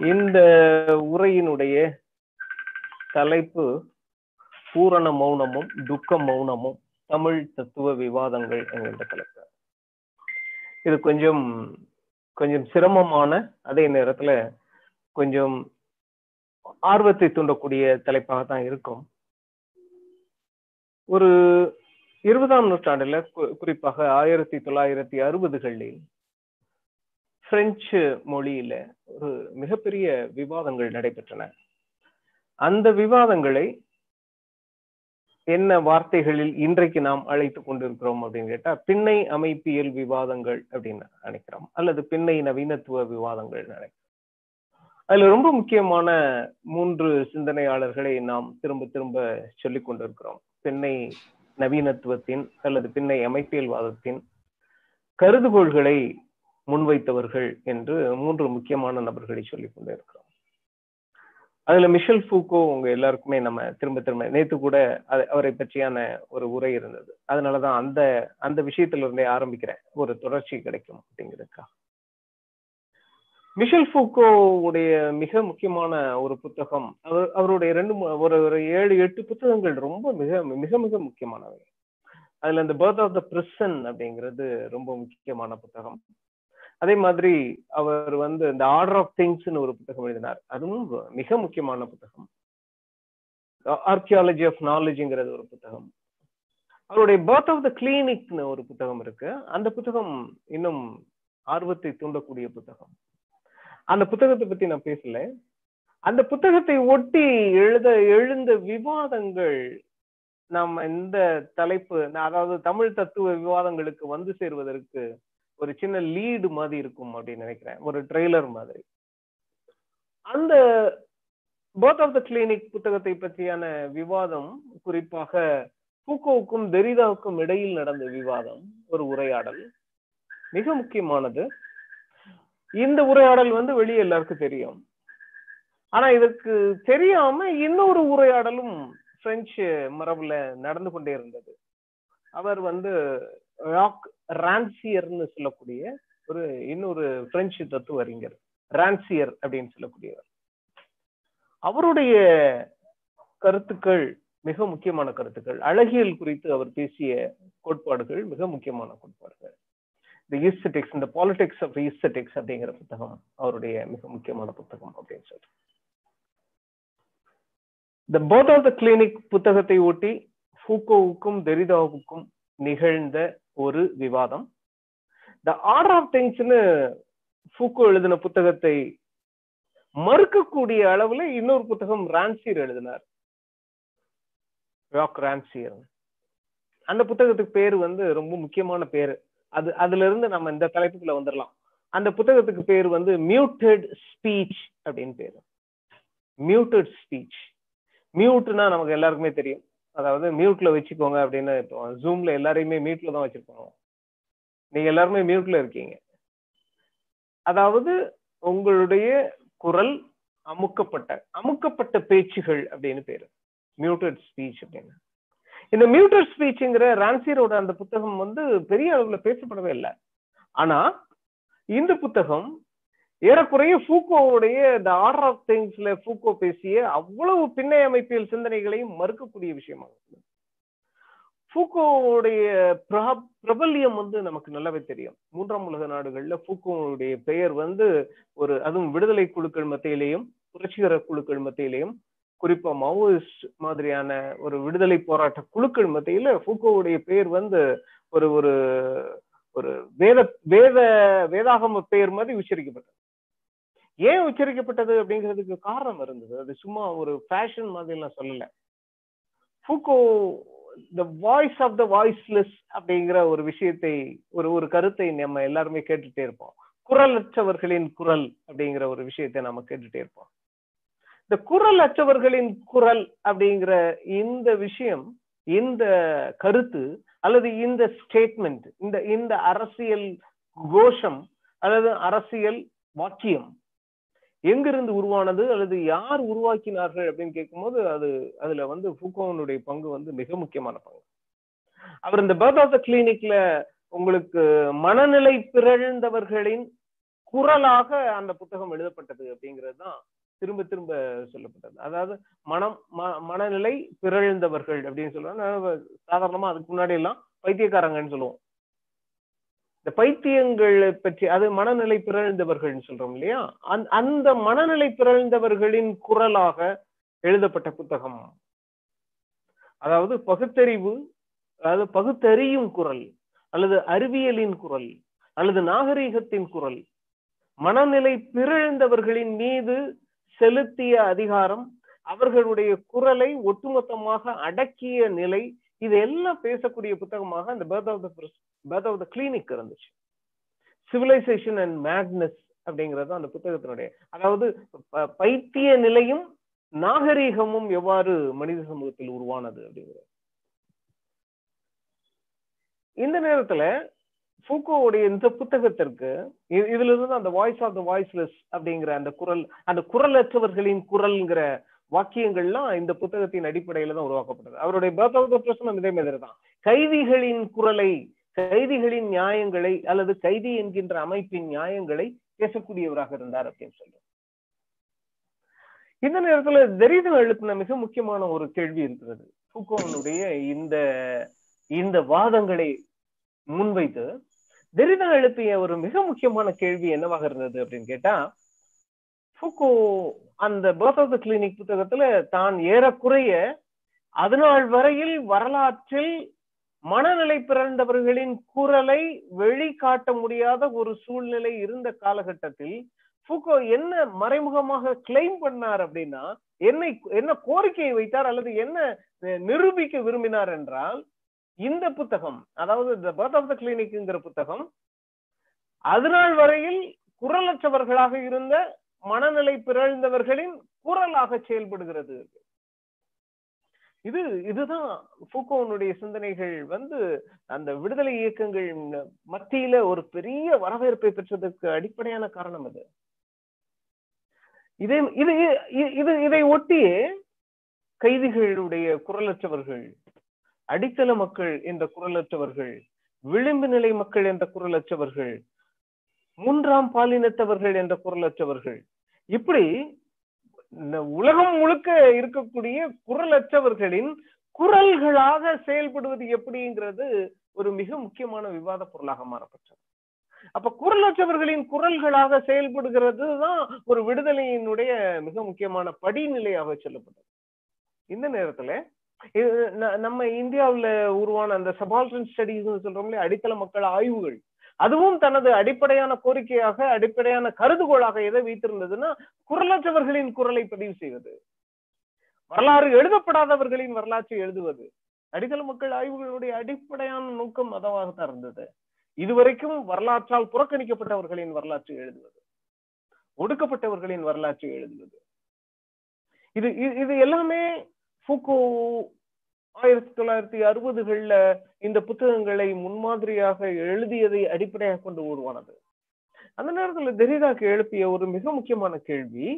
இந்த உரையினுடைய தலைப்பு பூரண மௌனமும் துக்க மௌனமும் தமிழ் தத்துவ விவாதங்கள் என்கின்ற தலைப்பு. இது கொஞ்சம் கொஞ்சம் சிரமமான அதே நேரத்துல கொஞ்சம் ஆர்வத்தை தூண்டக்கூடிய தலைப்பாக தான் இருக்கும். ஒரு இருபதாம் நூற்றாண்டுல கு- குறிப்பாக ஆயிரத்தி தொள்ளாயிரத்தி அறுபதுகளில் பிரெஞ்சு மொழியில ஒரு மிகப்பெரிய விவாதங்கள் நடைபெற்றன. அந்த விவாதங்களை என்ன வார்த்தைகளில் இன்றைக்கு நாம் அழைத்து கொண்டிருக்கிறோம் அப்படின்னு கேட்டா பின்னை அமைப்பியல் விவாதங்கள் அப்படின்னு நினைக்கிறோம் அல்லது பின்னை நவீனத்துவ விவாதங்கள் நினைக்கிறோம் அதுல ரொம்ப முக்கியமான மூன்று சிந்தனையாளர்களை நாம் திரும்ப திரும்ப சொல்லிக் கொண்டிருக்கிறோம். பின்னை நவீனத்துவத்தின் அல்லது பின்னை அமைப்பியல்வாதத்தின் கருதுகோள்களை முன்வைத்தவர்கள் என்று மூன்று முக்கியமான நபர்களை சொல்லிக் கொண்டே இருக்கிறோம். அதுல மிஷல் ஃபூக்கோ உங்க எல்லாருக்குமே நம்ம திரும்ப திரும்ப நேத்து கூட அவரை பற்றியான ஒரு உரை இருந்தது. அதனாலதான் அந்த அந்த விஷயத்துல இருந்தே ஆரம்பிக்கிறேன். ஒரு தொடர்ச்சி கிடைக்கும் அப்படிங்கிறதுக்கா. மிஷல் ஃபூக்கோ உடைய மிக முக்கியமான ஒரு புத்தகம் அவர் அவருடைய ரெண்டு ஒரு ஒரு ஏழு எட்டு புத்தகங்கள் ரொம்ப மிக மிக மிக முக்கியமானவை. அதுல இந்த பர்த் ஆஃப் த பிரிசன் அப்படிங்கிறது ரொம்ப முக்கியமான புத்தகம். அதே மாதிரி அவர் வந்து இந்த ஆர்டர் ஆஃப் திங்ஸ்னு ஒரு புத்தகம் எழுதினார். அதுவும் மிக முக்கியமான புத்தகம். ஆர்கியாலஜி ஆஃப் நாலேஜ்ங்கிறது ஒரு புத்தகம். அவருடைய பர்த் ஆஃப் த கிளினிக்னு ஒரு புத்தகம் இருக்கு. அந்த புத்தகம் இன்னும் ஆர்வத்தை தூண்டக்கூடிய புத்தகம். அந்த புத்தகத்தை பத்தி நான் பேசல. அந்த புத்தகத்தை ஒட்டி எழுத எழுந்த விவாதங்கள் நாம் இந்த தலைப்பு அதாவது தமிழ் தத்துவ விவாதங்களுக்கு வந்து சேர்வதற்கு ஒரு சின்ன லீடு மாதிரி இருக்கும் அப்படின்னு நினைக்கிறேன். ஒரு ட்ரெய்லர் மாதிரி. அந்த போத் ஆஃப் த கிளினிக் புத்தகத்தை பற்றியான விவாதம் குறிப்பாக பூக்கோவுக்கும் தெரிதாவுக்கும் இடையில் நடந்த விவாதம் ஒரு உரையாடல் மிக முக்கியமானது. இந்த உரையாடல் வந்து வெளியே எல்லாருக்கும் தெரியும். ஆனா இதற்கு தெரியாம இன்னொரு உரையாடலும் பிரெஞ்சு மரபுல நடந்து கொண்டே இருந்தது. அவர் வந்து ராக் ரான்சியர்னு சொல்லக்கூடிய ஒரு இன்னொரு பிரெஞ்சு தத்துவ அறிஞர் ரான்சியர் அப்படின்னு சொல்லக்கூடியவர். அவருடைய கருத்துக்கள் மிக முக்கியமான கருத்துக்கள். அழகியல் குறித்து அவர் பேசிய கோட்பாடுகள் மிக முக்கியமான கோட்பாடுகள். தி ஈஸ்தட்டிக்ஸ் இந்த பாலிடிக்ஸ் ஆஃப் ஈஸ்தட்டிக்ஸ் அப்படிங்கிற புத்தகம் அவருடைய மிக முக்கியமான புத்தகம் அப்படின்னு சொல்றேன் the birth of the clinic புத்தகத்தை ஒட்டி ஃபூகோவுக்கும் தெரிதாவுக்கும் நிகழ்ந்த ஒரு விவாதம். த ஆர்டர் ஆஃப் திங்ஸ்னு ஃபூக்கோ எழுதின புத்தகத்தை மறுக்கக்கூடிய அளவுல இன்னொரு புத்தகம் ரான்சியர் எழுதினார். ராக் ரான்சியர் அந்த புத்தகத்துக்கு பேரு வந்து ரொம்ப முக்கியமான பேரு. அது அதுல இருந்து நம்ம இந்த தலைப்புக்குள்ள வந்துடலாம் அந்த புத்தகத்துக்கு பேர் வந்து மியூட்டட் ஸ்பீச் அப்படின்னு பேரு. மியூட்டட் ஸ்பீச் மியூட்னா நமக்கு எல்லாருக்குமே தெரியும். அதாவது மியூட்ல வச்சுக்கோங்க அப்படின்னு இப்போ ஜூம்ல எல்லாரையுமே மியூட்ல தான் வச்சிருக்கோம். நீங்க எல்லாருமே மியூட்ல இருக்கீங்க. அதாவது உங்களுடைய குரல் அமுக்கப்பட்ட அமுக்கப்பட்ட பேச்சுகள் அப்படின்னு பேரு. மியூட்டட் ஸ்பீச் அப்படின்னு. இந்த மியூட்டட் ஸ்பீச்ங்கிற ரான்சியரோட அந்த புத்தகம் வந்து பெரிய அளவுல பேசப்படவே இல்லை. ஆனா இந்த புத்தகம் ஏறக்குறைய ஃபூக்கோவுடைய த ஆர்டர் ஆஃப் திங்ஸ்ல ஃபூக்கோ பேசிய அவ்வளவு பின்னை அமைப்பியல் சிந்தனைகளையும் மறுக்கக்கூடிய விஷயமாக இருக்கு ஃபூக்கோவுடைய பிரபல்யம் வந்து நமக்கு நல்லாவே தெரியும். மூன்றாம் உலக நாடுகள்ல ஃபூக்கோவுடைய பெயர் வந்து ஒரு அதுவும் விடுதலை குழுக்கள் மத்தியிலேயும் புரட்சிகர குழுக்கள் மத்தியிலேயும் குறிப்பா மாவோயிஸ்ட் மாதிரியான ஒரு விடுதலை போராட்ட குழுக்கள் மத்தியில ஃபூக்கோவுடைய பெயர் வந்து ஒரு ஒரு ஒரு வேத வேத வேதாகம பெயர் மாதிரி உச்சரிக்கப்பட்டது. ஏன் உச்சரிக்கப்பட்டது அப்படிங்கிறதுக்கு காரணம் இருந்தது. அது சும்மா ஒரு ஃபேஷன் மாதிரி நான் சொல்லல. Foucault the voice of the voiceless அப்படிங்கிற ஒரு விஷயத்தை ஒரு ஒரு கருத்தை நம்ம எல்லாருமே கேட்டுட்டே இருப்போம். குரலற்றவர்களின் குரல் அப்படிங்கிற ஒரு விஷயத்தை நம்ம கேட்டுட்டே இருப்போம். இந்த குரல் அற்றவர்களின் குரல் அப்படிங்கிற இந்த விஷயம் இந்த கருத்து அல்லது இந்த ஸ்டேட்மெண்ட் இந்த இந்த அரசியல் கோஷம் அல்லது அரசியல் வாக்கியம் எங்கிருந்து உருவானது அல்லது யார் உருவாக்கினார்கள் அப்படின்னு கேட்கும்போது அது அதுல வந்து ஃபுகோனுடைய பங்கு வந்து மிக முக்கியமான பங்கு. அவர் இந்த பர்த் ஆஃப் த கிளினிக்ல உங்களுக்கு மனநிலை பிறழ்ந்தவர்களின் குரலாக அந்த புத்தகம் எழுதப்பட்டது அப்படிங்கிறது தான் திரும்ப திரும்ப சொல்லப்பட்டது. அதாவது மனம் ம- மனநிலை பிறழ்ந்தவர்கள் அப்படின்னு சொல்லுவாங்க. சாதாரணமா அதுக்கு முன்னாடி எல்லாம் பைத்தியக்காரங்கன்னு சொல்லுவோம். இந்த பைத்தியங்கள் பற்றி அது மனநிலை பிறழ்ந்தவர்கள்னு சொல்றோம் இல்லையா? அந்த- மனநிலை பிறழ்ந்தவர்களின் குரலாக எழுதப்பட்ட புத்தகம். அதாவது பகுத்தறிவு அதாவது பகுத்தறியும் குரல் அல்லது அறிவியலின் குரல் அல்லது நாகரீகத்தின் குரல். மனநிலை பிறழ்ந்தவர்களின் மீது செலுத்திய அதிகாரம் அவர்களுடைய குரலை ஒட்டுமொத்தமாக அடக்கிய நிலை இதெல்லாம் பேசக்கூடிய புத்தகமாக அந்த birth of the birth of the clinic இருந்துச்சு. சிவிலைசேஷன் அண்ட் மேக்னஸ் அப்படிங்கிறது அந்த புத்தகத்தினுடைய அதாவது பைத்திய நிலையும் நாகரீகமும் எவ்வாறு மனித சமூகத்தில் உருவானது அப்படிங்கிறது. இந்த நேரத்துல ஃபூக்கோவுடைய இந்த புத்தகத்திற்கு இதுல இருந்து அந்த வாய்ஸ் ஆஃப் த வாய்ஸ்லெஸ் அப்படிங்கிற அந்த குரல் அந்த குரலற்றவர்களின் குரல்ங்கிற வாக்கியங்கள்லாம் இந்த புத்தகத்தின் அடிப்படையில தான் உருவாக்கப்பட்டது. அவருடைய பர்த் ஆஃப் த பிரசனம் இதே மாதிரி தான் கைதிகளின் குரலை கைதிகளின் நியாயங்களை அல்லது கைதி என்கின்ற அமைப்பின் நியாயங்களை பேசக்கூடியவராக இருந்தார் அப்படின்னு சொல்றோம் இந்த நேரத்துல தரிதம் எழுப்பின மிக முக்கியமான ஒரு கேள்வி இருக்கிறது. ஃபுகோனுடைய இந்த இந்த வாதங்களை முன்வைத்து தரிதம் எழுப்பிய ஒரு மிக முக்கியமான கேள்வி என்னவாக இருந்தது அப்படின்னு கேட்டா ஃபுகோ அந்த பர்த் ஆஃப் த கிளினிக் புத்தகத்துல தான் ஏறக்குறைய அதனால் வரையில் வரலாற்றில் மனநிலை பிறந்தவர்களின் குரலை வெளிக்காட்ட முடியாத ஒரு சூழ்நிலை இருந்த காலகட்டத்தில் ஃபுகோ என்ன மறைமுகமாக கிளைம் பண்ணார் அப்படின்னா என்னை என்ன கோரிக்கையை வைத்தார் அல்லது என்ன நிரூபிக்க விரும்பினார் என்றால் இந்த புத்தகம் அதாவது த பர்த் ஆஃப் த கிளினிக்ங்கிற புத்தகம் அதனால் வரையில் குரலற்றவர்களாக இருந்த மனநிலை பிறழ்ந்தவர்களின் குரலாக செயல்படுகிறது. இது இதுதான் ஃபூகோனுடைய சிந்தனைகள் வந்து அந்த விடுதலை இயக்கங்கள் மத்தியில ஒரு பெரிய வரவேற்பை பெற்றதற்கு அடிப்படையான காரணம் அது. இதே இது இது இதை ஒட்டியே கைதிகளுடைய குரலற்றவர்கள் அடித்தள மக்கள் என்ற குரலற்றவர்கள் விளிம்பு நிலை மக்கள் என்ற குரலற்றவர்கள் மூன்றாம் பாலினத்தவர்கள் என்ற குரலற்றவர்கள் இப்படி இந்த உலகம் முழுக்க இருக்கக்கூடிய குரலற்றவர்களின் குரல்களாக செயல்படுவது எப்படிங்கிறது ஒரு மிக முக்கியமான விவாத பொருளாக மாறப்பட்டது. அப்ப குரலற்றவர்களின் குரல்களாக செயல்படுகிறது தான் ஒரு விடுதலையினுடைய மிக முக்கியமான படிநிலையாக சொல்லப்பட்டது. இந்த நேரத்துல இது நம்ம இந்தியாவுல உருவான அந்த சபால்டன் ஸ்டடிஸ் சொல்றோம்ல அடித்தள மக்கள் ஆய்வுகள். அதுவும் தனது அடிப்படையான கோரிக்கையாக அடிப்படையான கருதுகோளாக எதை வைத்திருந்ததுன்னா குரலற்றவர்களின் குரலை பதிவு செய்வது. வரலாறு எழுதப்படாதவர்களின் வரலாற்றை எழுதுவது. அடித்தள மக்கள் ஆய்வுகளுடைய அடிப்படையான நோக்கம் அதவாகத்தான் இருந்தது. இதுவரைக்கும் வரலாற்றால் புறக்கணிக்கப்பட்டவர்களின் வரலாற்றை எழுதுவது. ஒடுக்கப்பட்டவர்களின் வரலாற்றை எழுதுவது. இது இது- இது எல்லாமே ஃபூகோ ஆயிரத்தி தொள்ளாயிரத்தி அறுபதுகள்ல இந்த புத்தகங்களை முன்மாதிரியாக எழுதியதை அடிப்படையாக கொண்டு உருவானது அந்த நேரத்துல தெரிதாக்கு எழுப்பிய ஒரு மிக முக்கியமான கேள்வி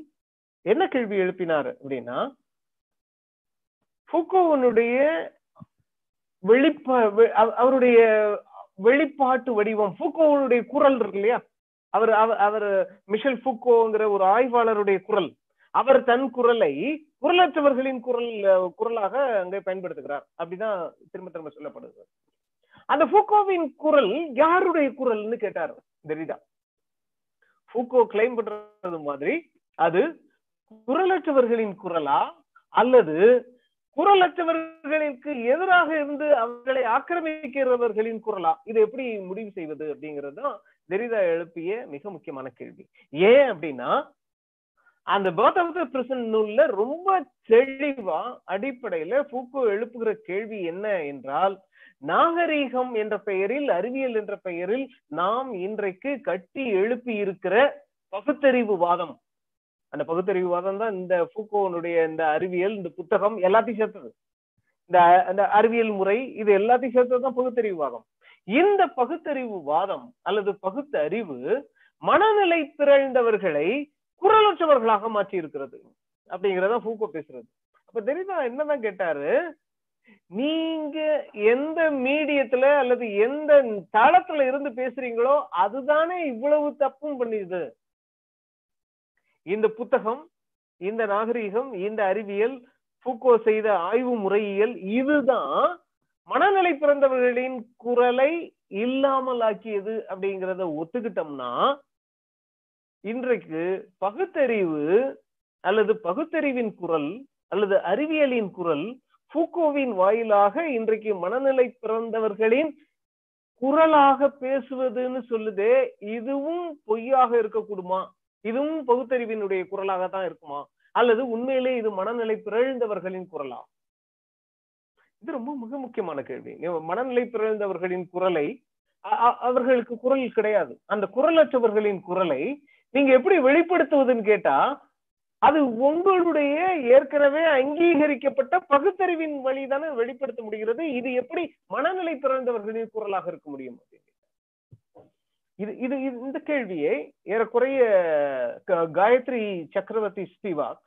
என்ன கேள்வி எழுப்பினார் அப்படின்னா ஃபூகோவனுடைய வெளிப்பா அவ- அவருடைய வெளிப்பாட்டு வடிவம் ஃபுக்கோவனுடைய குரல் இருக்கு இல்லையா? அவர் அவர்- அவர் மிஷல் ஃபுக்கோங்கிற ஒரு ஆய்வாளருடைய குரல். அவர் தன் குரலை குரலற்றவர்களின் குரல் குரலாக அங்கே பயன்படுத்துகிறார். அப்படிதான் திரும்ப திரும்ப சொல்லப்படுது. அந்த ஃபூகோவின் குரல் யாருடைய குரல்னு கேட்டார்? தெரியுதா ஃபூகோ கிளைம் பண்றது மாதிரி அது குரலற்றவர்களின் குரலா அல்லது குரலற்றவர்களுக்கு எதிராக இருந்து அவர்களை ஆக்கிரமிக்கிறவர்களின் குரலா? இதை எப்படி முடிவு செய்வது அப்படிங்கிறது தான் தெரிதா எழுப்பிய மிக முக்கியமான கேள்வி. ஏன் அப்படின்னா அந்த பேர்த் ஆஃப் த பிரசன் நூல்ல ரொம்ப தெளிவா அடிப்படையில ஃபூக்கோ எழுப்புகிற கேள்வி என்ன என்றால் நாகரீகம் என்ற பெயரில் அறிவியல் என்ற பெயரில் நாம் இன்றைக்கு கட்டி எழுப்பி இருக்கிற பகுத்தறிவு வாதம். அந்த பகுத்தறிவு வாதம் தான் இந்த ஃபூக்கோனுடைய இந்த அறிவியல் இந்த புத்தகம் எல்லாத்தையும் சேர்த்தது. இந்த அந்த அறிவியல் முறை இது எல்லாத்தையும் சேர்த்தது தான் பகுத்தறிவு வாதம். இந்த பகுத்தறிவு வாதம் அல்லது பகுத்தறிவு மனநிலை பிறழ்ந்தவர்களை குரலற்றவர்களாக மாற்றி இருக்கிறது அப்படிங்கிறத ஃபூக்கோ பேசுறது. அப்ப தெரியுதா என்னதான் கேட்டாரு? நீங்க எந்த மீடியத்துல அல்லது எந்த தளத்துல இருந்து பேசுறீங்களோ அதுதானே இவ்வளவு தப்பும் பண்ணிது இந்த புத்தகம் இந்த நாகரீகம் இந்த அறிவியல் பூக்கோ செய்த ஆய்வு முறையியல் இதுதான் மனநிலை பிறந்தவர்களின் குரலை இல்லாமல் ஆக்கியது அப்படிங்கிறத ஒத்துக்கிட்டோம்னா இன்றைக்கு பகுத்தறிவு அல்லது பகுத்தறிவின் குரல் அல்லது அறிவியலின் குரல் பூக்கோவின் வாயிலாக இன்றைக்கு மனநிலை பிறந்தவர்களின் குரலாக பேசுவதுன்னு சொல்லுதே இதுவும் பொய்யாக இருக்கக்கூடுமா? இதுவும் பகுத்தறிவினுடைய குரலாக தான் இருக்குமா? அல்லது உண்மையிலே இது மனநிலை பிறழ்ந்தவர்களின் குரலா? இது ரொம்ப மிக முக்கியமான கேள்வி. மனநிலை பிறழ்ந்தவர்களின் குரலை அவர்களுக்கு குரல் கிடையாது. அந்த குரலற்றவர்களின் குரலை நீங்க எப்படி வெளிப்படுத்துவதுன்னு கேட்டா அது உங்களுடைய ஏற்கனவே அங்கீகரிக்கப்பட்ட பகுத்தறிவின் வழிதானே வெளிப்படுத்த முடிகிறது. இது எப்படி மனநிலை பிறந்தவர்களின் குரலாக இருக்க முடியும்? இது இது இந்த கேள்வியை ஏறக்குறைய காயத்ரி சக்கரவர்த்தி ஸ்பிவாக்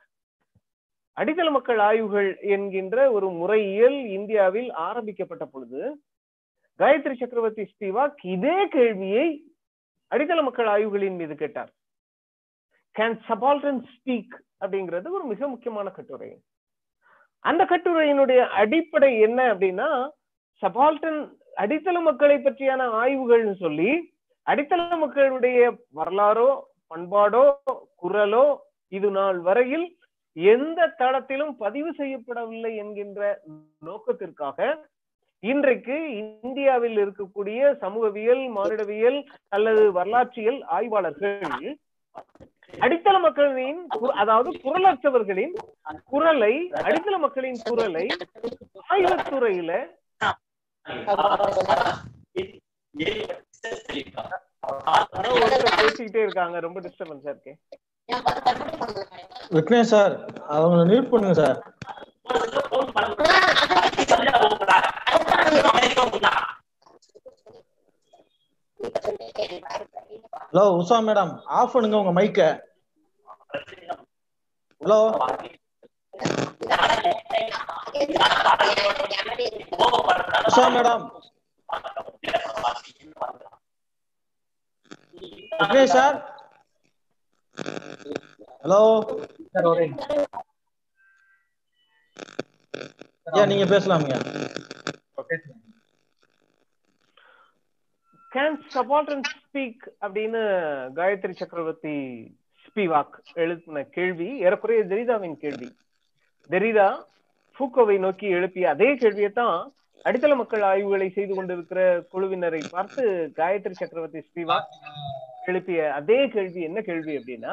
அடித்தள மக்கள் ஆய்வுகள் என்கின்ற ஒரு முறையியல் இந்தியாவில் ஆரம்பிக்கப்பட்ட பொழுது காயத்ரி சக்கரவர்த்தி ஸ்பிவாக் இதே கேள்வியை அடித்தள மக்கள் ஆய்வுகளின் மீது கேட்டார். கேன் சபால்டன் ஸ்பீக் அப்படிங்கிறது ஒரு மிக முக்கியமான கட்டுரை. அந்த கட்டுரையினுடைய அடிப்படை என்ன அப்படின்னா சபால்டன் அடித்தள மக்களை பற்றியான ஆய்வுகள்னு சொல்லி அடித்தள மக்களுடைய வரலாறோ பண்பாடோ குரலோ இது நாள் வரையில் எந்த தளத்திலும் பதிவு செய்யப்படவில்லை என்கின்ற நோக்கத்திற்காக இன்றைக்கு இந்தியாவில் இருக்கக்கூடிய சமூகவியல் மானிடவியல் அல்லது வரலாற்றியல் ஆய்வாளர்கள் அடித்தள மக்களின் அதாவது குரலற்றவர்களின் குரலை அடித்தள மக்களின் குரலை ஆய்வுத்துறையில பேசிக்கிட்டே இருக்காங்க. ரொம்ப டிஸ்டர்பன்ஸா இருக்கு. விக்னேஷ் சார் அவங்க மியூட் பண்ணுங்க sir. Hello Usha madam off பண்ணுங்க உங்க மைக்க hello Usha madam okay sir hello ஐயா நீங்க பேசலாம்யா கேன் சபால்டன் ஸ்பீக் அப்படின்னு காயத்ரி சக்கரவர்த்தி ஸ்பிவாக் எழுப்பின கேள்வி ஏறக்குறைய தெரிதாவின் கேள்வி. தெரிதா ஃபூக்கோவை நோக்கி எழுப்பிய அதே கேள்வியை தான் அடித்தள மக்கள் ஆய்வுகளை செய்து கொண்டிருக்கிற குழுவினரை பார்த்து காயத்ரி சக்கரவர்த்தி ஸ்ரீவாக் எழுப்பிய அதே கேள்வி என்ன கேள்வி அப்படின்னா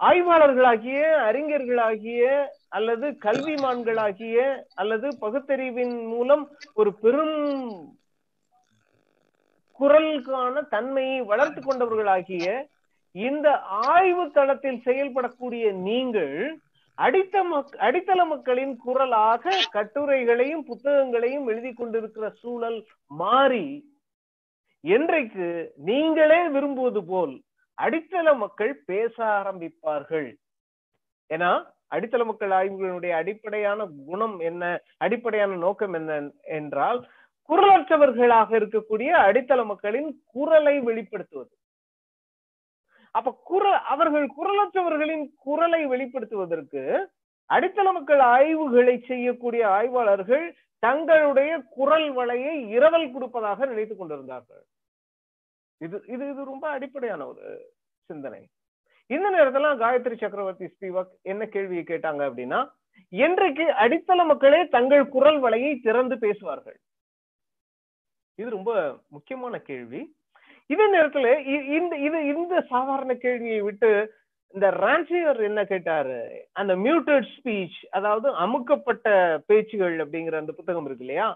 ஆய்வாளர்களாகிய அறிஞர்களாகிய அல்லது கல்விமான்களாகிய அல்லது பகுத்தறிவின் மூலம் ஒரு பெரும் குரலுக்கான தன்மையை வளர்த்து கொண்டவர்களாகிய இந்த ஆய்வு தளத்தில் செயல்படக்கூடிய நீங்கள் அடித்த மக் அடித்தள மக்களின் குரலாக கட்டுரைகளையும் புத்தகங்களையும் எழுதி கொண்டிருக்கிற சூழல் மாறி என்றைக்கு நீங்களே விரும்புவது போல் அடித்தள மக்கள் பேச ஆரம்பிப்பார்கள். ஏன்னா அடித்தள மக்கள் ஆய்வுகளுடைய அடிப்படையான குணம் என்ன அடிப்படையான நோக்கம் என்ன என்றால் குரலற்றவர்களாக இருக்கக்கூடிய அடித்தள மக்களின் குரலை வெளிப்படுத்துவது. அப்ப குரல் அவர்கள் குரலற்றவர்களின் குரலை வெளிப்படுத்துவதற்கு அடித்தள மக்கள் ஆய்வுகளை செய்யக்கூடிய ஆய்வாளர்கள் தங்களுடைய குரல் வலையை இரவல் கொடுப்பதாக நினைத்துக் கொண்டிருந்தார்கள். இது இது இது ரொம்ப அடிப்படையான ஒரு சிந்தனை. இந்த நேரத்துல காயத்ரி சக்கரவர்த்தி ஸ்ரீவக் என்ன கேள்வியை கேட்டாங்க அப்படின்னா என்றைக்கு அடித்தள மக்களே தங்கள் குரல் வலையை திறந்து பேசுவார்கள்? இது ரொம்ப முக்கியமான கேள்வி. இதே நேரத்துல இந்த இது இந்த சாதாரண கேள்வியை விட்டு இந்த ரான்சியர் என்ன கேட்டாரு? அந்த மியூட்டட் ஸ்பீச் அதாவது அமுக்கப்பட்ட பேச்சுகள் அப்படிங்கிற அந்த புத்தகம் இருக்கு இல்லையா?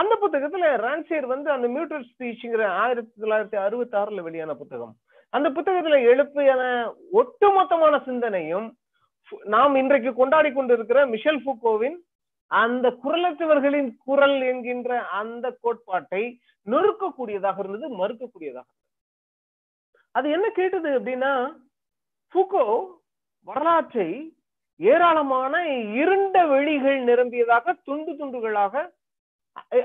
அந்த புத்தகத்துல ரான்சியர் வந்து அந்த மியூட்டட் ஸ்பீச்ங்கிற ஆயிரத்தி தொள்ளாயிரத்தி அறுபத்தி ஆறுல வெளியான புத்தகம். அந்த புத்தகத்துல எழுப்பியான ஒட்டுமொத்தமான சிந்தனையும் நாம் இன்றைக்கு கொண்டாடி கொண்டிருக்கிற மிஷல் ஃபுக்கோவின் அந்த குரலற்றவர்களின் குரல் என்கின்ற அந்த கோட்பாட்டை நொறுக்கக்கூடியதாக இருந்தது மறுக்கக்கூடியதாக அது என்ன கேட்டது அப்படின்னா ஃபுகோ வரலாற்றை ஏராளமான இருண்ட வெளிகள் நிரம்பியதாக துண்டு துண்டுகளாக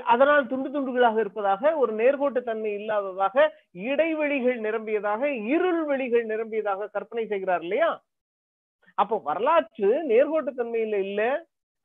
அதனால் துண்டு துண்டுகளாக இருப்பதாக ஒரு நேர்கோட்டு தன்மை இல்லாததாக இடைவெளிகள் நிரம்பியதாக இருள் வெளிகள் நிரம்பியதாக கற்பனை செய்கிறார் இல்லையா? அப்போ வரலாற்று நேர்கோட்டு தன்மையில இல்ல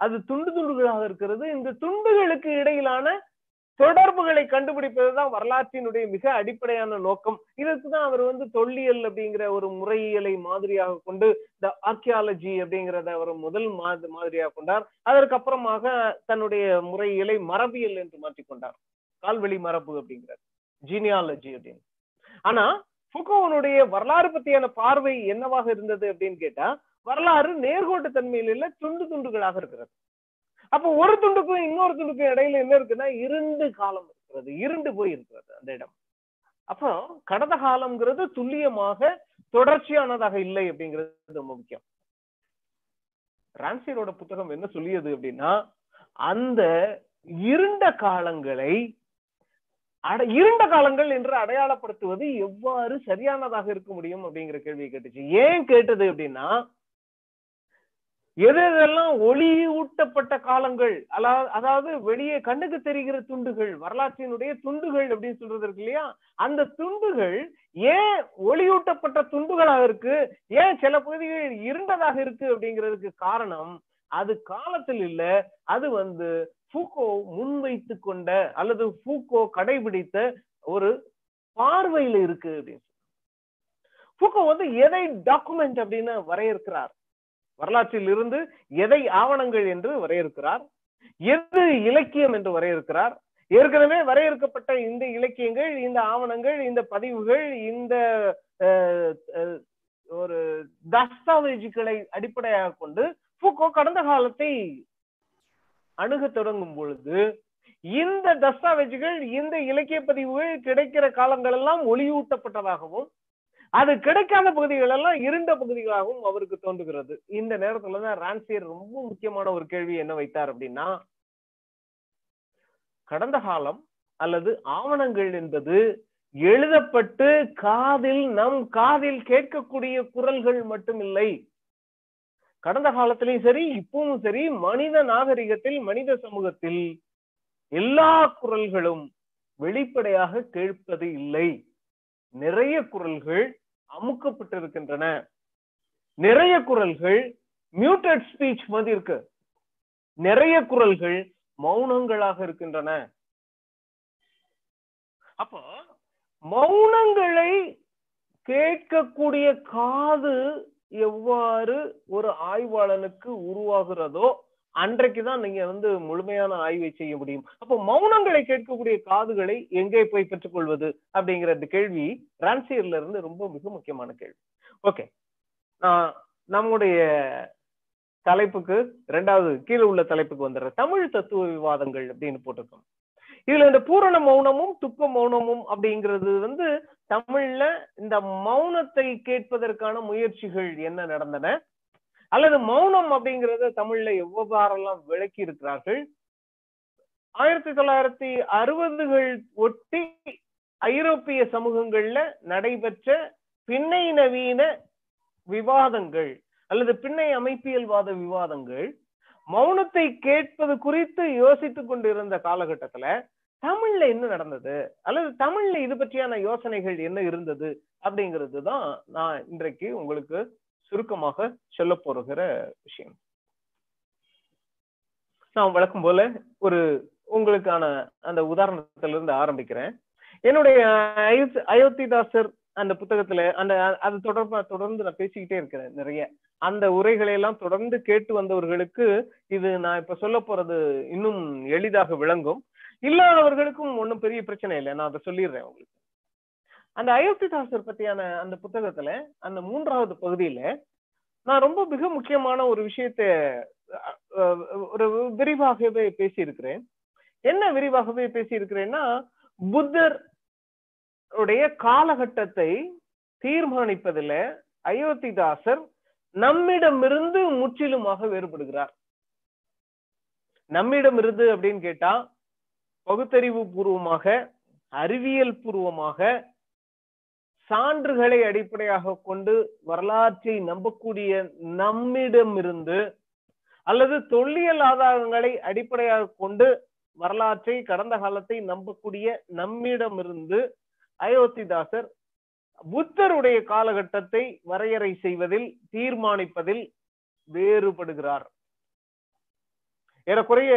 அது துண்டு துண்டுகளாக இருக்கிறது. இந்த துண்டுகளுக்கு இடையிலான தொடர்புகளை கண்டுபிடிப்பதுதான் வரலாற்றினுடைய மிக அடிப்படையான நோக்கம். இதற்கு தான் அவர் வந்து தொல்லியல் அப்படிங்கிற ஒரு முறையியலை மாதிரியாக கொண்டு இந்த ஆர்கியாலஜி அப்படிங்கிறத அவர் முதல் மா- மாதிரியாக கொண்டார். அதற்கப்புறமாக தன்னுடைய முறையியலை மரபியல் என்று மாற்றிக்கொண்டார் கால்வெளி மரபு அப்படிங்கிறார். ஜீனியாலஜி அப்படின்னு. ஆனா ஃபுகோவனுடைய வரலாறு பத்தியான பார்வை என்னவாக இருந்தது அப்படின்னு கேட்டா வரலாறு நேர்கோட்டு தன்மையில் இல்ல துண்டு துண்டுகளாக இருக்கிறது. அப்போ ஒரு துண்டுக்கும் இன்னொரு துண்டுக்கும் இடையில என்ன இருக்குன்னா இருண்டு காலம் இருக்கிறது இருண்டு போய் இருக்கிறது அந்த இடம். அப்போ கடந்த காலம்ங்கிறது துல்லியமாக தொடர்ச்சியானதாக இல்லை அப்படிங்கிறது ரொம்ப முக்கியம். ரான்சியரோட புத்தகம் என்ன சொல்லியது அப்படின்னா அந்த இருண்ட காலங்களை அட- இருண்ட காலங்கள் என்று அடையாளப்படுத்துவது எவ்வாறு சரியானதாக இருக்க முடியும் அப்படிங்கிற கேள்வியை கேட்டுச்சு. ஏன் கேட்டது அப்படின்னா எது எதெல்லாம் ஒளி ஊட்டப்பட்ட காலங்கள் அதாவது வெளியே கண்ணுக்கு தெரிகிற துண்டுகள் வரலாற்றினுடைய துண்டுகள் அப்படின்னு சொல்றது இருக்கு இல்லையா? அந்த துண்டுகள் ஏன் ஒளியூட்டப்பட்ட துண்டுகளாக இருக்கு? ஏன் சில பகுதிகள் இருண்டதாக இருக்கு அப்படிங்கிறதுக்கு காரணம் அது காலத்தில் இல்ல. அது வந்து ஃபூகோ முன்வைத்து கொண்ட அல்லது ஃபூகோ கடைபிடித்த ஒரு பார்வையில இருக்கு அப்படின்னு ஃபூகோ வந்து எதை டாக்குமெண்ட் அப்படின்னு வரையறுக்கிறார்? வரலாற்றில் இருந்து எதை ஆவணங்கள் என்று வரையறுக்கிறார்? எது இலக்கியம் என்று வரையறுக்கிறார்? ஏற்கனவே வரையறுக்கப்பட்ட இந்த இலக்கியங்கள் இந்த ஆவணங்கள் இந்த பதிவுகள் இந்த ஒரு தஸ்தாவேஜுகளை அடிப்படையாக கொண்டு ஃபூகோ கடந்த காலத்தை அணுக தொடங்கும் பொழுது இந்த தஸ்தாவேஜுகள் இந்த இலக்கிய பதிவுகள் கிடைக்கிற காலங்கள் எல்லாம் ஒளியூட்டப்பட்டதாகவும் அது கிடைக்காத பகுதிகள் எல்லாம் இருண்ட பகுதிகளாகவும் அவருக்கு தோன்றுகிறது. இந்த நேரத்துலதான் ரான்சியர் ரொம்ப முக்கியமான ஒரு கேள்வி என்ன வைத்தார் அப்படின்னா கடந்த காலம் அல்லது ஆவணங்கள் என்பது எழுதப்பட்டு காதில் நம் காதில் கேட்கக்கூடிய குரல்கள் மட்டுமில்லை கடந்த காலத்திலையும் சரி இப்பவும் சரி மனித நாகரிகத்தில் மனித சமூகத்தில் எல்லா குரல்களும் வெளிப்படையாக கேட்பது இல்லை. நிறைய குரல்கள் அமுக்கப்பட்டிருக்கின்றன. நிறைய குரல்கள் மியூட்டட் ஸ்பீச் மாதிரி இருக்கு. நிறைய குரல்கள் மௌனங்களாக இருக்கின்றன. அப்போ மௌனங்களை கேட்கக்கூடிய காது எவ்வாறு ஒரு ஆய்வாளனுக்கு உருவாகிறதோ அன்றைக்குதான் நீங்க வந்து முழுமையான ஆய்வை செய்ய முடியும். அப்போ மௌனங்களை கேட்கக்கூடிய காதுகளை எங்கே போய் பெற்றுக்கொள்வது அப்படிங்கிற இந்த கேள்வி ரான்சியர்ல இருந்து ரொம்ப மிக முக்கியமான கேள்வி. ஓகே. நம்முடைய தலைப்புக்கு ரெண்டாவது கீழே உள்ள தலைப்புக்கு வந்துடுற தமிழ் தத்துவ விவாதங்கள் அப்படின்னு போட்டிருக்கோம். இதுல இந்த பூரண மௌனமும் துக்க மௌனமும் அப்படிங்கிறது வந்து தமிழ்ல இந்த மௌனத்தை கேட்பதற்கான முயற்சிகள் என்ன நடந்தன? அல்லது மௌனம் அப்படிங்கறத தமிழ்ல எவ்வாறெல்லாம் விளக்கி இருக்கிறார்கள்? ஆயிரத்தி தொள்ளாயிரத்தி அறுபதுகள் ஒட்டி ஐரோப்பிய சமூகங்கள்ல நடைபெற்ற பின்னை நவீன விவாதங்கள் அல்லது பின்னை அமைப்பியல்வாத விவாதங்கள் மௌனத்தை கேட்பது குறித்து யோசித்துக் கொண்டிருந்த காலகட்டத்துல தமிழ்ல என்ன நடந்தது? அல்லது தமிழ்ல இது பற்றியான யோசனைகள் என்ன இருந்தது? அப்படிங்கிறது தான் நான் இன்றைக்கு உங்களுக்கு சுருக்கமாக சொல்ல போகிற விஷயம். நான் வழக்கம் போல ஒரு உங்களுக்கான அந்த உதாரணத்திலிருந்து ஆரம்பிக்கிறேன். என்னுடைய அயோத்திதாசர் அந்த புத்தகத்துல அந்த அது தொடர்பா தொடர்ந்து நான் பேசிக்கிட்டே இருக்கிறேன் நிறைய. அந்த உரைகளை எல்லாம் தொடர்ந்து கேட்டு வந்தவர்களுக்கு இது நான் இப்ப சொல்ல போறது இன்னும் எளிதாக விளங்கும். இல்லாதவர்களுக்கும் ஒன்றும் பெரிய பிரச்சனை இல்லை. நான் அதை சொல்லிடுறேன் உங்களுக்கு. அந்த அயோத்திதாசர் பத்தியான அந்த புத்தகத்துல அந்த மூன்றாவது பகுதியில நான் ரொம்ப மிக முக்கியமான ஒரு விஷயத்த ஒரு விரிவாகவே பேசியிருக்கிறேன். என்ன விரிவாகவே பேசியிருக்கிறேன்னா புத்தர் உடைய காலகட்டத்தை தீர்மானிப்பதில் அயோத்திதாசர் நம்மிடமிருந்து முற்றிலுமாக வேறுபடுகிறார். நம்மிடமிருந்து அப்படின்னு கேட்டா பகுத்தறிவு பூர்வமாக அறிவியல் பூர்வமாக சான்றுகளை அடிப்படையாக கொண்டு வரலாற்றை நம்பக்கூடிய நம்மிடமிருந்து அல்லது தொல்லியல் ஆதாரங்களை அடிப்படையாக கொண்டு வரலாற்றை கடந்த காலத்தை நம்பக்கூடிய நம்மிடமிருந்து அயோத்திதாசர் புத்தருடைய காலகட்டத்தை வரையறை செய்வதில் தீர்மானிப்பதில் வேறுபடுகிறார். ஏறக்குறைய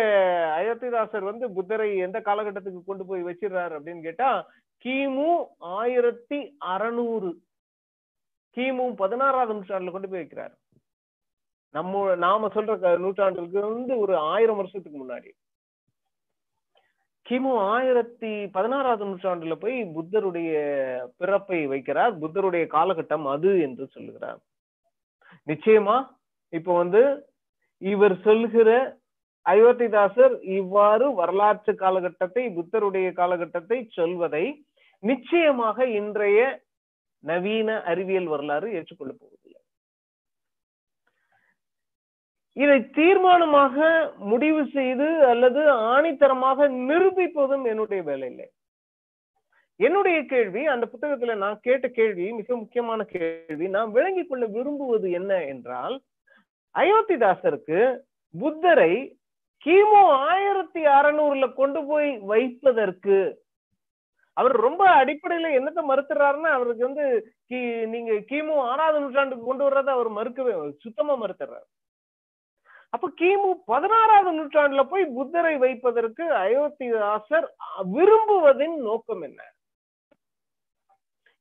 அயோத்திதாசர் வந்து புத்தரை எந்த காலகட்டத்துக்கு கொண்டு போய் வச்சிடுறாரு அப்படின்னு கேட்டா கிமு ஆயிரத்தி அறநூறு. கிமு பதினாறாவது நூற்றாண்டுல கொண்டு போய் வைக்கிறார். நம்ம நாம சொல்ற நூற்றாண்டுக்கு வந்து ஒரு ஆயிரம் வருஷத்துக்கு முன்னாடி. கிமு ஆயிரத்தி பதினாறாவது நூற்றாண்டுல போய் புத்தருடைய பிறப்பை வைக்கிறார். புத்தருடைய காலகட்டம் அது என்று சொல்லுகிறார். நிச்சயமா இப்ப வந்து இவர் சொல்லுகிற அயோத்திதாசர் இவ்வாறு வரலாற்று காலகட்டத்தை புத்தருடைய காலகட்டத்தை சொல்வதை நிச்சயமாக இன்றைய நவீன அறிவியல் வரலாறு ஏற்றுக்கொள்ள போவதில்லை. இதை தீர்மானமாக முடிவு செய்து அல்லது ஆணித்தரமாக நிரூபிப்பதும் என்னுடைய வேலை இல்லை என்னுடைய கேள்வி அந்த புத்தகத்துல நான் கேட்ட கேள்வி மிக முக்கியமான கேள்வி நான் விளங்கிக் கொள்ள விரும்புவது என்ன என்றால் அயோத்திதாசருக்கு புத்தரை கிமு ஆயிரத்தி அறநூறுல கொண்டு போய் வைப்பதற்கு அவர் ரொம்ப அடிப்படையில என்னத்த மறுத்துறாருன்னா அவருக்கு வந்து கி- நீங்க கிமு ஆறாவது நூற்றாண்டுக்கு கொண்டு வர்றதை அவர் மறுக்கவே சுத்தமா மறுத்துறாரு. அப்ப கிமு பதினாறாவது நூற்றாண்டுல போய் புத்தரை வைப்பதற்கு அயோத்திதாசர் விரும்புவதின் நோக்கம் என்ன?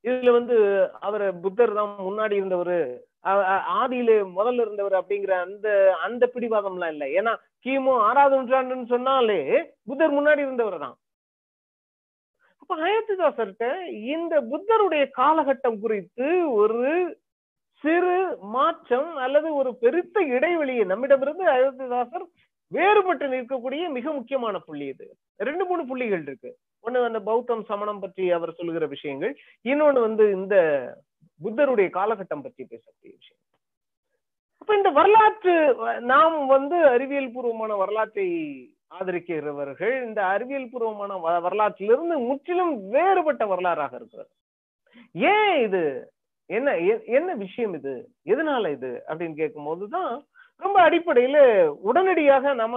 இதுல வந்து அவர் புத்தர் தான் முன்னாடி இருந்தவர் ஆதியில முதல்ல இருந்தவர் அப்படிங்கிற அந்த அந்த பிடிவாதம்லாம் இல்லை. ஏன்னா கிமு ஆறாவது நூற்றாண்டுன்னு சொன்னாலே புத்தர் முன்னாடி இருந்தவர் தான். அப்ப அயோத்திதாசர்கிட்ட இந்த புத்தருடைய காலகட்டம் குறித்து ஒரு சிறு மாற்றம் அல்லது ஒரு பெருத்த இடைவெளியை நம்மிடமிருந்து அயோத்திதாசர் வேறுபட்டு நிற்கக்கூடிய மிக முக்கியமான புள்ளி இது. ரெண்டு மூணு புள்ளிகள் இருக்கு. ஒண்ணு அந்த பௌத்தம் சமணம் பற்றி அவர் சொல்லுகிற விஷயங்கள். இன்னொன்னு வந்து இந்த புத்தருடைய காலகட்டம் பற்றி பேசக்கூடிய விஷயம். அப்ப இந்த வரலாற்று நாம் வந்து அறிவியல் பூர்வமான வரலாற்றை ஆதரிக்கிறவர்கள் இந்த அறிவியல் பூர்வமான வரலாற்றிலிருந்து முற்றிலும் வேறுபட்ட வரலாறாக இருக்கிறது ஏன் இது? என்ன எ- என்ன விஷயம் இது? எதனால இது? அப்படின்னு கேட்கும் போதுதான் ரொம்ப அடிப்படையில உடனடியாக நம்ம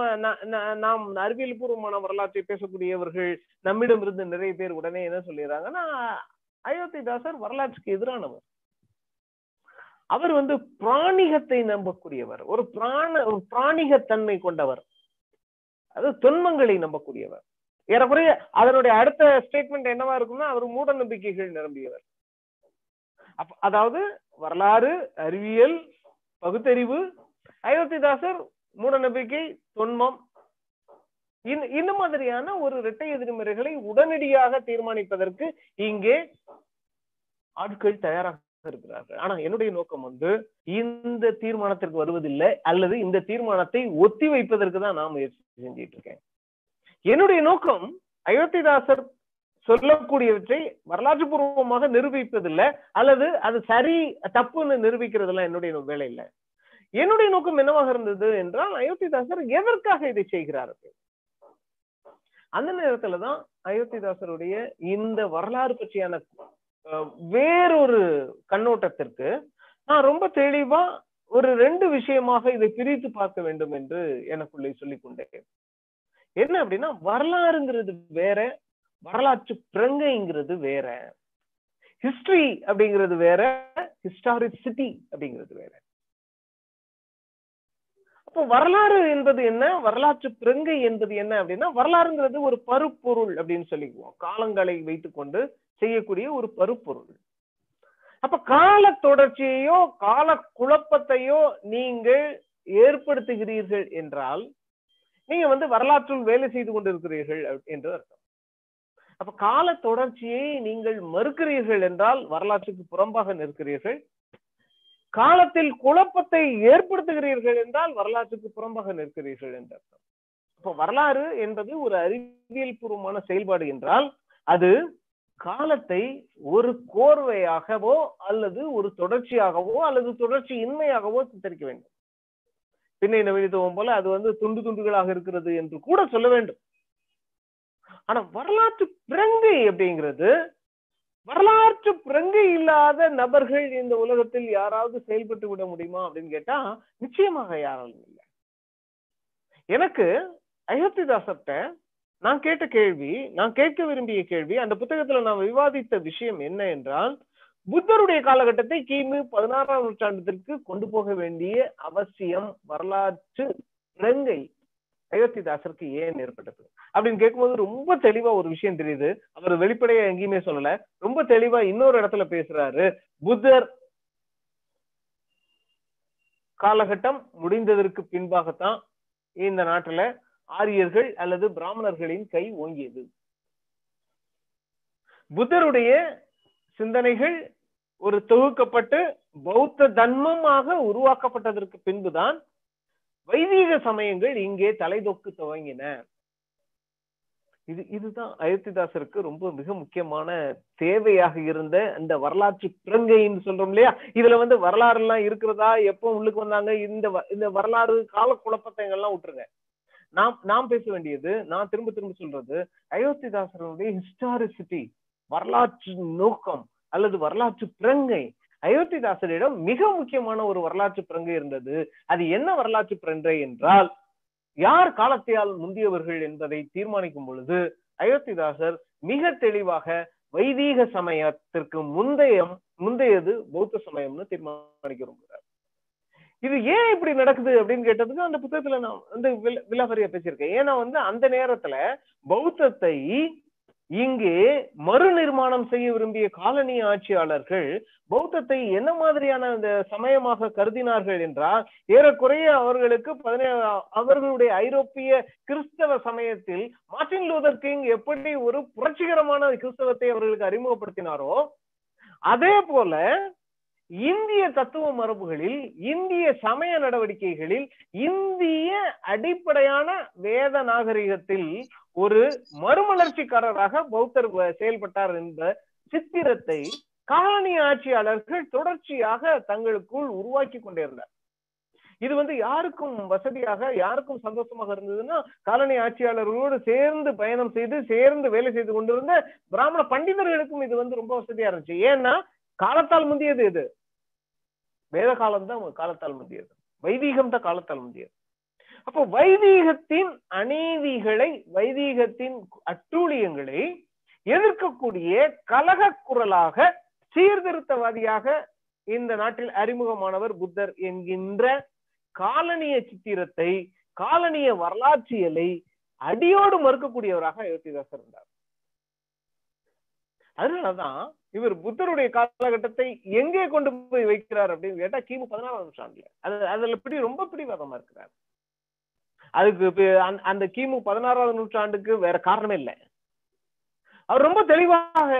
நாம் அறிவியல் பூர்வமான வரலாற்றை பேசக்கூடியவர்கள் நம்மிடமிருந்து நிறைய பேர் உடனே என்ன சொல்லிடுறாங்கன்னா அயோத்திதாசர் வரலாற்றுக்கு எதிரானவர். அவர் வந்து பிராணிகத்தை நம்பக்கூடியவர். ஒரு பிராண ஒரு பிராணிகத்தன்மை கொண்டவர். அது தொன்மங்களை நம்பக்கூடியவர். ஏறக்குறைய அதனுடைய அடுத்த ஸ்டேட்மெண்ட் என்னவா இருக்கும்னா அவர் மூட நம்பிக்கைகள் நிரம்பியவர். அதாவது வரலாறு அறிவியல் பகுத்தறிவு அயோத்திதாசர் மூட நம்பிக்கை தொன்மம் இந்த- மாதிரியான ஒரு இரட்டை எதிர்மறைகளை உடனடியாக தீர்மானிப்பதற்கு இங்கே ஆட்கள் தயாராக இருக்கிறார்கள். ஆனா என்னுடைய நோக்கம் வந்து இந்த தீர்மானத்திற்கு வருவதில்லை அல்லது இந்த தீர்மானத்தை ஒத்தி வைப்பதற்கு தான் நான் முயற்சி செஞ்சிட்டு இருக்கேன். என்னுடைய நோக்கம் அயோத்திதாசர் சொல்லக்கூடியவற்றை வரலாற்று பூர்வமாக நிரூபிப்பதில்லை அல்லது அது சரி தப்புன்னு நிரூபிக்கிறதுலாம் என்னுடைய வேலை இல்லை என்னுடைய நோக்கம் என்னவாக இருந்தது என்றால் அயோத்திதாசர் எதற்காக இதை செய்கிறார்கள் அந்த நேரத்துலதான் அயோத்திதாசருடைய இந்த வரலாறு பற்றியான அஹ், வேறொரு கண்ணோட்டத்திற்கு நான் ரொம்ப தெளிவா ஒரு ரெண்டு விஷயமாக இதை பிரித்து பார்க்க வேண்டும் என்று எனக்குள்ளே சொல்லிக் கொண்டேன். என்ன அப்படின்னா வரலாறுங்கிறது வேற வரலாற்று பிரங்கைங்கிறது வேற ஹிஸ்டரி அப்படிங்கிறது வேற ஹிஸ்டாரிசிட்டி அப்படிங்கிறது வேற. அப்போ வரலாறு என்பது என்ன? வரலாற்று பிரங்கை என்பது என்ன அப்படின்னா வரலாறுங்கிறது ஒரு பருப்பொருள் அப்படின்னு சொல்லிக்குவோம். காலங்களை வைத்துக்கொண்டு செய்யக்கூடிய ஒரு பருப்பொருள். அப்ப கால தொடர்ச்சியையோ கால குழப்பத்தையோ நீங்கள் ஏற்படுத்துகிறீர்கள் என்றால் நீங்க வந்து வரலாற்றுள் வேலை செய்து கொண்டிருக்கிறீர்கள் என்று அர்த்தம். அப்ப கால தொடர்ச்சியை நீங்கள் மறுக்கிறீர்கள் என்றால் வரலாற்றுக்கு புறம்பாக நிற்கிறீர்கள். காலத்தில் குழப்பத்தை ஏற்படுத்துகிறீர்கள் என்றால் வரலாற்றுக்கு புறம்பாக நிற்கிறீர்கள் என்று அர்த்தம். இப்ப வரலாறு என்பது ஒரு அறிவியல் பூர்வமான செயல்பாடு என்றால் அது காலத்தை ஒரு கோர்வையாகவோ அல்லது ஒரு தொடர்ச்சியாகவோ அல்லது தொடர்ச்சி இன்மையாகவோ சித்தரிக்க வேண்டும். பின்னை நவீனத்துவம் போல அது வந்து துண்டு துண்டுகளாக இருக்கிறது என்று கூட சொல்ல வேண்டும். ஆனா வரலாற்று பிரங்கை அப்படிங்கிறது வரலாற்று பிரங்கை இல்லாத நபர்கள் இந்த உலகத்தில் யாராவது செயல்பட்டு விட முடியுமா அப்படின்னு கேட்டா நிச்சயமாக யாராலும் இல்லை. எனக்கு அயோத்திதாசர்கிட்ட நான் கேட்ட கேள்வி நான் கேட்க விரும்பிய கேள்வி அந்த புத்தகத்துல நான் விவாதித்த விஷயம் என்ன என்றால் புத்தருடைய காலகட்டத்தை கிமு பதினாறாம் நூற்றாண்டத்திற்கு கொண்டு போக வேண்டிய அவசியம் வரலாற்று பிரங்கை அயோத்திதாசருக்கு ஏன் ஏற்பட்டது? அப்படின்னு கேட்கும்போது ரொம்ப தெளிவா ஒரு விஷயம் தெரியுது. அவர் வெளிப்படையா எங்கேயுமே சொல்லல. ரொம்ப தெளிவா இன்னொரு இடத்துல பேசுறாரு. புத்தர் காலகட்டம் முடிந்ததற்கு பின்பாகத்தான் இந்த நாட்டுல ஆரியர்கள் அல்லது பிராமணர்களின் கை ஓங்கியது. புத்தருடைய சிந்தனைகள் ஒரு தொகுக்கப்பட்டு பௌத்த தன்மமாக உருவாக்கப்பட்டதற்கு பின்புதான் வைதீக சமயங்கள் இங்கே தலைதொக்கு துவங்கின. இது இதுதான் அயோத்திதாசருக்கு ரொம்ப மிக முக்கியமான தேவையாக இருந்த அந்த வரலாற்று பிறங்கைன்னு சொல்றோம் இல்லையா? இதுல வந்து வரலாறு எல்லாம் இருக்கிறதா? எப்போ உள்ளுக்கு வந்தாங்க? இந்த இந்த வரலாறு கால குழப்பத்தை எல்லாம் விட்டுருங்க. நாம் நாம் பேச வேண்டியது நான் திரும்ப திரும்ப சொல்றது அயோத்திதாசருடைய ஹிஸ்டாரிசிட்டி வரலாற்று நோக்கம் அல்லது வரலாற்று பிறங்கை அயோத்திதாசரிடம் மிக முக்கியமான ஒரு வரலாற்று பிறங்கை இருந்தது. அது என்ன வரலாற்று பிறங்கை என்றால் யார் காலத்தையால் முந்தியவர்கள் என்பதை தீர்மானிக்கும் பொழுது அயோத்திதாசர் மிக தெளிவாக வைதீக சமயத்திற்கு முந்தைய முந்தையது பௌத்த சமயம்னு தீர்மானிக்க விரும்புகிறார் இது ஏன் இப்படி நடக்குது அப்படின்னு கேட்டதுக்கு அந்த புத்தகத்துல நான் வந்து விலாவரியா பேசியிருக்கேன். ஏன்னா வந்து அந்த நேரத்துல பௌத்தத்தை இங்கே மறுநிர்மாணம் செய்ய விரும்பிய காலனி ஆட்சியாளர்கள் பௌத்தத்தை என்ன மாதிரியான அந்த சமயமாக கருதினார்கள் என்றால் ஏறக்குறைய அவர்களுக்கு பதினேழு அவர்களுடைய ஐரோப்பிய கிறிஸ்தவ சமயத்தில் மார்டின் லூதர் கிங் எப்படி ஒரு புரட்சிகரமான கிறிஸ்தவத்தை அவர்களுக்கு அறிமுகப்படுத்தினாரோ அதே போல இந்திய தத்துவ மரபுகளில் இந்திய சமய நடவடிக்கைகளில் இந்திய அடிப்படையான வேத நாகரிகத்தில் ஒரு மறுமலர்ச்சிக்காரராக பௌத்தர் செயல்பட்டார் என்ற சித்திரத்தை காலனி ஆட்சியாளர்கள் தொடர்ச்சியாக தங்களுக்குள் உருவாக்கி கொண்டிருந்தார். இது வந்து யாருக்கும் வசதியாக யாருக்கும் சந்தோஷமாக இருந்ததுன்னா காலனி ஆட்சியாளர்களோடு சேர்ந்து பயணம் செய்து சேர்ந்து வேலை செய்து கொண்டிருந்த பிராமண பண்டிதர்களுக்கும் இது வந்து ரொம்ப வசதியா இருந்துச்சு. ஏன்னா காலத்தால் முந்தியது இது. வேத காலம் தான் காலத்தால் முந்தியது. வைதீகம் தான் காலத்தால் முந்தியது. அப்போ வைதீகத்தின் அநீதிகளை வைதீகத்தின் அட்டூழியங்களை எதிர்க்கக்கூடிய கலக குரலாக சீர்திருத்தவாதியாக இந்த நாட்டில் அறிமுகமானவர் புத்தர் என்கின்ற காலனிய சித்திரத்தை காலனிய வரலாற்றியலை அடியோடு மறுக்கக்கூடியவராக அயோத்திதாசர் இருந்தார். அதனாலதான் இவர் புத்தருடைய காலகட்டத்தை எங்கே கொண்டு போய் வைக்கிறார் அப்படின்னு கேட்டா கிமு பதினாறாம் நூற்றாண்டுல அது அதுல பிடி ரொம்ப பிடிவாதமா இருக்கிறார். அதுக்கு அந்த கிமு பதினாறாவது நூற்றாண்டுக்கு வேற காரணமே இல்லை. அவர் ரொம்ப தெளிவாக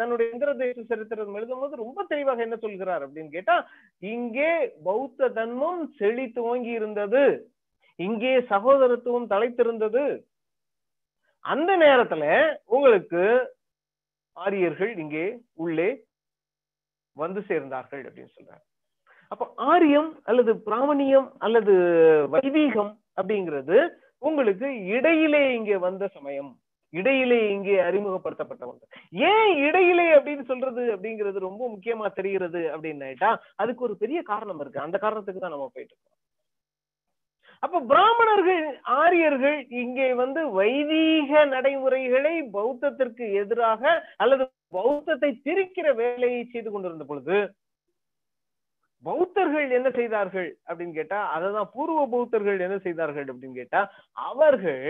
தன்னுடைய இந்திர தேச சரித்திரம் எழுதும் போது ரொம்ப தெளிவாக என்ன சொல்கிறார் அப்படின்னு கேட்டா இங்கே பௌத்த தன்மம் செழி துவங்கி இருந்தது. இங்கே சகோதரத்துவம் தலைத்திருந்தது அந்த நேரத்துல உங்களுக்கு ஆரியர்கள் இங்கே உள்ளே வந்து சேர்ந்தார்கள் அப்படின்னு சொல்றாங்க. அப்ப ஆரியம் அல்லது பிராமணியம் அல்லது வைதீகம் அப்படிங்கிறது உங்களுக்கு இடையிலே இங்கே வந்த சமயம் இடையிலே இங்கே அறிமுகப்படுத்தப்பட்ட ஒன்று ஏன் இடையிலே அப்படின்னு சொல்றது அப்படிங்கிறது ரொம்ப முக்கியமா தெரிகிறது அப்படின்னாட்டா அதுக்கு ஒரு பெரிய காரணம் இருக்கு. அந்த காரணத்துக்கு தான் நம்ம போயிட்டு இருக்கோம். அப்ப பிராமணர்கள் ஆரியர்கள் இங்கே வந்து வைதீக நடைமுறைகளை பௌத்தத்திற்கு எதிராக அல்லது பௌத்தத்தை திரிக்கிற வேலையை செய்து கொண்டிருந்த பொழுது பௌத்தர்கள் என்ன செய்தார்கள் அப்படின்னு கேட்டா அததான் பூர்வ பௌத்தர்கள் என்ன செய்தார்கள் அப்படின்னு கேட்டா அவர்கள்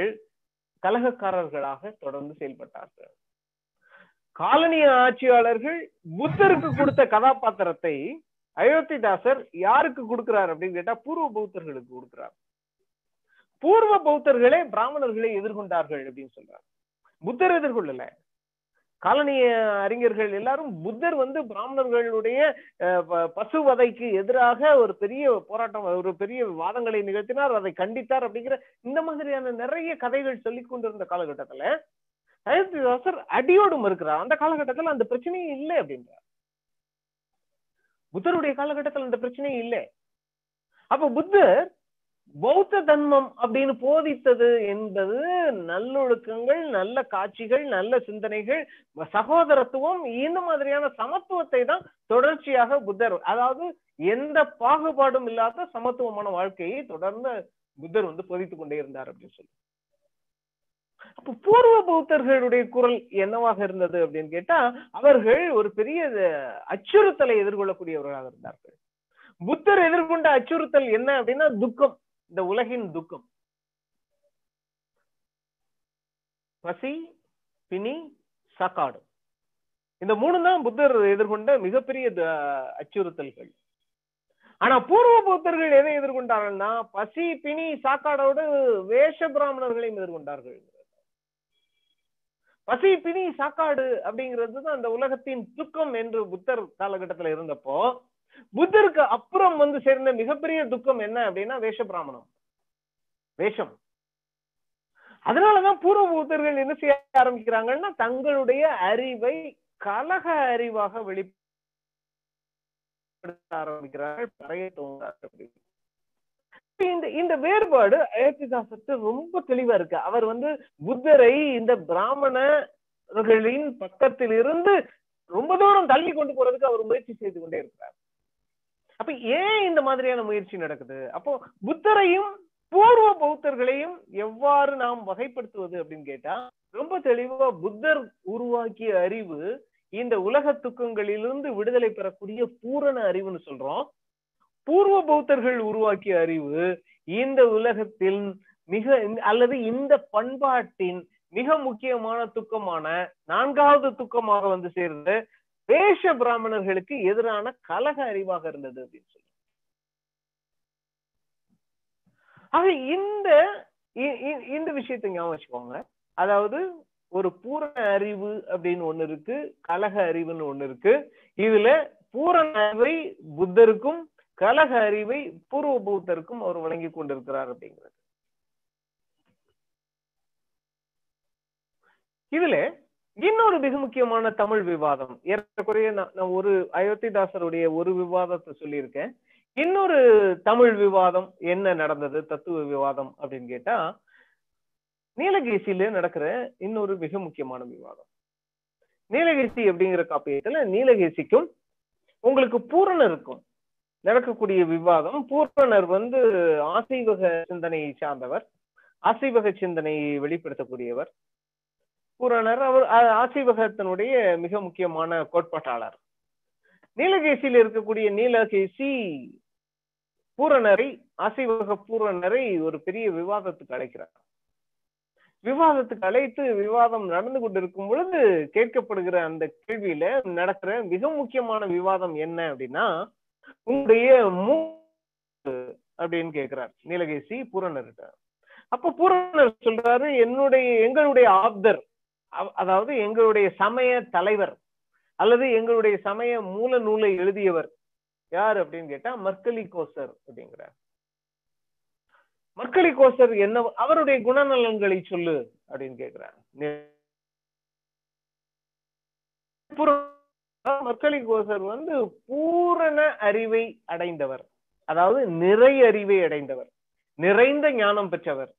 கலகக்காரர்களாக தொடர்ந்து செயல்பட்டார்கள். காலனிய ஆட்சியாளர்கள் புத்தருக்கு கொடுத்த கதாபாத்திரத்தை அயோத்திதாசர் யாருக்கு கொடுக்கிறார் அப்படின்னு கேட்டா பூர்வ பௌத்தர்களுக்கு கொடுக்கிறார். பூர்வ பௌத்தர்களே பிராமணர்களை எதிர்கொண்டார்கள் அப்படின்னு சொல்றாங்க. புத்தர் எதிர்கொள்ளல. காலனிய அறிஞர்கள் எல்லாரும் புத்தர் வந்து பிராமணர்களுடைய பசுவதைக்கு எதிராக ஒரு பெரிய போராட்டம் ஒரு பெரிய வாதங்களை நிகழ்த்தினார் அதை கண்டித்தார் அப்படிங்கிற இந்த மாதிரியான நிறைய கதைகள் சொல்லிக் கொண்டிருந்த காலகட்டத்துல அயோத்திதாசர் அடியோடு மறுக்கிறார் அந்த காலகட்டத்துல அந்த பிரச்சனையே இல்லை அப்படின்றார். புத்தருடைய காலகட்டத்தில் அந்த பிரச்சனையே இல்லை. அப்ப புத்தர் பௌத்த தன்மம் அப்படின்னு போதித்தது என்பது நல்லொழுக்கங்கள் நல்ல காட்சிகள் நல்ல சிந்தனைகள் சகோதரத்துவம் இந்த மாதிரியான சமத்துவத்தை தான் தொடர்ச்சியாக புத்தர் அதாவது எந்த பாகுபாடும் இல்லாத சமத்துவமான வாழ்க்கையை தொடர்ந்து புத்தர் வந்து போதித்துக் கொண்டே இருந்தார் அப்படின்னு சொல்லி. அப்ப பூர்வ பௌத்தர்களுடைய குரல் என்னவாக இருந்தது அப்படின்னு கேட்டா அவர்கள் ஒரு பெரிய அச்சுறுத்தலை எதிர்கொள்ளக்கூடியவர்களாக இருந்தார்கள். புத்தர் எதிர்கொண்ட அச்சுறுத்தல் என்ன அப்படின்னா துக்கம். இந்த உலகின் துக்கம். பசி பிணி சாக்காடு. இந்த மூணு தான் புத்தர் எதிர்கொண்ட மிகப்பெரிய அச்சுறுத்தல்கள். ஆனா பூர்வ புத்தர்கள் எதை எதிர்கொண்டார்கள்னா பசி பிணி சாக்காடோடு வேஷ பிராமணர்களையும் எதிர்கொண்டார்கள். பசி பிணி சாக்காடு அப்படிங்கிறது தான் அந்த உலகத்தின் துக்கம் என்று புத்தர் காலகட்டத்துல இருந்தப்போ புத்தருக்கு அப்புறம் வந்து சேர்ந்த மிகப்பெரிய துக்கம் என்ன அப்படின்னா வேஷ பிராமணம் வேஷம். அதனாலதான் பூர்வ புத்தர்கள் என்ன செய்ய ஆரம்பிக்கிறாங்கன்னா தங்களுடைய அறிவை கலக அறிவாக வெளிப்படுத்த ஆரம்பிக்கிறார்கள் பறைய இந்த இந்த வேறுபாடு அயோத்திதாசத்து ரொம்ப தெளிவா இருக்கு. அவர் வந்து புத்தரை இந்த பிராமணர்களின் பக்கத்தில் இருந்து ரொம்ப தூரம் தள்ளி கொண்டு போறதுக்கு அவர் முயற்சி செய்து கொண்டே இருக்கிறார். அப்ப ஏன் இந்த மாதிரியான முயற்சி நடக்குது? அப்போ புத்தரையும் பூர்வ பௌத்தர்களையும் எவ்வாறு நாம் வகைப்படுத்துவது அப்படின்னு கேட்டா ரொம்ப தெளிவா புத்தர் உருவாக்கிய அறிவு இந்த உலக துக்கங்களிலிருந்து விடுதலை பெறக்கூடிய பூரண அறிவுன்னு சொல்றோம். பூர்வ பௌத்தர்கள் உருவாக்கிய அறிவு இந்த உலகத்தில் மிக அல்லது இந்த பண்பாட்டின் மிக முக்கியமான துக்கமான நான்காவது துக்கமாக வந்து சேர்ந்து வேஷ பிராமணர்களுக்கு எதிரான கலக அறிவாக இருந்தது அப்படின்னு சொல்லி. ஆக இந்த இந்த விஷயத்தை ஞாபகம் வச்சுக்கோங்க. அதாவது ஒரு பூரண அறிவு அப்படின்னு ஒண்ணு இருக்கு கலக அறிவுன்னு ஒண்ணு இருக்கு. இதுல பூரண அறிவை புத்தருக்கும் கலக அறிவை பூர்வபூத்தருக்கும் அவர் வழங்கி கொண்டிருக்கிறார் அப்படிங்கிறது. இதுல இன்னொரு மிக முக்கியமான தமிழ் விவாதம். ஏறக்குறைய நான் ஒரு அயோத்திதாசருடைய ஒரு விவாதத்தை சொல்லியிருக்கேன். இன்னொரு தமிழ் விவாதம் என்ன நடந்தது தத்துவ விவாதம் அப்படின்னு கேட்டா நீலகேசியில நடக்கிற இன்னொரு மிக முக்கியமான விவாதம். நீலகேசி அப்படிங்கிற காப்பியத்துல நீலகேசிக்கும் உங்களுக்கு பூரணருக்கும் நடக்கக்கூடிய விவாதம் பூரணர் வந்து ஆசைவக சிந்தனையை சார்ந்தவர் ஆசைவக சிந்தனையை வெளிப்படுத்தக்கூடியவர். பூரணர் அவர் ஆசைவகத்தினுடைய மிக முக்கியமான கோட்பாட்டாளர். நீலகேசியில் இருக்கக்கூடிய நீலகேசி பூரணரை ஆசைவக பூரணரை ஒரு பெரிய விவாதத்துக்கு அழைக்கிறார். விவாதத்துக்கு அழைத்து விவாதம் நடந்து கொண்டிருக்கும் பொழுது கேட்கப்படுகிற அந்த கேள்வியில நடக்கிற மிக முக்கியமான விவாதம் என்ன அப்படின்னா உங்களுடைய மூ அப்படின்னு கேட்கிறார். நீலகேசி பூரணர்கிட்ட. அப்ப பூரணர் சொல்றாரு என்னுடைய எங்களுடைய ஆப்தர் அதாவது எங்களுடைய சமய தலைவர் அல்லது எங்களுடைய சமய மூல நூலை எழுதியவர் யார் அப்படின்னு கேட்டா மர்கலி கோசர் அப்படிங்கிறார். மர்கலி கோசர் என்ன அவருடைய குணநலன்களை சொல்லு அப்படின்னு கேட்கிறார் மர்கலி கோசர் வந்து பூரண அறிவை அடைந்தவர். அதாவது நிறை அறிவை அடைந்தவர். நிறைந்த ஞானம் பெற்றவர்.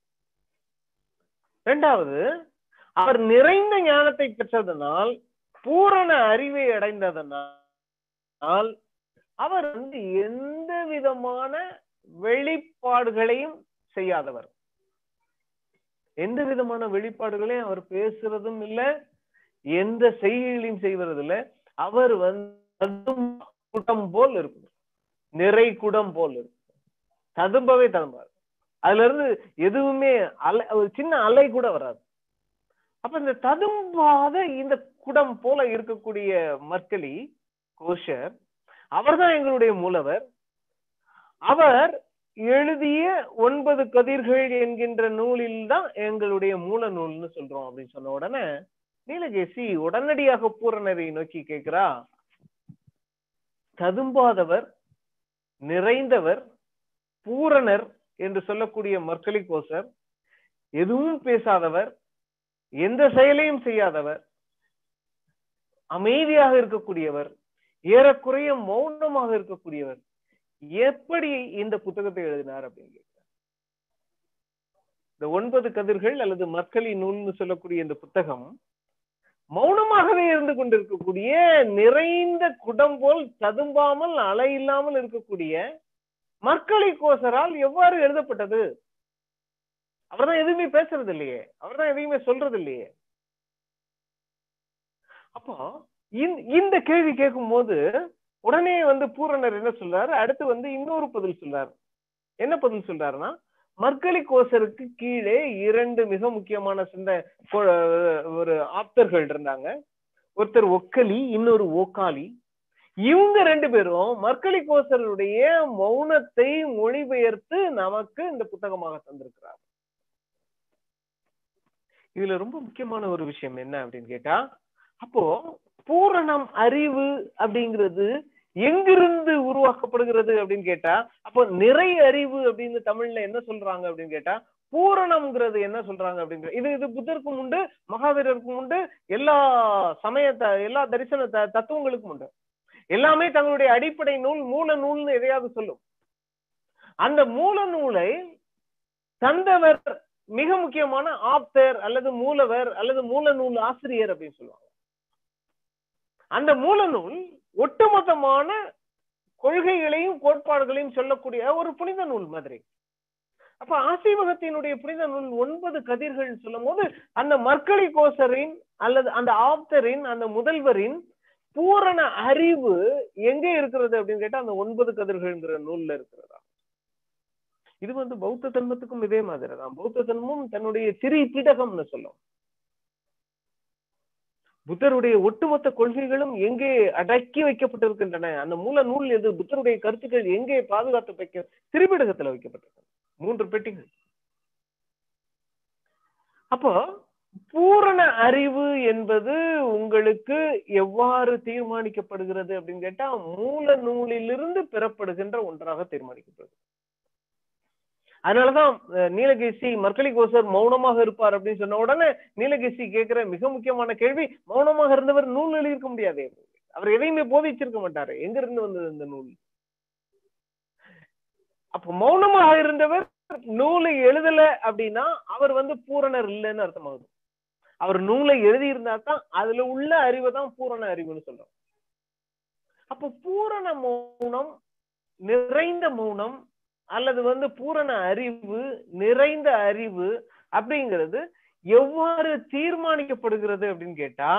இரண்டாவது அவர் நிறைந்த ஞானத்தை பெற்றதனால் பூரண அறிவை அடைந்ததனால் அவர் வந்து எந்த விதமான வெளிப்பாடுகளையும் செய்யாதவர். எந்த விதமான வெளிப்பாடுகளையும் அவர் பேசுறதும் இல்ல எந்த செய்கைகளையும் செய்வது இல்ல அவர் வந்து குடம் போல் இருக்கும். நிறை குடம் போல் இருக்கும். ததும்பவே ததும்பாது அதுல இருந்து எதுவுமே அலை ஒரு சின்ன அலை கூட வராது. அப்ப இந்த ததும்பாத இந்த குடம் போல இருக்கக்கூடிய மற்களி கோஷர் அவர்தான் எங்களுடைய மூலவர். அவர் எழுதிய ஒன்பது கதிர்கள் என்கின்ற நூலில் தான் எங்களுடைய மூல நூல்னு சொல்றோம் அப்படின்னு சொன்ன உடனே நீலகேசி உடனடியாக பூரணரை நோக்கி கேட்கிறா ததும்பாதவர் நிறைந்தவர் பூரணர் என்று சொல்லக்கூடிய மர்கலி கோசர் எதுவும் பேசாதவர் எந்த செயலையும் செய்யாதவர் அமைதியாக இருக்கக்கூடியவர் ஏறக்குறைய மௌனமாக இருக்கக்கூடியவர் எப்படி இந்த புத்தகத்தை எழுதினார் அப்படின்னு கேட்டார் இந்த ஒன்பது கதிர்கள் அல்லது மக்களின் நூல்னு சொல்லக்கூடிய இந்த புத்தகம் மௌனமாகவே இருந்து கொண்டிருக்கக்கூடிய நிறைந்த குடம் போல் ததும்பாமல் அலை இல்லாமல் இருக்கக்கூடிய மக்களை கோசரால் எவ்வாறு எழுதப்பட்டது? அவர்தான் எதுவுமே பேசுறது இல்லையே அவர்தான் எதையுமே சொல்றது இல்லையே அப்போ இந்த- கேள்வி கேட்கும் போது உடனே வந்து பூரணர் என்ன சொல்றாரு? அடுத்து வந்து இன்னொரு பதில் சொல்றாரு. என்ன பதில் சொல்றாருன்னா மர்கலி கோசருக்கு கீழே இரண்டு மிக முக்கியமான சிந்த ஒரு ஆப்தர்கள் இருந்தாங்க. ஒருத்தர் ஒக்கலி இன்னொரு ஓக்காலி. இவங்க ரெண்டு பேரும் மர்கலி கோசருடைய மௌனத்தை மொழிபெயர்த்து நமக்கு இந்த புத்தகமாக தந்திருக்கிறார். இதுல ரொம்ப முக்கியமான ஒரு விஷயம் என்ன அப்படின்னு கேட்டா அப்போ பூரணம் அறிவு அப்படிங்கிறது எங்கிருந்து உருவாக்கப்படுகிறது அப்படின்னு கேட்டா அப்போ நிறை அறிவு அப்படின்னு தமிழ்ல என்ன சொல்றாங்க அப்படின்னு கேட்டா பூரணம்ங்கிறது என்ன சொல்றாங்க அப்படிங்கிற இது இது புத்தருக்கும் உண்டு மகாவீரருக்கும் உண்டு எல்லா சமய எல்லா தரிசன த- தத்துவங்களுக்கும் உண்டு. எல்லாமே தங்களுடைய அடிப்படை நூல் மூல நூல்னு எதையாவது சொல்லும். அந்த மூல நூலை தந்தவர் மிக முக்கியமான ஆப்தர் அல்லது மூலவர் அல்லது மூல நூல் ஆசிரியர் அப்படின்னு சொல்லுவாங்க. அந்த மூல நூல் ஒட்டுமொத்தமான கொள்கைகளையும் கோட்பாடுகளையும் சொல்லக்கூடிய ஒரு புனித நூல் மாதிரி. அப்ப ஆசீவகத்தினுடைய புனித நூல் ஒன்பது கதிர்கள் சொல்லும் போது அந்த மர்க்கலி கோசரின் அல்லது அந்த ஆப்தரின் அந்த முதல்வரின் பூரண அறிவு எங்கே இருக்கிறது அப்படின்னு கேட்டா அந்த ஒன்பது கதிர்கள்ங்கிற நூல்ல இருக்கிறதா. இது வந்து பௌத்த தர்மத்துக்கும் இதே மாதிரி தான். பௌத்த தன்மம் தன்னுடைய திரி பீடகம்னு சொல்லும் புத்தருடைய ஒட்டுமொத்த கொள்கைகளும் எங்கே அடக்கி வைக்கப்பட்டிருக்கின்றன அந்த மூல நூல் எது புத்தருடைய கருத்துக்கள் எங்கே பாதுகாத்து வைக்க திரிபிடகத்துல வைக்கப்பட்டிருக்கின்றன. மூன்று பெட்டிகள். அப்போ பூரண அறிவு என்பது உங்களுக்கு எவ்வாறு தீர்மானிக்கப்படுகிறது அப்படின்னு கேட்டா மூல நூலிலிருந்து பெறப்படுகின்ற ஒன்றாக தீர்மானிக்கப்படுகிறது அதனாலதான் அஹ், நீலகேசி மர்கலி கோசர் மௌனமாக இருப்பார் அப்படின்னு சொன்ன உடனே நீலகேசி கேட்கிற மிக முக்கியமான கேள்வி மௌனமாக இருந்தவர் நூல் எழுதியிருக்க முடியாது. அவர் எதையுமே போதிச்சிருக்க மாட்டாரு. எங்க இருந்து வந்தது இந்த நூல்? அப்ப மௌனமாக இருந்தவர் நூலை எழுதல அப்படின்னா அவர் வந்து பூரணர் இல்லைன்னு அர்த்தமாகுது. அவர் நூலை எழுதி இருந்தா தான் அதுல உள்ள அறிவை தான் பூரண அறிவுன்னு சொல்றோம். அப்ப பூரண மௌனம் நிறைந்த மௌனம் அல்லது வந்து பூரண அறிவு நிறைந்த அறிவு அப்படிங்கிறது எவ்வாறு தீர்மானிக்கப்படுகிறது அப்படின்னு கேட்டா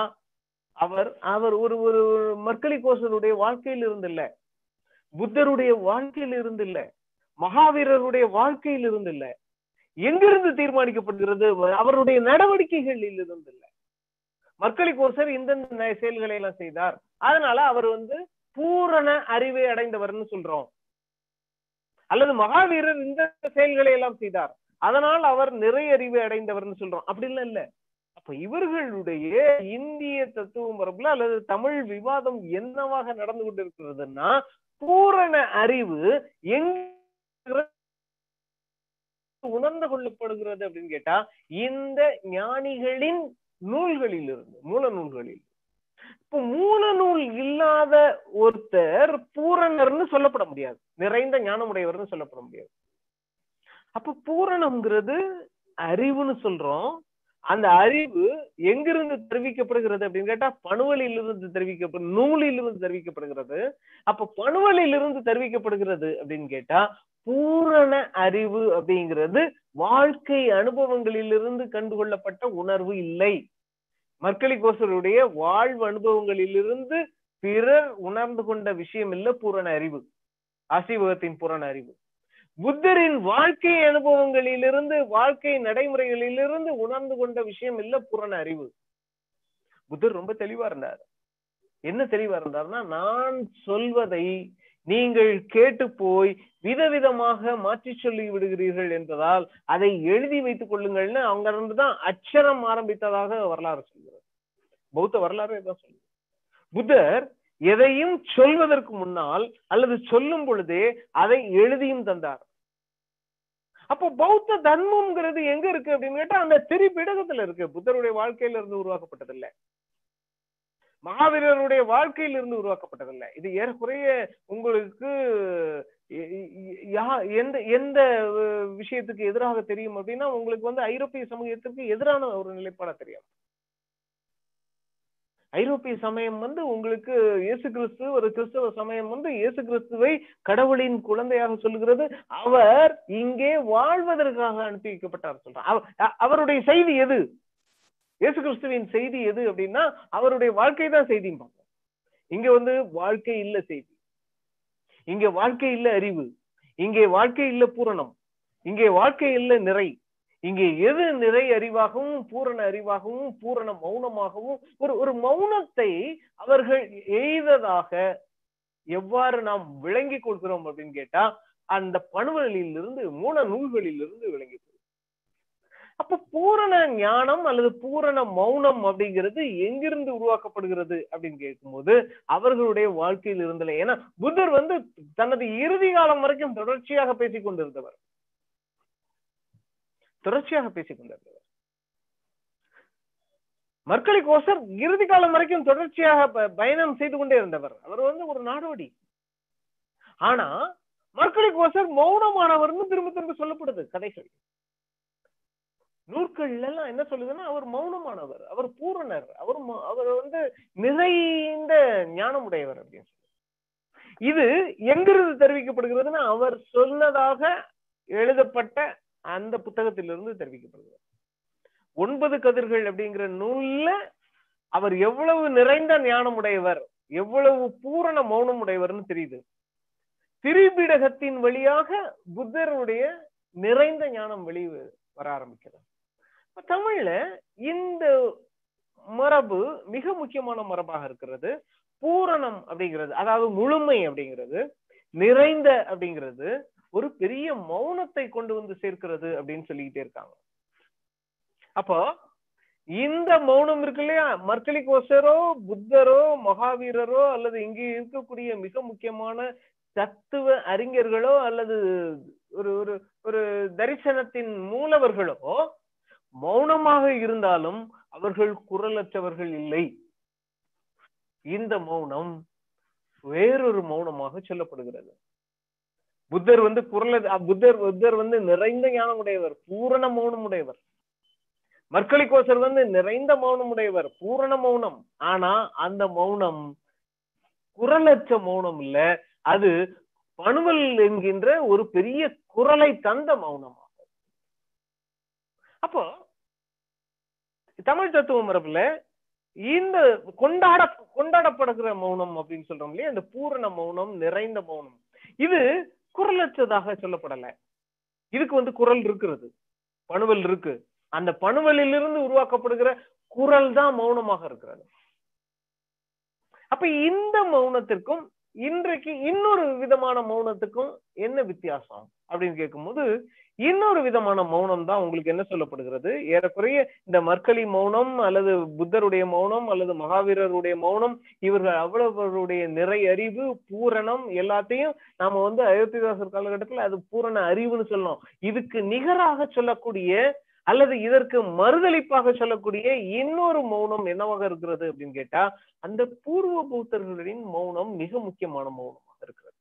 அவர் அவர் ஒரு ஒரு மர்கலி கோசருடைய வாழ்க்கையில் இருந்து இல்ல புத்தருடைய வாழ்க்கையில் இருந்து இல்ல மகாவீரருடைய வாழ்க்கையில் இருந்து இல்ல எங்கிருந்து தீர்மானிக்கப்படுகிறது? அவருடைய நடவடிக்கைகளில் இருந்து இல்ல மர்கலி கோசர் இந்தந்த செயல்களை எல்லாம் செய்தார். அதனால அவர் வந்து பூரண அறிவை அடைந்தவர்னு சொல்றோம். அல்லது மகாவீரர் இந்த செயல்களை எல்லாம் செய்தார். அதனால் அவர் நிறைய அறிவு அடைந்தவர்னு சொல்றோம். அப்படிலாம் இல்ல. அப்ப இவர்களுடைய இந்திய தத்துவ மரபுல அல்லது தமிழ் விவாதம் என்னவாக நடந்து கொண்டிருக்கிறதுன்னா பூரண அறிவு எங்க உணர்ந்து கொள்ளப்படுகிறது அப்படின்னு கேட்டா இந்த ஞானிகளின் நூல்களில் இருந்து மூல நூல்களில். இப்ப மூல நூல் இல்லாத ஒருத்தர் பூரணர்னு சொல்லப்பட முடியாது. நிறைந்த ஞானமுடையவர்னு சொல்லப்பட முடியாது. அப்ப பூரணம்ங்கிறது அறிவுன்னு சொல்றோம். அந்த அறிவு எங்கிருந்து தெரிவிக்கப்படுகிறது அப்படின்னு கேட்டா பணுவலிலிருந்து தெரிவிக்கப்படும் நூலிலிருந்து தெரிவிக்கப்படுகிறது. அப்ப பணுவலில் இருந்து தெரிவிக்கப்படுகிறது அப்படின்னு கேட்டா பூரண அறிவு அப்படிங்கிறது வாழ்க்கை அனுபவங்களிலிருந்து கண்டுகொள்ளப்பட்ட உணர்வு இல்லை. மர்கலி கோசருடைய வாழ்வு அனுபவங்களிலிருந்து பிறர் உணர்ந்து கொண்ட விஷயம் இல்ல பூரண அறிவு. ஆசீவகத்தின் பூரண அறிவு. புத்தரின் வாழ்க்கை அனுபவங்களிலிருந்து வாழ்க்கை நடைமுறைகளிலிருந்து உணர்ந்து கொண்ட விஷயம் இல்ல பூரண அறிவு. புத்தர் ரொம்ப தெளிவா இருந்தார். என்ன தெளிவா இருந்தார்னா நான் சொல்வதை நீங்கள் கேட்டு போய் விதவிதமாக மாற்றி சொல்லி விடுகிறீர்கள் என்பதால் அதை எழுதி வைத்துக் கொள்ளுங்கள்னு அவங்க அச்சரம் ஆரம்பித்ததாக வரலாறு சொல்கிறது. பௌத்த வரலாறு இதான் சொல்லுது. புத்தர் எதையும் சொல்வதற்கு முன்னால் அல்லது சொல்லும் பொழுதே அதை எழுதியும் தந்தார். அப்போ பௌத்த தர்மம்ங்கிறது எங்க இருக்கு அப்படின்னு கேட்டா அந்த திரிபிடகத்துல இருக்கு. புத்தருடைய வாழ்க்கையில இருந்து உருவாக்கப்பட்டதில்லை. மகாவீரருடைய வாழ்க்கையில இருந்து உருவாக்கப்பட்டதில்லை. இது ஏறக்குறைய உங்களுக்கு யா- எந்த எந்த விஷயத்துக்கு எதிராக தெரியும் அப்படின்னா உங்களுக்கு வந்து ஐரோப்பிய சமூகத்திற்கு எதிரான ஒரு நிலைப்பாடா தெரியும். ஐரோப்பிய சமயம் வந்து உங்களுக்கு இயேசு கிறிஸ்து ஒரு கிறிஸ்தவ சமயம் வந்து இயேசு கிறிஸ்துவை கடவுளின் குழந்தையாக சொல்லுகிறது. அவர் இங்கே வாழ்வதற்காக அனுப்பி வைக்கப்பட்டார் சொல்றார். அவருடைய செய்தி எது? இயேசு கிறிஸ்துவின் செய்தி எது அப்படின்னா அவருடைய வாழ்க்கை தான் செய்தியும் பார்ப்போம். இங்க வந்து வாழ்க்கை இல்ல செய்தி. இங்க வாழ்க்கை இல்ல அறிவு. இங்கே வாழ்க்கை இல்ல பூரணம். இங்கே வாழ்க்கை இல்ல நிறை. இங்கே எது நிறை அறிவாகவும் பூரண அறிவாகவும் பூரண மௌனமாகவும் ஒரு ஒரு மௌனத்தை அவர்கள் எய்ததாக எவ்வாறு நாம் விளங்கிக் கொள்கிறோம் அப்படின்னு கேட்டா அந்த பணுவலிலிருந்து மூல நூல்களிலிருந்து விளங்கி அப்ப பூரண ஞானம் அல்லது பூரண மௌனம் அப்படிங்கிறது எங்கிருந்து உருவாக்கப்படுகிறது அப்படின்னு கேட்கும்போது அவர்களுடைய வாழ்க்கையில் இருந்தல. ஏன்னா புத்தர் வந்து தனது இறுதி காலம் வரைக்கும் தொடர்ச்சியாக பேசிக் கொண்டிருந்தவர். தொடர்ச்சியாக பேசிக் கொண்டிருந்தவர். மர்க்கலி கோசர் இறுதி காலம் வரைக்கும் தொடர்ச்சியாக பயணம் செய்து கொண்டே இருந்தவர். அவர் வந்து ஒரு நாடோடி. ஆனா மர்க்கலி கோசர் மௌனமானவர்னு திரும்ப திரும்ப சொல்லப்படுது கதைகள். நூற்கள் எல்லாம் என்ன சொல்லுதுன்னா அவர் மௌனமானவர் அவர் பூரணர் அவர் அவர் வந்து நிறைந்த ஞானமுடையவர் அப்படின்னு சொல்லி இது எங்கிருந்து தெரிவிக்கப்படுகிறதுன்னா அவர் சொன்னதாக எழுதப்பட்ட அந்த புத்தகத்திலிருந்து தெரிவிக்கப்படுகிறது. ஒன்பது கதிர்கள் அப்படிங்கிற நூல்ல அவர் எவ்வளவு நிறைந்த ஞானமுடையவர் எவ்வளவு பூரண மௌனம் உடையவர்னு தெரியுது. திரிபீடகத்தின் வழியாக புத்தருடைய நிறைந்த ஞானம் வெளியே வர ஆரம்பிக்கிறது. தமிழ்ல இந்த மரபு மிக முக்கியமான மரபாக இருக்கிறது. பூரணம் அப்படிங்கிறது அதாவது முழுமை அப்படிங்கிறது நிறைந்த அப்படிங்கிறது ஒரு பெரிய மௌனத்தை கொண்டு வந்து சேர்க்கிறது அப்படின்னு சொல்லிக்கிட்டே இருக்காங்க. அப்போ இந்த மௌனம் இருக்கு இல்லையா? மர்க்கலி புத்தரோ மகாவீரரோ அல்லது இங்க இருக்கக்கூடிய மிக முக்கியமான தத்துவ அறிஞர்களோ அல்லது ஒரு ஒரு ஒரு தரிசனத்தின் மூலவர்களோ மௌனமாக இருந்தாலும் அவர்கள் குரலற்றவர்கள் இல்லை. இந்த மௌனம் வேறொரு மௌனமாக சொல்லப்படுகிறது. புத்தர் வந்து குரல புத்தர் புத்தர் வந்து நிறைந்த ஞானம் உடையவர் பூரண மௌனம் உடையவர். மர்க்கலி வந்து நிறைந்த மௌனம் உடையவர் பூரண மௌனம். ஆனா அந்த மௌனம் குரலற்ற மௌனம் இல்ல. அது பணுவல் என்கின்ற ஒரு பெரிய குரலை தந்த மௌனமாகும். அப்போ தமிழ் தத்துவ மரபுல இந்த கொண்டாட கொண்டாடப்படுகிற மௌனம் அப்படின்னு சொல்றோம் இல்லையா? இந்த பூரண மௌனம் நிறைந்த மௌனம். இது குரலற்றதாக சொல்லப்படல. இதுக்கு வந்து குரல் இருக்கிறது. பணுவல் இருக்கு. அந்த பணுவலிலிருந்து உருவாக்கப்படுகிற குரல் தான் மௌனமாக இருக்கிறது. அப்ப இந்த மௌனத்திற்கும் இன்றைக்கு இன்னொரு விதமான மௌனத்துக்கும் என்ன வித்தியாசம் அப்படின்னு கேட்கும்போது இன்னொரு விதமான மௌனம் தான் உங்களுக்கு என்ன சொல்லப்படுகிறது? ஏறக்குறைய இந்த மர்க்கலி மௌனம் அல்லது புத்தருடைய மௌனம் அல்லது மகாவீரருடைய மௌனம் இவர்கள் அவ்வளவருடைய நிறை அறிவு பூரணம் எல்லாத்தையும் நாம வந்து அயோத்திதாசர் காலகட்டத்தில் அது பூரண அறிவுன்னு சொல்லணும். இதுக்கு நிகராக சொல்லக்கூடிய அல்லது இதற்கு மறுதளிப்பாக சொல்லக்கூடிய இன்னொரு மௌனம் என்னவாக இருக்கிறது அப்படின்னு கேட்டா அந்த பூர்வ பௌத்தர்களின் மௌனம் மிக முக்கியமான மௌனமாக இருக்கிறது.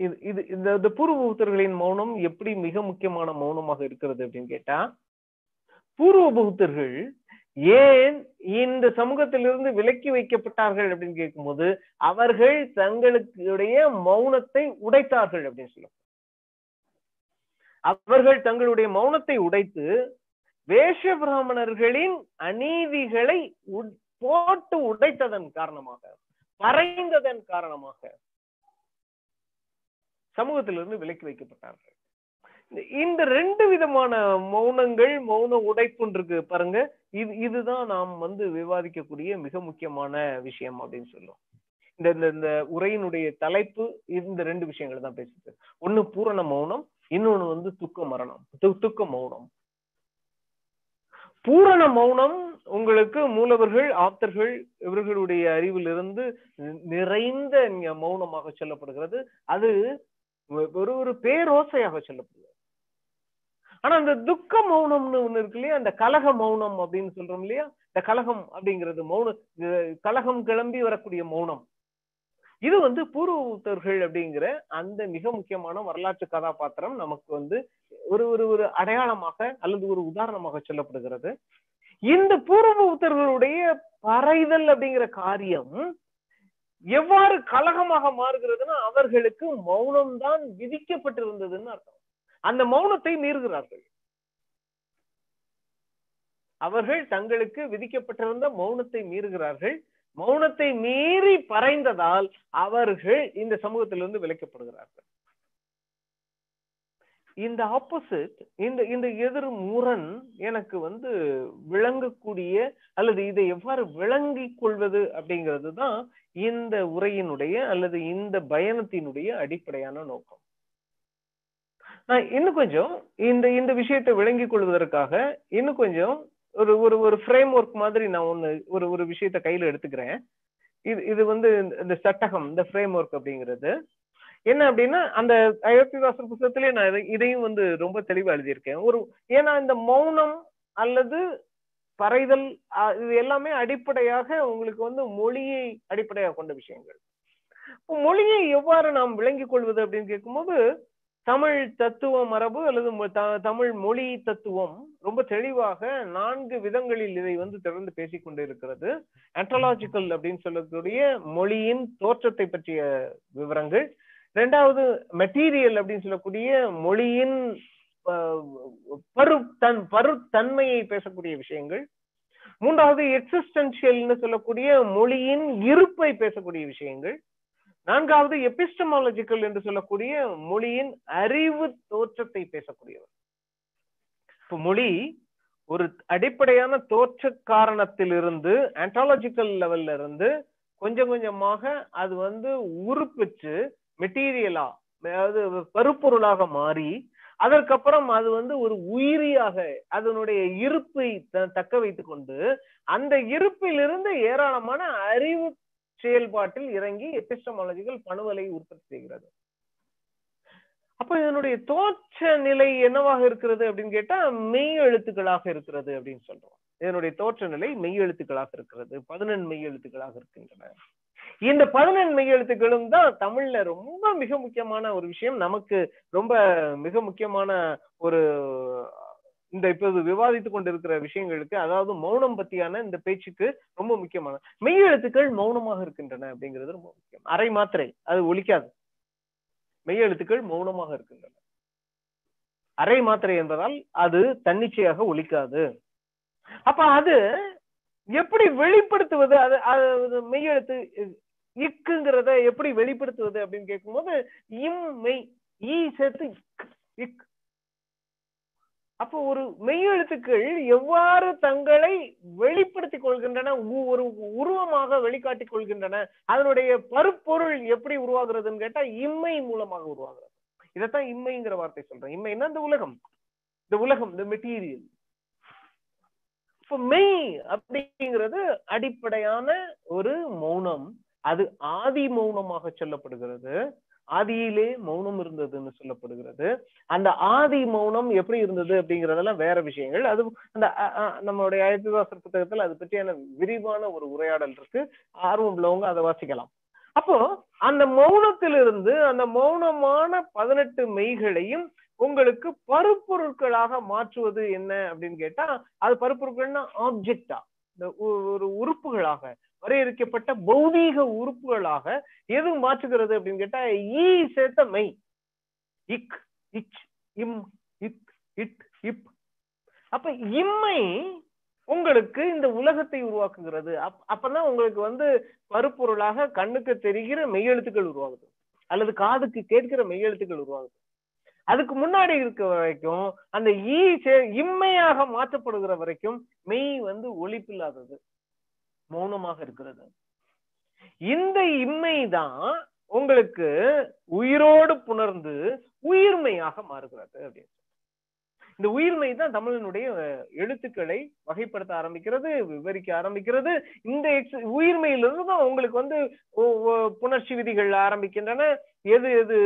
இது இது இந்த பூர்வ பௌத்தர்களின் மௌனம் எப்படி மிக முக்கியமான மௌனமாக இருக்கிறது அப்படின்னு கேட்டா பூர்வ பௌத்தர்கள் ஏன் இந்த சமூகத்திலிருந்து விலக்கி வைக்கப்பட்டார்கள் அப்படின்னு கேட்கும்போது அவர்கள் தங்களுடைய மௌனத்தை உடைத்தார்கள் அப்படின்னு சொல்லுவாங்க அவர்கள் தங்களுடைய மௌனத்தை உடைத்து வேஷ பிராமணர்களின் அநீதிகளை போட்டு உடைத்ததன் காரணமாக பறைந்ததன் காரணமாக சமூகத்திலிருந்து விலக்கி வைக்கப்பட்டார்கள். இந்த ரெண்டு விதமான மௌனங்கள் மௌன உடைப்புன்னு இருக்கு பாருங்க. இது இதுதான் நாம் வந்து விவாதிக்கக்கூடிய மிக முக்கியமான விஷயம் அப்படின்னு சொல்லுவோம். இந்த இந்த இந்த உரையினுடைய தலைப்பு இந்த ரெண்டு விஷயங்கள் தான் பேசுது. ஒண்ணு பூரண மௌனம் இன்னொன்னு வந்து துக்க மரணம். துக்க மௌனம். பூரண மௌனம் உங்களுக்கு மூலவர்கள் ஆப்தர்கள் இவர்களுடைய அறிவிலிருந்து நிறைந்த மௌனமாக சொல்லப்படுகிறது. அது ஒரு ஒரு பேரோசையாக சொல்லப்படுகிறது. ஆனா அந்த துக்க மௌனம்னு ஒண்ணு இருக்கு இல்லையா? அந்த கலக மௌனம் அப்படின்னு சொல்றோம் இல்லையா? இந்த கலகம் அப்படிங்கிறது மௌன கலகம் கிளம்பி வரக்கூடிய மௌனம். இது வந்து பூர்வத்தர்கள் அப்படிங்கிற அந்த மிக முக்கியமான வரலாற்று கதாபாத்திரம் நமக்கு வந்து ஒரு ஒரு ஒரு அடையாளமாக அல்லது ஒரு உதாரணமாக சொல்லப்படுகிறது. இந்த பூர்வத்தர்களுடைய பறைதல் அப்படிங்கிற காரியம் எவ்வாறு கலகமாக மாறுகிறதுன்னா அவர்களுக்கு மௌனம் தான் விதிக்கப்பட்டிருந்ததுன்னு அர்த்தம். அந்த மௌனத்தை மீறுகிறார்கள். அவர்கள் தங்களுக்கு விதிக்கப்பட்டிருந்த மௌனத்தை மீறுகிறார்கள். மௌனத்தை மீறி பறைந்ததால் அவர்கள் இந்த சமூகத்திலிருந்து விலக்கப்படுகிறார்கள். இந்த ஆப்போசிட் இந்த இந்த எதிர் முரண் எனக்கு வந்து விளங்கக்கூடிய அல்லது இதை எவ்வாறு விளங்கிக் கொள்வது அப்படிங்கிறது தான் இந்த உரையினுடைய அல்லது இந்த பயணத்தினுடைய அடிப்படையான நோக்கம். நான் இன்னும் கொஞ்சம் இந்த இந்த விஷயத்தை விளங்கிக் கொள்வதற்காக இன்னும் கொஞ்சம் ஒரு ஒரு ஒரு ஃப்ரேம் ஒர்க் மாதிரி நான் ஒன்று ஒரு ஒரு விஷயத்த கையில எடுத்துக்கிறேன். இது இது வந்து இந்த சட்டகம் இந்த ஃப்ரேம் ஒர்க் அப்படிங்கிறது. என்ன அப்படின்னா அந்த அயோத்திதாசர் புத்தகத்திலே நான் இதையும் வந்து ரொம்ப தெளிவாக எழுதியிருக்கேன். ஒரு ஏன்னா இந்த மௌனம் அல்லது பறைதல் அஹ், இது எல்லாமே அடிப்படையாக உங்களுக்கு வந்து மொழியை அடிப்படையாக கொண்ட விஷயங்கள். இப்போ மொழியை எவ்வாறு நாம் விளங்கிக் கொள்வது அப்படின்னு கேட்கும்போது தமிழ் தத்துவ மரபு அல்லது த- தமிழ் மொழி தத்துவம் ரொம்ப தெளிவாக நான்கு விதங்களில் இதை வந்து தொடர்ந்து பேசிக் கொண்டு இருக்கிறது ஆன்டலாஜிக்கல் அப்படின்னு சொல்லக்கூடிய மொழியின் தோற்றத்தை பற்றிய விவரங்கள். ரெண்டாவது மெட்டீரியல் அப்படின்னு சொல்லக்கூடிய மொழியின் பரு தன் பருத்தன்மையை பேசக்கூடிய விஷயங்கள். மூன்றாவது எக்ஸிஸ்டன்ஷியல்னு சொல்லக்கூடிய மொழியின் இருப்பை பேசக்கூடிய விஷயங்கள். நான்காவது எபிஸ்டமாலஜிக்கல் என்று சொல்லக்கூடிய மொழியின் அறிவு தோற்றத்தை பேசக்கூடியவர். இப்போ மொழி ஒரு அடிப்படையான தோற்ற காரணத்திலிருந்து ஆன்டாலஜிக்கல் லெவல்ல இருந்து கொஞ்சம் கொஞ்சமாக அது வந்து உறுப்பிச்சு மெட்டீரியலா அதாவது பருப்பொருளாக மாறி அதற்கப்புறம் அது வந்து ஒரு உயிரியாக அதனுடைய இருப்பை த- தக்க வைத்துக் கொண்டு அந்த இருப்பிலிருந்து ஏராளமான அறிவு செயல்பாட்டில் இறங்கி எபிஸ்டமாலஜிகள் பணுவலை உற்பத்தி செய்கிறது. அப்ப இதனுடைய தோற்ற நிலை என்னவாக இருக்கிறது அப்படின்னு கேட்டா மெய் எழுத்துக்களாக இருக்கிறது அப்படின்னு சொல்றோம். இதனுடைய தோற்ற நிலை மெய் எழுத்துக்களாக இருக்கிறது. பதினெண் மெய் எழுத்துக்களாக இருக்கின்றன. இந்த பதினெண் மெய் எழுத்துக்களும் தான் தமிழ்ல ரொம்ப மிக முக்கியமான ஒரு விஷயம். நமக்கு ரொம்ப மிக முக்கியமான ஒரு இந்த இப்போது விவாதித்துக் கொண்டிருக்கிற விஷயங்களுக்கு அதாவது மௌனம் பத்தியான இந்த பேச்சுக்கு ரொம்ப முக்கியமான மெய் எழுத்துக்கள் மௌனமாக இருக்கின்றன அப்படிங்கிறது ரொம்ப முக்கியம். அரை மாத்திரை அது ஒழிக்காது மெய் எழுத்துக்கள் மௌனமாக இருக்கின்றன. அரை மாத்திரை என்பதால் அது தன்னிச்சையாக ஒழிக்காது அப்ப அது எப்படி வெளிப்படுத்துவது? அது அது மெய்யெழுத்து இக்குங்கிறத எப்படி வெளிப்படுத்துவது அப்படின்னு கேட்கும்போது இம் மெய் ஈ சேர்த்து இக் அப்போ ஒரு மெய்யெழுத்துக்கள் எவ்வாறு தங்களை வெளிப்படுத்திக் கொள்கின்றன உ- ஒரு உருவமாக வெளிக்காட்டிக் கொள்கின்றன அதனுடைய பருப்பொருள் எப்படி உருவாகிறதுன்னு கேட்டா இம்மை மூலமாக உருவாகிறது. இதைத்தான் இம்மைங்கிற வார்த்தை சொல்றேன். இம்மைன்னா இந்த உலகம். இந்த உலகம் இந்த மெட்டீரியல் இப்போ மெய் அப்படிங்கிறது அடிப்படையான ஒரு மௌனம். அது ஆதி மௌனமாக சொல்லப்படுகிறது. ஆதியிலே மௌனம் இருந்ததுன்னு சொல்லப்படுகிறது. அந்த ஆதி மௌனம் எப்படி இருந்தது அப்படிங்கறதெல்லாம் வேற விஷயங்கள். அது அந்த நம்மளுடைய அயத்துதாசர் புத்தகத்துல அது பற்றியான விரிவான ஒரு உரையாடல் இருக்கு. ஆர்வம் உள்ளவங்க அதை வாசிக்கலாம். அப்போ அந்த மௌனத்திலிருந்து அந்த மௌனமான பதினெட்டு மெய்களையும் உங்களுக்கு பருப்பொருட்களாக மாற்றுவது என்ன அப்படின்னு கேட்டா அது பருப்பொருட்கள்னா ஆப்ஜெக்டா இந்த ஒரு உறுப்புகளாக. வரையறுக்கப்பட்ட பௌதீக உறுப்புகளாக எது மாற்றுகிறது அப்படின்னு கேட்டா ஈ சேர்த்த மெய். இக் இச் இம் இக் இட் இப். அப்ப இம்மை உங்களுக்கு இந்த உலகத்தை உருவாக்குகிறது. அப் அப்பதான் உங்களுக்கு வந்து பருப்பொருளாக கண்ணுக்கு தெரிகிற மெய்யெழுத்துக்கள் உருவாகுது. அல்லது காதுக்கு கேட்கிற மெய்யெழுத்துக்கள் உருவாகுது. அதுக்கு முன்னாடி இருக்க வரைக்கும் அந்த ஈ சே- இம்மையாக மாற்றப்படுகிற வரைக்கும் மெய் வந்து ஒழிப்பில்லாதது. மௌனமாக இருக்கிறது. இந்த இம்மைதான் உங்களுக்கு உயிரோடு புணர்ந்து உயிர்மையாக மாறுகிறது அப்படின்னு. இந்த உயிர்மை தான் தமிழனுடைய எழுத்துக்களை வகைப்படுத்த ஆரம்பிக்கிறது விவரிக்க ஆரம்பிக்கிறது. இந்த ex- உயிர்மையிலிருந்து தான் உங்களுக்கு வந்து புணர்ச்சி விதிகள் ஆரம்பிக்கின்றன. எது எது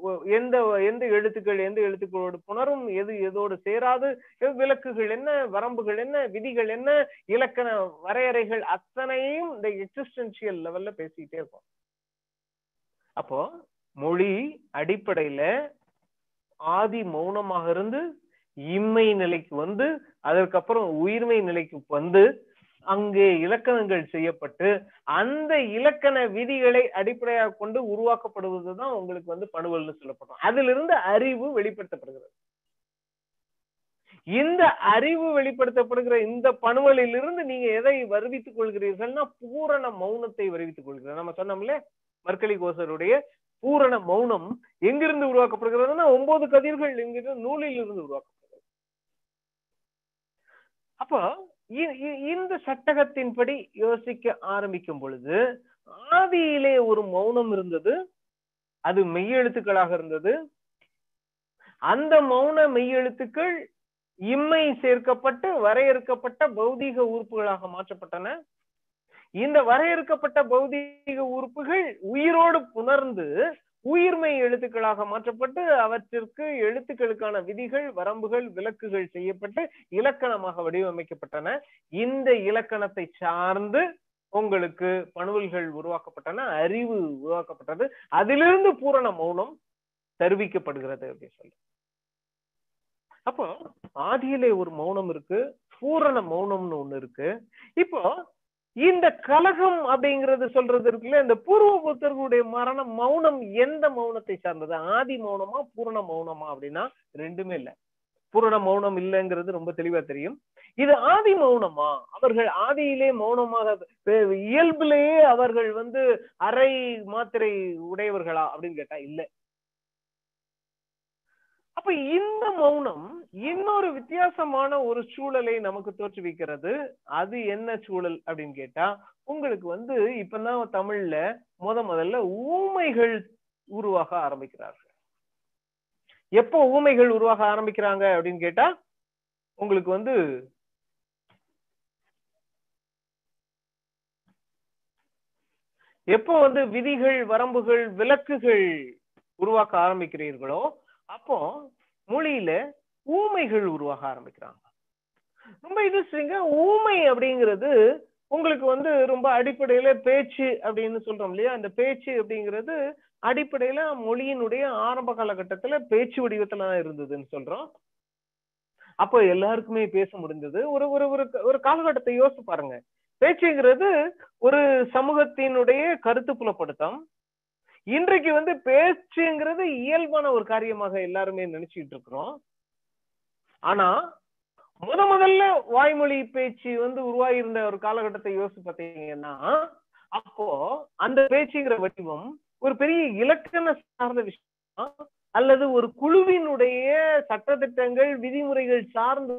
ஒ- எந்த எந்த எழுத்துக்கள் எந்த எழுத்துக்களோடு புணரும் எது எதோடு சேராது எது விலக்குகள் என்ன வரம்புகள் என்ன விதிகள் என்ன இலக்கண வரையறைகள் அத்தனையும் இந்த எக்ஸிஸ்டன்சியல் லெவல்ல பேசிக்கிட்டே இருக்கோம். அப்போ மொழி அடிப்படையில ஆதி மௌனமாக இருந்து இம்மை நிலைக்கு வந்து அதற்கப்புறம் உயிர்மை நிலைக்கு வந்து அங்கே இலக்கணங்கள் செய்யப்பட்டு அந்த இலக்கண விதிகளை அடிப்படையாக கொண்டு உருவாக்கப்படுவதுதான் உங்களுக்கு வந்து பணுவல்னு சொல்லப்படும். அதிலிருந்து அறிவு வெளிப்படுத்தப்படுகிறது. இந்த அறிவு வெளிப்படுத்தப்படுகிற இந்த பணுவலில் இருந்து நீங்க எதை வருவித்துக் கொள்கிறீர்கள்னா பூரண மௌனத்தை வருவித்துக் கொள்கிறீர்கள். நம்ம சொன்னோம்ல மர்கலி கோசருடைய பூரண மௌனம் எங்கிருந்து உருவாக்கப்படுகிறதுனா ஒன்பது கதிர்கள் எங்கிருந்து நூலில் இருந்து உருவாக்கப்படுகிறது. அப்போ இந்த சட்டகத்தின்படி யோசிக்க ஆரம்பிக்கும் பொழுது ஆதியிலே ஒரு மௌனம் இருந்தது அது மெய்யெழுத்துக்களாக இருந்தது. அந்த மௌன மெய்யெழுத்துக்கள் இம்மை சேர்க்கப்பட்டு வரையறுக்கப்பட்ட பௌதீக உறுப்புகளாக மாற்றப்பட்டன. இந்த வரையறுக்கப்பட்ட பௌதீக உறுப்புகள் உயிரோடு புணர்ந்து உயிர்மை எழுத்துக்களாக மாற்றப்பட்டு அவற்றிற்கு எழுத்துக்களுக்கான விதிகள் வரம்புகள் விலக்குகள் செய்யப்பட்டு இலக்கணமாக வடிவமைக்கப்பட்டன. இந்த இலக்கணத்தை சார்ந்து உங்களுக்கு பணுவல்கள் உருவாக்கப்பட்டன அறிவு உருவாக்கப்பட்டது. அதிலிருந்து பூரண மௌனம் தருவிக்கப்படுகிறது அப்படின்னு சொல்லி. அப்போ ஆதியிலே ஒரு மௌனம் இருக்கு பூரண மௌனம்னு ஒண்ணு இருக்கு. இப்போ இந்த கலகம் அப்படிங்கிறது சொல்றது இருக்குல்ல இந்த பூர்வ புத்தர்களுடைய மரணம் மௌனம் எந்த மௌனத்தை சார்ந்தது? ஆதி மௌனமா பூரண மௌனமா அப்படின்னா ரெண்டுமே இல்ல. பூரண மௌனம் இல்லைங்கிறது ரொம்ப தெளிவா தெரியும். இது ஆதி மௌனமா? அவர்கள் ஆதியிலே மௌனமாக இயல்பிலேயே அவர்கள் வந்து அரை மாத்திரை உடையவர்களா அப்படின்னு கேட்டா இல்ல. அப்ப இந்த மௌனம் இன்னொரு வித்தியாசமான ஒரு சூழலை நமக்கு தோற்றுவிக்கிறது. அது என்ன சூழல் அப்படின்னு கேட்டா உங்களுக்கு வந்து இப்பதான் தமிழ்ல முத முதல்ல ஊமைகள் உருவாக ஆரம்பிக்கிறார்கள். எப்போ ஊமைகள் உருவாக ஆரம்பிக்கிறாங்க அப்படின்னு கேட்டா உங்களுக்கு வந்து எப்போ வந்து விதிகள் வரம்புகள் விலக்குகள் உருவாக்க ஆரம்பிக்கிறீர்களோ அப்போ மொழியில ஊமைகள் உருவாக ஆரம்பிக்கிறாங்க. ரொம்ப இன்ட்ரெஸ்டிங்க ஊமை அப்படிங்கிறது உங்களுக்கு வந்து ரொம்ப அடிப்படையில பேச்சு அப்படின்னு சொல்றோம் இல்லையா? அந்த பேச்சு அப்படிங்கிறது அடிப்படையில மொழியினுடைய ஆரம்ப காலகட்டத்துல பேச்சு வடிவத்துல தான் இருந்ததுன்னு சொல்றோம். அப்போ எல்லாருக்குமே பேச முடிந்தது ஒரு ஒரு ஒரு ஒரு காலகட்டத்தை யோசிச்சு பாருங்க. பேச்சுங்கிறது ஒரு சமூகத்தினுடைய கருத்து புலப்படுத்தம் இன்றைக்கு வந்து பேச்சுங்கிறது இயல்பான ஒரு காரியமாக எல்லாருமே நினைச்சிட்டு இருக்கிறோம் ஆனா முத முதல்ல வாய்மொழி பேச்சு வந்து உருவாகி இருந்த ஒரு காலகட்டத்தை யோசிச்சு பார்த்தீங்கன்னா அப்போ அந்த பேச்சுங்கிற வடிவம் ஒரு பெரிய இலக்கண சார்ந்த விஷயம் அல்லது ஒரு குழுவினுடைய சட்டத்திட்டங்கள் விதிமுறைகள் சார்ந்து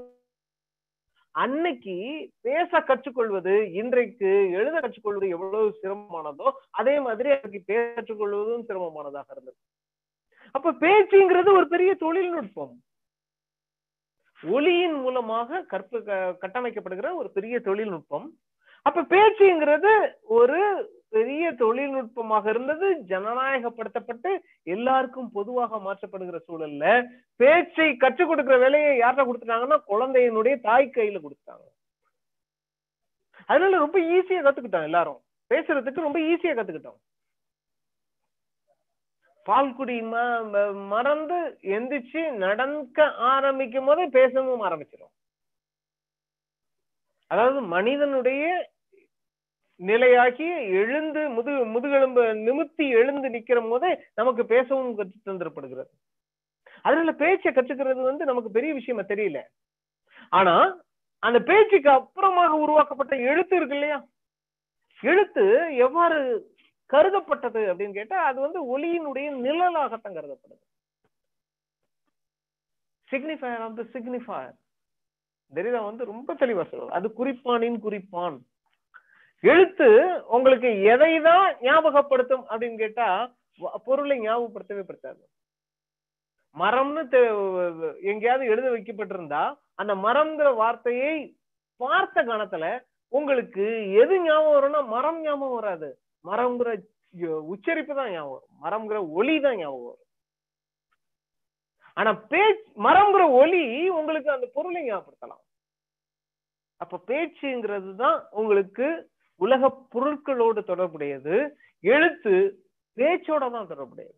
அன்னைக்கு பேச கற்றுக்கொள்வது இன்றைக்கு எழுத கற்றுக்கொள்வது எவ்வளவு சிரமமானதோ அதே மாதிரி அன்னைக்கு பேச கற்றுக்கொள்வதும் சிரமமானதாக இருந்தது. அப்ப பேச்சுங்கிறது ஒரு பெரிய தொழில்நுட்பம். ஒளியின் மூலமாக கற்ப க- கட்டமைக்கப்படுகிற ஒரு பெரிய தொழில்நுட்பம். அப்ப பேச்சுங்கிறது ஒரு பெரிய தொழில்நுட்பமாக இருந்தது ஜனநாயகப்படுத்தப்பட்டு எல்லாருக்கும் பொதுவாக மாற்றப்படுகிற சூழல்ல பேச்சை கற்றுக் கொடுக்கிற வேலையை யார்கிட்ட கொடுத்துட்டாங்கன்னா குழந்தையினுடைய தாய் கையில கொடுத்தாங்க அதனால ரொம்ப ஈஸியா கத்துக்கிட்டோம் எல்லாரும். பேசுறதுக்கு ரொம்ப ஈஸியா கத்துக்கிட்டோம். பால்குடி ம- மறந்து எந்திரிச்சு நடக்க ஆரம்பிக்கும் போதே பேசவும் ஆரம்பிச்சிடும் அதாவது மனிதனுடைய நிலையாகி எழுந்து முது முதுகெலும்பு நிமித்தி எழுந்து நிக்கிற போதே நமக்கு பேசவும் கற்று தந்திரப்படுகிறது. அதனால பேச்சை கற்றுக்கிறது வந்து நமக்கு பெரிய விஷயமா தெரியல. ஆனா அந்த பேச்சுக்கு அப்புறமாக உருவாக்கப்பட்ட எழுத்து இருக்கு இல்லையா? எழுத்து எவ்வாறு கருதப்பட்டது அப்படின்னு கேட்டா அது வந்து ஒளியினுடைய நிழலாகத்தான் கருதப்படுது. சிக்னிஃபயர் ஆஃப் த சிக்னிஃபயர் தெரியுதா? வந்து ரொம்ப தெளிவா சொல்லுவாங்க அது குறிப்பானின் குறிப்பான். எழுத்து உங்களுக்கு எதை தான் ஞாபகப்படுத்தும் அப்படின்னு கேட்டா பொருளை ஞாபகப்படுத்தவே படுத்தாது. மரம்னு தெ- எங்கேயாவது எழுத வைக்கப்பட்டிருந்தா அந்த மரம்ங்கிற வார்த்தையை பார்த்த கணத்துல உங்களுக்கு எது ஞாபகம் வரும்னா மரம் ஞாபகம் வராது. மரம்ங்கிற உச்சரிப்பு தான் ஞாபகம் வரும். மரம்ங்கிற ஒளி தான் ஞாபகம் வரும். ஆனா பேச் மரம்ங்கிற ஒலி உங்களுக்கு அந்த பொருளை ஞாபகப்படுத்தலாம். அப்ப பேச்சுங்கிறது தான் உங்களுக்கு உலக பொருட்களோடு தொடர்புடையது எழுத்து பேச்சோட தான் தொடர்புடையது.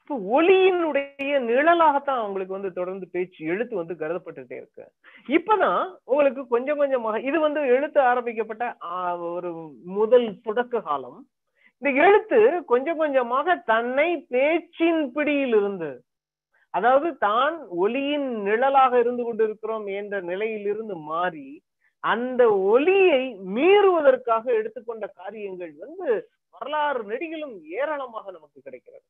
இப்போ ஒளியினுடைய நிழலாகத்தான் அவங்களுக்கு வந்து தொடர்ந்து பேச்சு எழுத்து வந்து கருதப்பட்டுட்டே இருக்கு. இப்பதான் உங்களுக்கு கொஞ்சம் கொஞ்சமாக இது வந்து எழுத்து ஆரம்பிக்கப்பட்ட ஆஹ், ஒரு முதல் தொடக்க காலம். இந்த எழுத்து கொஞ்சம் கொஞ்சமாக தன்னை பேச்சின் பிடியில் இருந்து அதாவது தான் ஒளியின் நிழலாக இருந்து கொண்டிருக்கிறோம் என்ற நிலையிலிருந்து மாறி அந்த ஒளியை மீறுவதற்காக எடுத்துக்கொண்ட காரியங்கள் வந்து வரலாறு நெடிகளும் ஏராளமாக நமக்கு கிடைக்கிறது.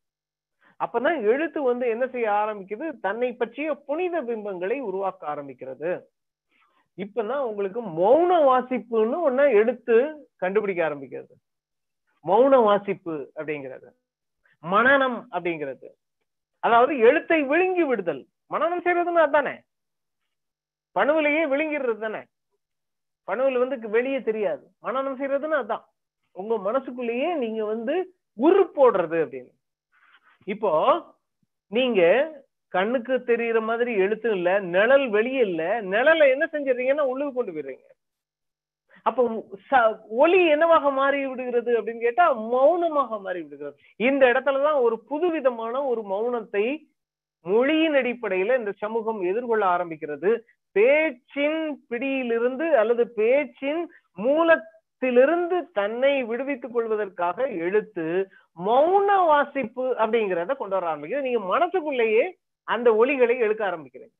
அப்பதான் எழுத்து வந்து என்ன செய்ய ஆரம்பிக்குது? தன்னை பற்றிய புனித பிம்பங்களை உருவாக்க ஆரம்பிக்கிறது. இப்பதான் உங்களுக்கு மௌன வாசிப்புன்னு ஒண்ணு எடுத்து கண்டுபிடிக்க ஆரம்பிக்கிறது. மௌன வாசிப்பு அப்படிங்கிறது. மனனம் அப்படிங்கிறது. அதாவது எழுத்தை விழுங்கி விடுதல். மனனம் செய்யறதுன்னு அதானே? பணுவிலேயே விழுங்கிடுறது தானே? கனவுல வந்து வெளியே தெரியாது. மனநம் செய்யறதுன்னு அதான். உங்க மனசுக்குள்ளேயே நீங்க வந்து உரு போடுறது அப்படின்னு. இப்போ நீங்க கண்ணுக்கு தெரியுற மாதிரி எழுத்து இல்ல நிழல் வெளியே இல்ல நிழலை என்ன செஞ்சிடுறீங்கன்னா உள்ளுக்கு கொண்டு போயிடுறீங்க. அப்போ ச- ஒலி என்னவாக மாறி விடுகிறது அப்படின்னு கேட்டா மௌனமாக மாறி விடுகிறது. இந்த இடத்துலதான் ஒரு புதுவிதமான ஒரு மௌனத்தை மொழியின் அடிப்படையில இந்த சமூகம் எதிர்கொள்ள ஆரம்பிக்கிறது. பேச்சின் பிடியிலிருந்து அல்லது பேச்சின் மூலத்திலிருந்து தன்னை விடுவித்துக் கொள்வதற்காக எழுத்து மௌன வாசிப்பு அப்படிங்கிறத கொண்டு வர ஆரம்பிக்கிறது நீங்க மனசுக்குள்ளேயே அந்த ஒலிகளை எழுக்க ஆரம்பிக்கிறீங்க.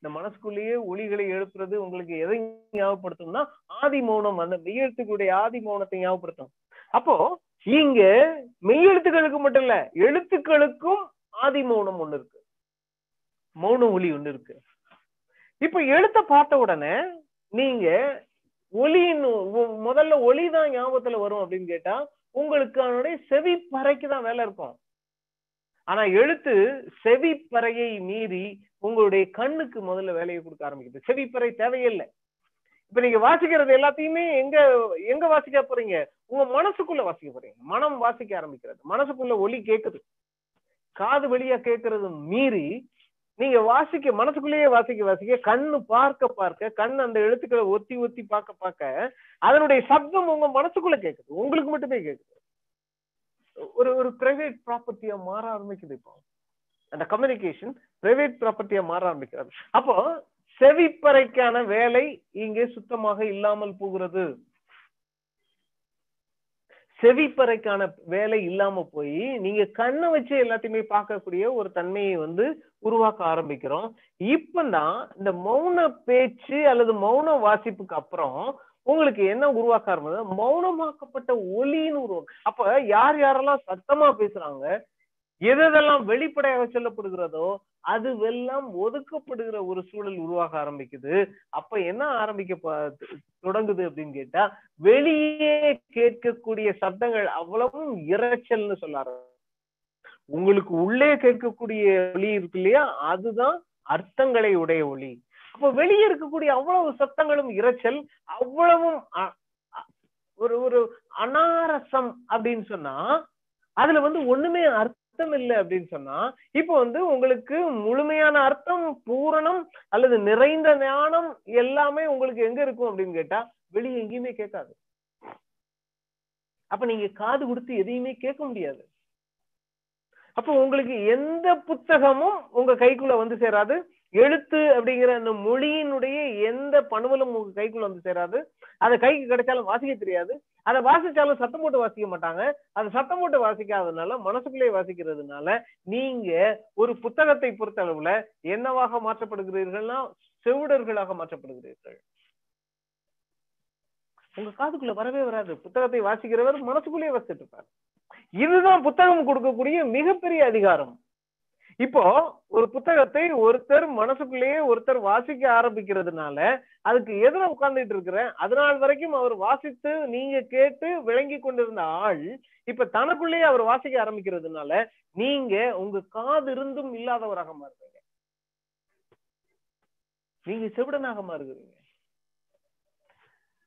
இந்த மனசுக்குள்ளேயே ஒலிகளை எழுப்புறது உங்களுக்கு எதை ஞாபகப்படுத்தும்னா ஆதி மௌனம். அந்த மெய்யெழுத்துக்களுடைய ஆதி மௌனத்தை ஞாபகப்படுத்தும். அப்போ இங்க மெய்யெழுத்துக்களுக்கு மட்டும் இல்ல எழுத்துக்களுக்கும் ஆதி மௌனம் ஒண்ணு இருக்கு. மௌன ஒலி ஒண்ணு இருக்கு. இப்ப எழுத்த பார்த்த உடனே நீங்க ஒளியின் முதல்ல ஒளி தான் ஞாபகத்துல வரும் அப்படின்னு கேட்டா உங்களுக்கு அதனுடைய செவி பறைக்கு தான் வேலை இருக்கும். ஆனா எழுத்து செவி பறையை மீறி உங்களுடைய கண்ணுக்கு முதல்ல வேலையை கொடுக்க ஆரம்பிக்குது. செவிப்பறை தேவையில்லை. இப்ப நீங்க வாசிக்கிறது எல்லாத்தையுமே எங்க எங்க வாசிக்க போறீங்க? உங்க மனசுக்குள்ள வாசிக்க போறீங்க. மனம் வாசிக்க ஆரம்பிக்கிறது. மனசுக்குள்ள ஒளி கேட்குது காது வழியா கேட்கறது மீறி நீங்க வாசிக்க மனசுக்குள்ளேயே வாசிக்க வாசிக்க கண்ணு பார்க்க பார்க்க கண் அந்த எழுத்துக்களை ஒத்தி ஒத்தி பார்க்க பார்க்க அதனுடைய சப்தம் உங்க மனசுக்குள்ள கேக்குது. உங்களுக்கு மட்டுமே கேக்குது. ஒரு ஒரு பிரைவேட் ப்ராப்பர்ட்டியா மாற ஆரம்பிக்குது இப்போ. அந்த கம்யூனிகேஷன் பிரைவேட் ப்ராப்பர்ட்டியா மாற ஆரம்பிக்கிறது. அப்போ செவிப்பறைக்கான வேலை இங்கே சுத்தமாக இல்லாமல் போகிறது. செவிப்பறைக்கான வேலை இல்லாம போய் நீங்க கண்ணை வச்சு எல்லாத்தையுமே பார்க்கக்கூடிய ஒரு தன்மையை வந்து உருவாக்க ஆரம்பிக்கிறோம். இப்பதான் இந்த மௌன பேச்சு அல்லது மௌன வாசிப்புக்கு அப்புறம் உங்களுக்கு என்ன உருவாக்க ஆரம்பிச்சது மௌனமாக்கப்பட்ட ஒலின்னு உருவாக்க அப்ப யார் யாரெல்லாம் சத்தமா பேசுறாங்க எதெல்லாம் வெளிப்படையாக சொல்லப்படுகிறதோ அது அதுவெல்லாம் ஒதுக்கப்படுகிற ஒரு சூழல் உருவாக ஆரம்பிக்குது. அப்ப என்ன ஆரம்பிக்க தொடங்குது அப்படின்னு கேட்டா வெளியே கேட்கக்கூடிய சப்தங்கள் அவ்வளவும் இரைச்சல்னு சொல்ல உங்களுக்கு உள்ளே கேட்கக்கூடிய ஒளி இருக்கு இல்லையா? அதுதான் அர்த்தங்களை உடைய ஒலி அப்ப வெளியே இருக்கக்கூடிய அவ்வளவு சத்தங்களும் இரைச்சல் அவ்வளவும் அ- ஒரு ஒரு அனாரசம் அப்படின்னு சொன்னா அதுல வந்து ஒண்ணுமே அர்த்தம் இல்லை அப்படின்னு சொன்னா இப்போ வந்து உங்களுக்கு முழுமையான அர்த்தம் பூரணம் அல்லது நிறைந்த ஞானம் எல்லாமே உங்களுக்கு எங்க இருக்கும் அப்படின்னு கேட்டா வெளியே எங்கேயுமே கேட்காது. அப்ப நீங்க காது கொடுத்து எதையுமே கேட்க முடியாது. அப்போ உங்களுக்கு எந்த புத்தகமும் உங்க கைக்குள்ள வந்து சேராது. எழுத்து அப்படிங்கிற அந்த மொழியினுடைய எந்த பணுவலும் உங்க கைக்குள்ள வந்து சேராது. அதை கைக்கு கிடைச்சாலும் வாசிக்க தெரியாது. அதை வாசிச்சாலும் சத்தம் போட்டு வாசிக்க மாட்டாங்க. அதை சத்தம் போட்டு வாசிக்காததுனால மனசுக்குள்ளே வாசிக்கிறதுனால நீங்க ஒரு புத்தகத்தை பொறுத்த அளவுல என்னவாக மாற்றப்படுகிறீர்கள்னா செவிடர்களாக மாற்றப்படுகிறீர்கள். உங்க காதுக்குள்ள வரவே வராது. புத்தகத்தை வாசிக்கிறவர் மனசுக்குள்ளேயே வசிட்டு இருப்பார். இதுதான் புத்தகம் கொடுக்கக்கூடிய மிகப்பெரிய அதிகாரம். இப்போ ஒரு புத்தகத்தை ஒருத்தர் மனசுக்குள்ளேயே ஒருத்தர் வாசிக்க ஆரம்பிக்கிறதுனால அதுக்கு எதிர உட்கார்ந்துட்டு இருக்கிறேன் அதனால் வரைக்கும் அவர் வாசித்து நீங்க கேட்டு விளங்கி கொண்டிருந்த ஆள் இப்ப தனக்குள்ளேயே அவர் வாசிக்க ஆரம்பிக்கிறதுனால நீங்க உங்க காது இருந்தும் இல்லாதவராக மாறுறீங்க நீங்க செவிடனாக மாறுகிறீங்க.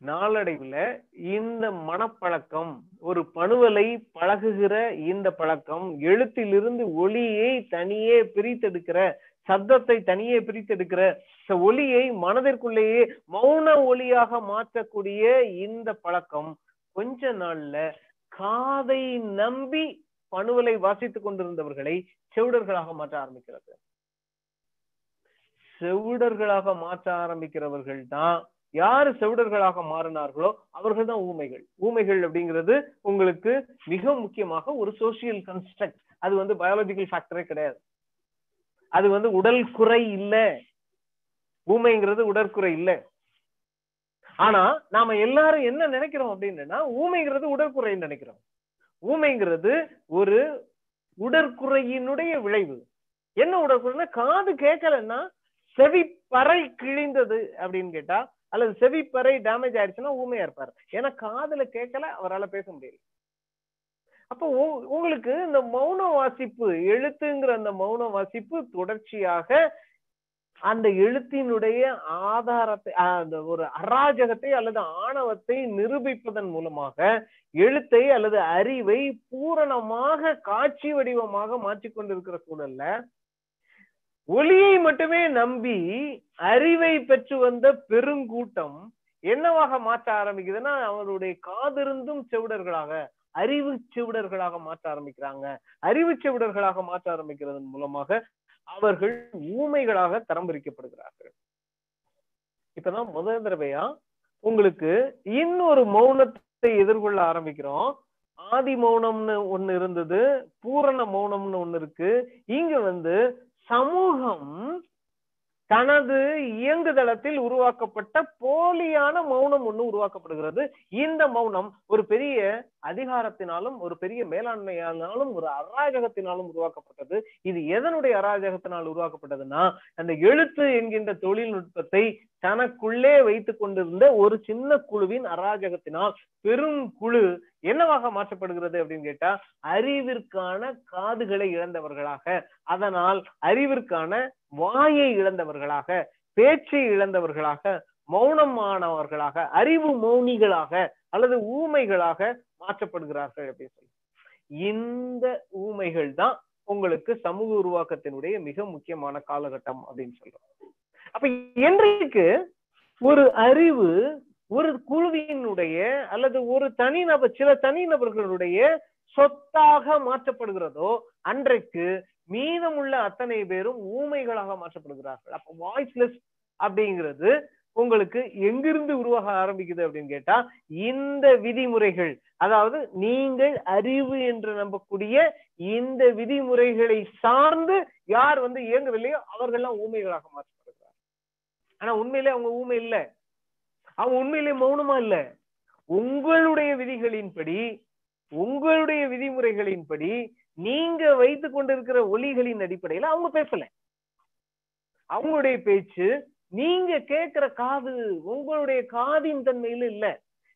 நாளடைவுல இந்த மனப்பழக்கம் ஒரு பணுவலை பழகுகிற இந்த பழக்கம் எழுத்திலிருந்து ஒளியை தனியே பிரித்தெடுக்கிற சப்தத்தை தனியே பிரித்தெடுக்கிற ச- ஒளியை மனதிற்குள்ளேயே மௌன ஒளியாக மாற்றக்கூடிய இந்த பழக்கம் கொஞ்ச நாள்ல காதை நம்பி பணுவலை வாசித்துக் கொண்டிருந்தவர்களை செவிடர்களாக மாற்ற ஆரம்பிக்கிறது. செவிடர்களாக மாற்ற ஆரம்பிக்கிறவர்கள் தான் யாரு செவிடர்களாக மாறினார்களோ அவர்கள் தான் ஊமைகள். ஊமைகள் அப்படிங்கிறது உங்களுக்கு மிக முக்கியமாக ஒரு சோசியல் கன்ஸ்ட்ரக்ட் அது வந்து பயாலஜிக்கல் ஃபேக்டரே கிடையாது. அது வந்து உடல் குறை இல்ல. ஊமைங்கிறது உடற்குறை இல்ல. ஆனா நாம எல்லாரும் என்ன நினைக்கிறோம் அப்படின்னா ஊமைங்கிறது உடற்குறைன்னு நினைக்கிறோம். ஊமைங்கிறது ஒரு உடற்குறையினுடைய விளைவு. என்ன உடற்குறைன்னா காது கேட்கலன்னா செவி பறை கிழிந்தது அப்படின்னு கேட்டா அல்லது செவிப்பறை டேமேஜ் ஆயிடுச்சுன்னா ஊமையா இருப்பாரு. ஏன்னா காதுல கேட்கல அவரால் பேச முடியல. அப்போ உங்களுக்கு இந்த மௌன வாசிப்பு எழுத்துங்கிற அந்த மௌன வாசிப்பு தொடர்ச்சியாக அந்த எழுத்தினுடைய ஆதாரத்தை அந்த ஒரு அராஜகத்தை அல்லது ஆணவத்தை நிரூபிப்பதன் மூலமாக எழுத்தை அல்லது அறிவை பூரணமாக காட்சி வடிவமாக மாற்றிக்கொண்டிருக்கிற சூழல்ல ஒளியை மட்டுமே நம்பி அறிவை பெற்று வந்த பெருங்கூட்டம் என்னவாக மாற்ற ஆரம்பிக்குதுன்னா அவருடைய காதிருந்தும் செவிடர்களாக அறிவு செவிடர்களாக மாற்ற ஆரம்பிக்கிறாங்க. அறிவு செவிடர்களாக மாற்ற ஆரம்பிக்கிறதன் மூலமாக அவர்கள் ஊமைகளாக தரம் பிரிக்கப்படுகிறார்கள் இப்பதான் முதல் தடவையா உங்களுக்கு இன்னொரு மௌனத்தை எதிர்கொள்ள ஆரம்பிக்கிறோம். ஆதி மௌனம்னு ஒண்ணு இருந்தது பூரண மௌனம்னு ஒண்ணு இருக்கு. இங்க வந்து சமூகம் தனது இயங்குதளத்தில் உருவாக்கப்பட்ட போலியான மௌனம் ஒண்ணு உருவாக்கப்படுகிறது. இந்த மௌனம் ஒரு பெரிய அதிகாரத்தினாலும் ஒரு பெரிய மேலாண்மையானாலும் ஒரு அராஜகத்தினாலும் உருவாக்கப்பட்டது. இது எதனுடைய அராஜகத்தினால் உருவாக்கப்பட்டதுன்னா அந்த எழுத்து என்கின்ற தொழில்நுட்பத்தை தனக்குள்ளே வைத்துக் கொண்டிருந்த ஒரு சின்ன குழுவின் அராஜகத்தினால் பெரும் குழு என்னவாக மாற்றப்படுகிறது அப்படின்னு கேட்டா அறிவிற்கான காதுகளை இழந்தவர்களாக. அதனால் அறிவிற்கான வாயை இழந்தவர்களாக பேச்சை இழந்தவர்களாக மௌனமானவர்களாக அறிவு மௌனிகளாக அல்லது ஊமைகளாக மாற்றப்படுகிறார்கள் அப்படின்னு சொல்லி. இந்த ஊமைகள் தான் உங்களுக்கு சமூக உருவாக்கத்தினுடைய மிக முக்கியமான காலகட்டம் அப்படின்னு சொல்றோம். அப்ப என்றைக்கு ஒரு அறிவு ஒரு குழுவினுடைய அல்லது ஒரு தனிநபர் சில தனிநபர்களுடைய சொத்தாக மாற்றப்படுகிறதோ அன்றைக்கு மீதமுள்ள அத்தனை பேரும் ஊமைகளாக மாற்றப்படுகிறார்கள். அப்ப வாய்ஸ்லெஸ் அப்படிங்கிறது உங்களுக்கு எங்கிருந்து உருவாக ஆரம்பிக்குது அப்படின்னு கேட்டா இந்த விதிமுறைகள் அதாவது நீங்கள் அறிவு என்று நம்பக்கூடிய இந்த விதிமுறைகளை சார்ந்து யார் வந்து இயங்கவில்லையோ அவர்கள்லாம் ஊமைகளாக மாற்றப்படுகிறார் ஆனா உண்மையிலே அவங்க ஊமை இல்ல. அவங்க உண்மையிலே மௌனமா இல்ல. உங்களுடைய விதிகளின்படி உங்களுடைய விதிமுறைகளின்படி நீங்க வைத்துக் கொண்டிருக்கிற ஒலிகளின் அடிப்படையில அவங்க பேசல. அவங்களுடைய பேச்சு நீங்க கேட்கிற காது உங்களுடைய காதின் தன்மையில இல்ல.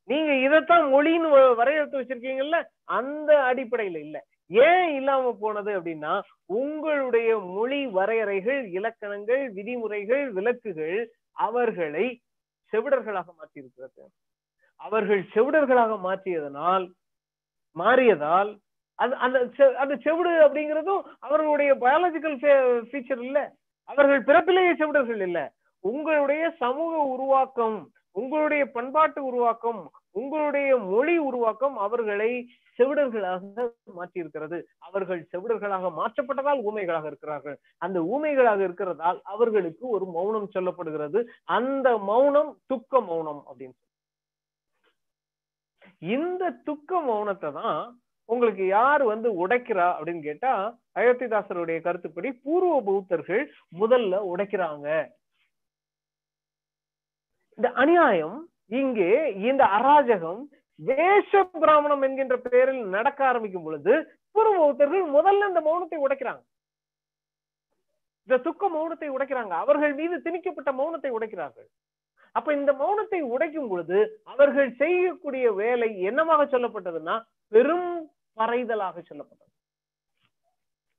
நீங்க இதைத்தான் மொழின்னு வரையறுத்து வச்சிருக்கீங்கல்ல அந்த அடிப்படையில இல்ல. ஏன் இல்லாம போனது அப்படின்னா உங்களுடைய மொழி வரையறைகள் இலக்கணங்கள் விதிமுறைகள் விலக்குகள் அவர்களை செவிடர்களாக மாற்றி இருக்கிறது அவர்கள் செவிடர்களாக மாற்றியதனால் மாறியதால் அது அந்த அந்த செவிடு அப்படிங்கிறதும் அவர்களுடைய பயாலஜிக்கல் ஃபீச்சர் இல்ல. அவர்கள் பிறப்பிலேயே செவிடர்கள் இல்ல. உங்களுடைய சமூக உருவாக்கம் உங்களுடைய பண்பாட்டு உருவாக்கம் உங்களுடைய மொழி உருவாக்கம் அவர்களை செவிடர்களாக மாற்றி இருக்கிறது அவர்கள் செவிடர்களாக மாற்றப்பட்டதால் ஊமைகளாக இருக்கிறார்கள். அந்த ஊமைகளாக இருக்கிறதால் அவர்களுக்கு ஒரு மௌனம் சொல்லப்படுகிறது. அந்த மௌனம் துக்க மௌனம் அப்படின்னு இந்த துக்க மௌனத்தை தான் உங்களுக்கு யார் வந்து உடைக்கிறா அப்படின்னு கேட்டா அயோத்திதாசருடைய கருத்துப்படி பூர்வ பௌத்தர்கள் முதல்ல உடைக்கிறாங்க. இந்த அநியாயம் இங்கே இந்த அராஜகம் வேஷ பிராமணம் என்கின்ற பெயரில் நடக்க ஆரம்பிக்கும் பொழுது பூர்வ பௌத்தர்கள் முதல்ல இந்த மௌனத்தை உடைக்கிறாங்க. இந்த துக்க மௌனத்தை உடைக்கிறாங்க. அவர்கள் மீது திணிக்கப்பட்ட மௌனத்தை உடைக்கிறார்கள். அப்ப இந்த மௌனத்தை உடைக்கும் பொழுது அவர்கள் செய்யக்கூடிய வேலை என்னவாக சொல்லப்பட்டதுன்னா பெரும் பறைதலாக சொல்லப்பட்டது.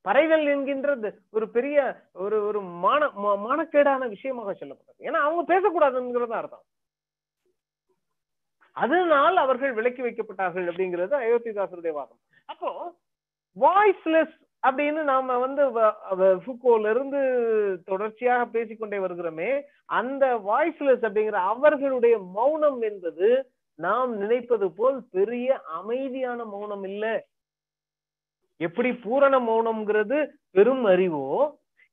பறைதல் என்கின்றது ஒரு பெரிய ஒரு ஒரு மான மானக்கேடான விஷயமாக சொல்லப்பட்டது. ஏன்னா அவங்க பேசக்கூடாதுங்கிறது அர்த்தம். அதனால் அவர்கள் விலக்கி வைக்கப்பட்டார்கள் அப்படிங்கிறது அயோத்திதாசருடைய வாதம். அப்போ வாய்ஸ்லெஸ் அப்படின்னு நாம வந்து ஃபுக்கோல இருந்து தொடர்ச்சியாக பேசிக்கொண்டே வருகிறோமே அந்த வாய்ஸ்லெஸ் அப்படிங்கிற அவர்களுடைய மௌனம் என்பது நாம் நினைப்பது போல் பெரிய அமைதியான மௌனம் இல்ல. எப்படி பூரண மௌனம்ங்கிறது பெரும் அறிவோ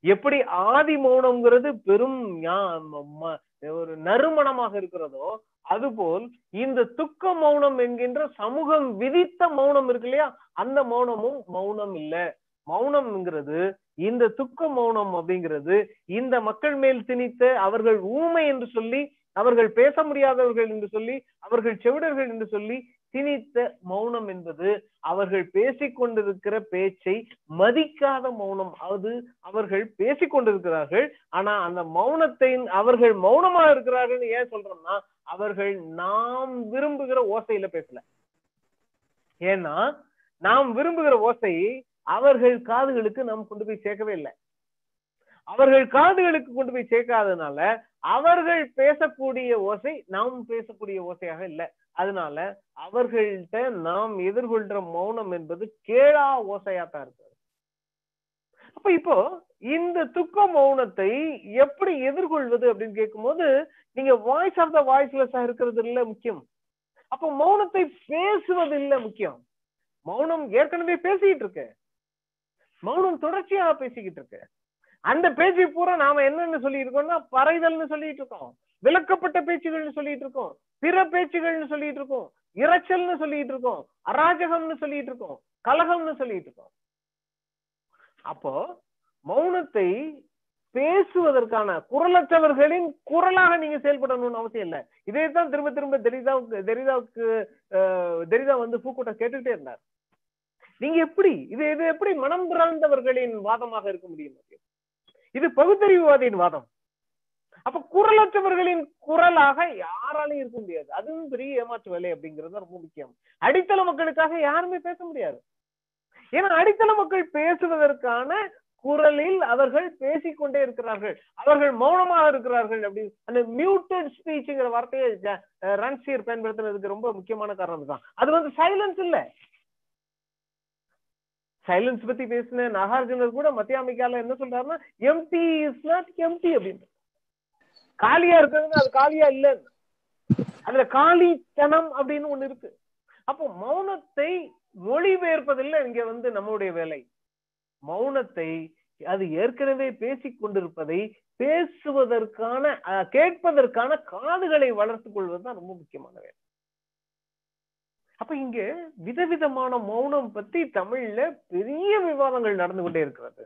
எப்படி ஆதி மௌனம்ங்கிறது பெரும் ஞா- ஒரு நறுமணமாக இருக்கிறதோ அதுபோல் இந்த துக்க மௌனம் என்கின்ற சமூகம் விதித்த மௌனம் இருக்கு இல்லையா? அந்த மௌனமும் மௌனம் இல்ல. மௌனம்ங்கிறது இந்த துக்க மௌனம் அப்படிங்கிறது இந்த மக்கள் மேல் திணித்த அவர்கள் ஊமை என்று சொல்லி அவர்கள் பேச முடியாதவர்கள் என்று சொல்லி அவர்கள் செவிடர்கள் என்று சொல்லி திணித்த மௌனம் என்பது அவர்கள் பேசிக்கொண்டிருக்கிற பேச்சை மதிக்காத மௌனம். அது அவர்கள் பேசிக் கொண்டிருக்கிறார்கள் ஆனா அந்த மௌனத்தை அவர்கள் மௌனமா இருக்கிறார்கள் ஏன் சொல்றோம்னா அவர்கள் நாம் விரும்புகிற ஓசையில பேசல. ஏன்னா நாம் விரும்புகிற ஓசையை அவர்கள் காதுகளுக்கு நாம் கொண்டு போய் சேர்க்கவே இல்லை. அவர்கள் காதுகளுக்கு கொண்டு போய் சேர்க்காததுனால அவர்கள் பேசக்கூடிய ஓசை நாம் பேசக்கூடிய ஓசையாக இல்லை. அதனால அவர்கள்ட்ட நாம் எதிர்கொள்ற மௌனம் என்பது கேளா ஓசையாத்தான் இருக்கு. அப்ப இப்போ இந்த துக்க மௌனத்தை எப்படி எதிர்கொள்வது அப்படின்னு கேட்கும்போது நீங்க வாய்ஸ் ஆஃப் த வாய்ஸ்லெஸ்ஸா இருக்கிறது இல்ல முக்கியம். அப்போ மௌனத்தை பேசுவது இல்ல முக்கியம். மௌனம் ஏற்கனவே பேசிக்கிட்டு இருக்கு. மௌனம் தொடர்ச்சியா பேசிக்கிட்டு இருக்கு. அந்த பேச்சு பூரா நாம என்னன்னு சொல்லிட்டு இருக்கோம்னா பறைதல்னு சொல்லிட்டு இருக்கோம். விளக்கப்பட்ட பேச்சுகள்னு சொல்லிட்டு இருக்கோம். பிற பேச்சுகள்னு சொல்லிட்டு இருக்கோம். இறைச்சல்னு சொல்லிட்டு இருக்கோம். அராஜகம்னு சொல்லிட்டு இருக்கோம். கலகம்னு சொல்லிட்டு இருக்கோம். அப்போ மௌனத்தை பேசுவதற்கான குரலற்றவர்களின் குரலாக நீங்க செயல்படணும்னு அவசியம் இல்லை. இதே தான் திரும்ப திரும்ப தெரிதாவுக்கு தெரிதாவுக்கு தெரிதா வந்து பூக்கூட்டம் கேட்டுக்கிட்டே இருந்தார். நீங்க எப்படி இது இது எப்படி மனம் பிறந்தவர்களின் வாதமாக இருக்க முடியும்? இது பகுத்தறிவுவாதியின் வாதம். அப்ப குரலற்றவர்களின் குரலாக யாராலையும் இருக்க முடியாது. அதுவும் பெரிய ஏமாற்று வேலை அப்படிங்கிறது ரொம்ப முக்கியம். அடித்தள மக்களுக்காக யாருமே பேச முடியாது. ஏன்னா அடித்தள மக்கள் பேசுவதற்கான குரலில் அவர்கள் பேசிக்கொண்டே இருக்கிறார்கள். அவர்கள் மௌனமாக இருக்கிறார்கள் அப்படி அந்த மியூட்டட் ஸ்பீச்ங்கிற வார்த்தையை ரன்சீர் பயன்படுத்துறதுக்கு ரொம்ப முக்கியமான காரணம் தான் அது வந்து சைலன்ஸ் இல்ல. சைலன்ஸ் பத்தி பேசின நாகார்ஜுனர் கூட மத்திய அமைக்கால என்ன சொல்றாருன்னா எம்டி இஸ் நாட் எம்டி அப்படின்னு. காலியா இருக்கிறது அது காலியா இல்ல அதுல காலித்தனம் அப்படின்னு ஒண்ணு இருக்கு. அப்போ மௌனத்தை மொழிபெயர்ப்பதில்லை இங்க வந்து நம்முடைய வேலை. மௌனத்தை அது ஏற்கனவே பேசிக் கொண்டிருப்பதை பேசுவதற்கான கேட்பதற்கான காதுகளை வளர்த்துக் கொள்வதுதான் ரொம்ப முக்கியமான வேலை. அப்ப இங்க விதவிதமான மௌனம் பத்தி தமிழ்ல பெரிய விவாதங்கள் நடந்து கொண்டே இருக்கிறது.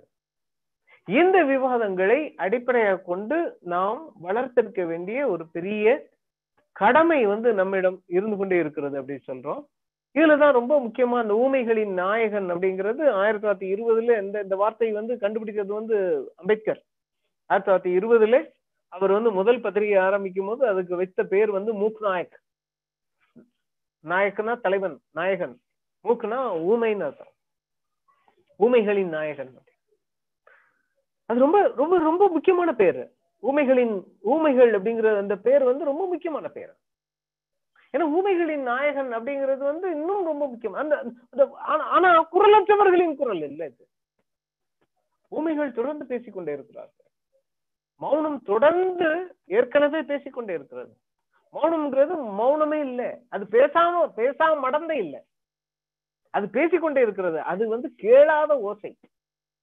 இந்த விவாதங்களை அடிப்படையாக கொண்டு நாம் வளர்த்தெடுக்க வேண்டிய ஒரு பெரிய கடமை வந்து நம்மிடம் இருந்து கொண்டே இருக்கிறது அப்படின்னு சொல்றோம். இதுலதான் ரொம்ப முக்கியமா அந்த ஊமைகளின் நாயகன் அப்படிங்கிறது ஆயிரத்தி தொள்ளாயிரத்தி இருபதுல இந்த இந்த வார்த்தை வந்து கண்டுபிடிக்கிறது வந்து அம்பேத்கர். ஆயிரத்தி தொள்ளாயிரத்தி இருபதுல அவர் வந்து முதல் பத்திரிகை ஆரம்பிக்கும் போது அதுக்கு வைத்த பேர் வந்து மூக் நாயக். நாயக்கனா தலைவன் நாயகன். மூக்குனா ஊமைன்னு அர்த்தம். ஊமைகளின் நாயகன். அது ரொம்ப ரொம்ப ரொம்ப முக்கியமான பேரு. ஊமைகளின் ஊமைகள் அப்படிங்கிற அந்த பேர் வந்து ரொம்ப முக்கியமான பேர். ஏன்னா ஊமைகளின் நாயகன் அப்படிங்கிறது வந்து இன்னும் ரொம்ப முக்கியம். அந்த ஆனா குரலற்றவர்களின் குரல் இல்லை இது. ஊமைகள் தொடர்ந்து பேசிக்கொண்டே இருக்கிறார்கள். மௌனம் தொடர்ந்து ஏற்கனவே பேசிக்கொண்டே இருக்கிறது. மௌனம்ங்கிறது மௌனமே இல்லை. அது பேசாம பேசாம மடந்த இல்லை. அது பேசிக்கொண்டே இருக்கிறது. அது வந்து கேளாத ஓசை.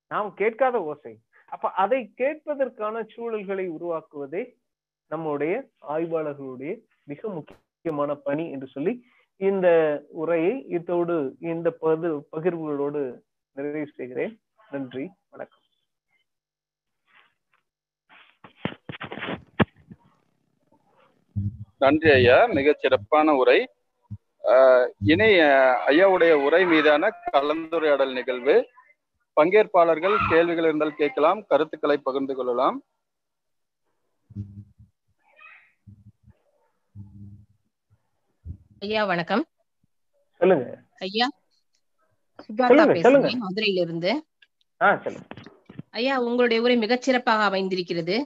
நாம் கேட்காத ஓசை. அப்ப அதை கேட்பதற்கான சூழல்களை உருவாக்குவதே நம்முடைய ஆய்வாளர்களுடைய மிக முக்கியமான பணி என்று சொல்லி இந்த உரையை இதோடு இந்த பது பகிர்வுகளோடு நிறைவு செய்கிறேன். நன்றி வணக்கம். நன்றி ஐயா மிக சிறப்பான உரை. இனி ஐயாவுடைய உரை மீதான கலந்துரையாடல் நிகழ்வு பங்கேற்பாளர்கள் கேள்விகள் இருந்தால் கேட்கலாம் கருத்துக்களை பகிர்ந்து கொள்ளலாம். ஐயா வணக்கம். சொல்லுங்க. ஐயா சுஜாதா பேசுறேன் மதுரையில இருந்து ஐயா உங்களுடைய உரை மிகச்சிறப்பாக அமைந்திருக்கிறது.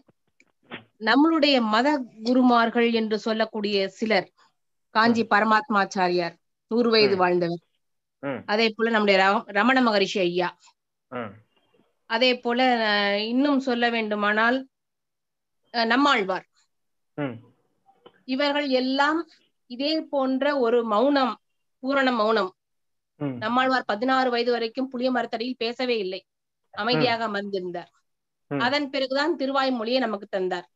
நம்மளுடைய மத குருமார்கள் என்று சொல்லக்கூடிய சிலர் காஞ்சி பரமாத்மாச்சாரியார் நூறு வயது வாழ்ந்தவர். அதே போல நம்முடைய ரமண மகரிஷி ஐயா அதே போல இன்னும் சொல்ல வேண்டுமானால் நம்மாழ்வார். இவர்கள் எல்லாம் இதே போன்ற ஒரு மௌனம் பூரண மௌனம். நம்மாழ்வார் பதினாறு வயது வரைக்கும் புளிய மரத்தடியில் பேசவே இல்லை. அமைதியாக அமர்ந்திருந்தார். அதன் பிறகுதான் திருவாய்மொழியை நமக்கு தந்தார்.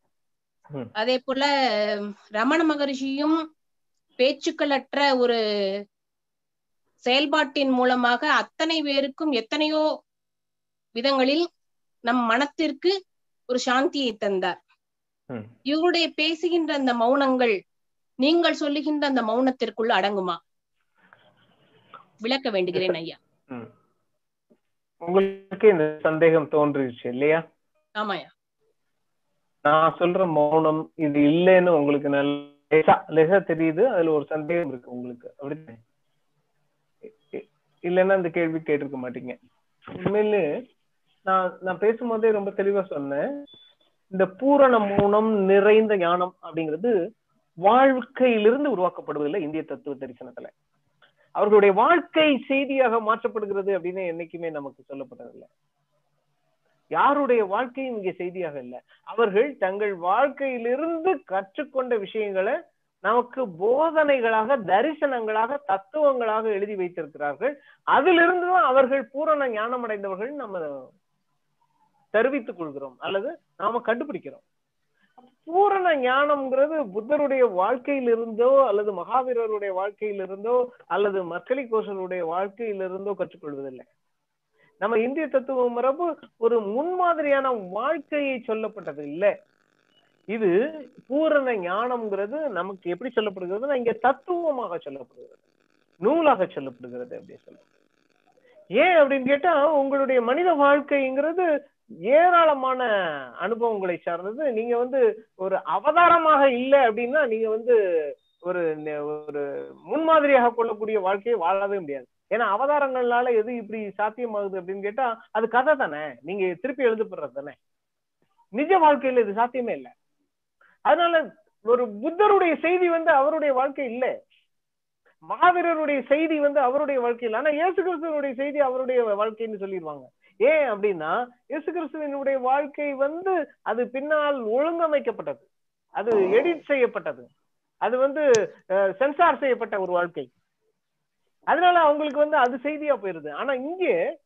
அதே போல ரமண மகரிஷியும் பேச்சுக்களற்ற ஒரு செயல்பாட்டின் மூலமாக அத்தனை பேருக்கும் எத்தனையோ விதங்களில் நம் மனத்திற்கு ஒரு சாந்தியை தந்தார். இவருடைய பேசுகின்ற அந்த மௌனங்கள் நீங்கள் சொல்லுகின்ற அந்த மௌனத்திற்குள்ள அடங்குமா? விளக்க வேண்டுகிறேன் ஐயா. உங்களுக்கு இந்த சந்தேகம் தோன்றுச்சு இல்லையா? ஆமாயா நான் சொல்ற மௌனம் இது இல்லைன்னு உங்களுக்கு நல்ல லேசா தெரியுது அதுல ஒரு சந்தேகம் இருக்கு உங்களுக்கு. இ- இல்லைன்னா அந்த கேள்வி கேட்டிருக்க மாட்டீங்க. உண்மையில நான் நான் பேசும்போதே ரொம்ப தெளிவா சொன்னேன். இந்த பூரண மூலம் நிறைந்த ஞானம் அப்படிங்கிறது வாழ்க்கையிலிருந்து உருவாக்கப்படுவதில்லை இந்திய தத்துவ தரிசனத்துல. அவர்களுடைய வாழ்க்கை செய்தியாக மாற்றப்படுகிறது அப்படின்னு என்னைக்குமே நமக்கு சொல்லப்பட்டதில்லை. யாருடைய வாழ்க்கையும் இங்கே செய்தியாக இல்லை. அவர்கள் தங்கள் வாழ்க்கையிலிருந்து கற்றுக்கொண்ட விஷயங்களை நமக்கு போதனைகளாக தரிசனங்களாக தத்துவங்களாக எழுதி வைத்திருக்கிறார்கள். அதிலிருந்து தான் அவர்கள் பூரண ஞானம் அடைந்தவர்கள் நம்ம தெரிவித்துக் கொள்கிறோம் அல்லது நாம கண்டுபிடிக்கிறோம். பூரண ஞானம்ங்கிறது புத்தருடைய வாழ்க்கையிலிருந்தோ அல்லது மகாவீரருடைய வாழ்க்கையிலிருந்தோ அல்லது மக்களி கோஷருடைய வாழ்க்கையிலிருந்தோ கற்றுக்கொள்வதில்லை. நம்ம இந்திய தத்துவ மரபு ஒரு முன்மாதிரியான வாழ்க்கையை சொல்லப்பட்டது இல்லை. இது பூரண ஞானம்ங்கிறது நமக்கு எப்படி சொல்லப்படுகிறதுனா இங்க தத்துவமாக சொல்லப்படுகிறது. நூலாக சொல்லப்படுகிறது அப்படி சொல்ல ஏன் அப்படின்னு கேட்டா உங்களுடைய மனித வாழ்க்கைங்கிறது ஏராளமான அனுபவங்களை சார்ந்தது. நீங்க வந்து ஒரு அவதாரமாக இல்லை அப்படின்னா நீங்க வந்து ஒரு ஒரு முன்மாதிரியாக கொள்ளக்கூடிய வாழ்க்கையை வாழவே முடியாது. ஏன்னா அவதாரங்கள்னால எது இப்படி சாத்தியமாகுது அப்படின்னு கேட்டா அது கதை தானே. நீங்க திருப்பி எழுதப்படுறது தானே. நிஜ வாழ்க்கையில இது சாத்தியமே இல்லை. அதனால ஒரு புத்தருடைய செய்தி வந்து அவருடைய வாழ்க்கை இல்ல. மாவீரருடைய செய்தி வந்து அவருடைய வாழ்க்கையில் ஆனா இயேசு கிறிஸ்துவனுடைய செய்தி அவருடைய வாழ்க்கைன்னு சொல்லிடுவாங்க. ஏன் அப்படின்னா இயேசு கிறிஸ்துவனுடைய வாழ்க்கை வந்து அது பின்னால் ஒழுங்கமைக்கப்பட்டது. அது எடிட் செய்யப்பட்டது. அது வந்து சென்சார் செய்யப்பட்ட ஒரு வாழ்க்கை. அதனால அவங்களுக்கு வந்து அது செய்தியா போயிருது. ஆனா இங்கே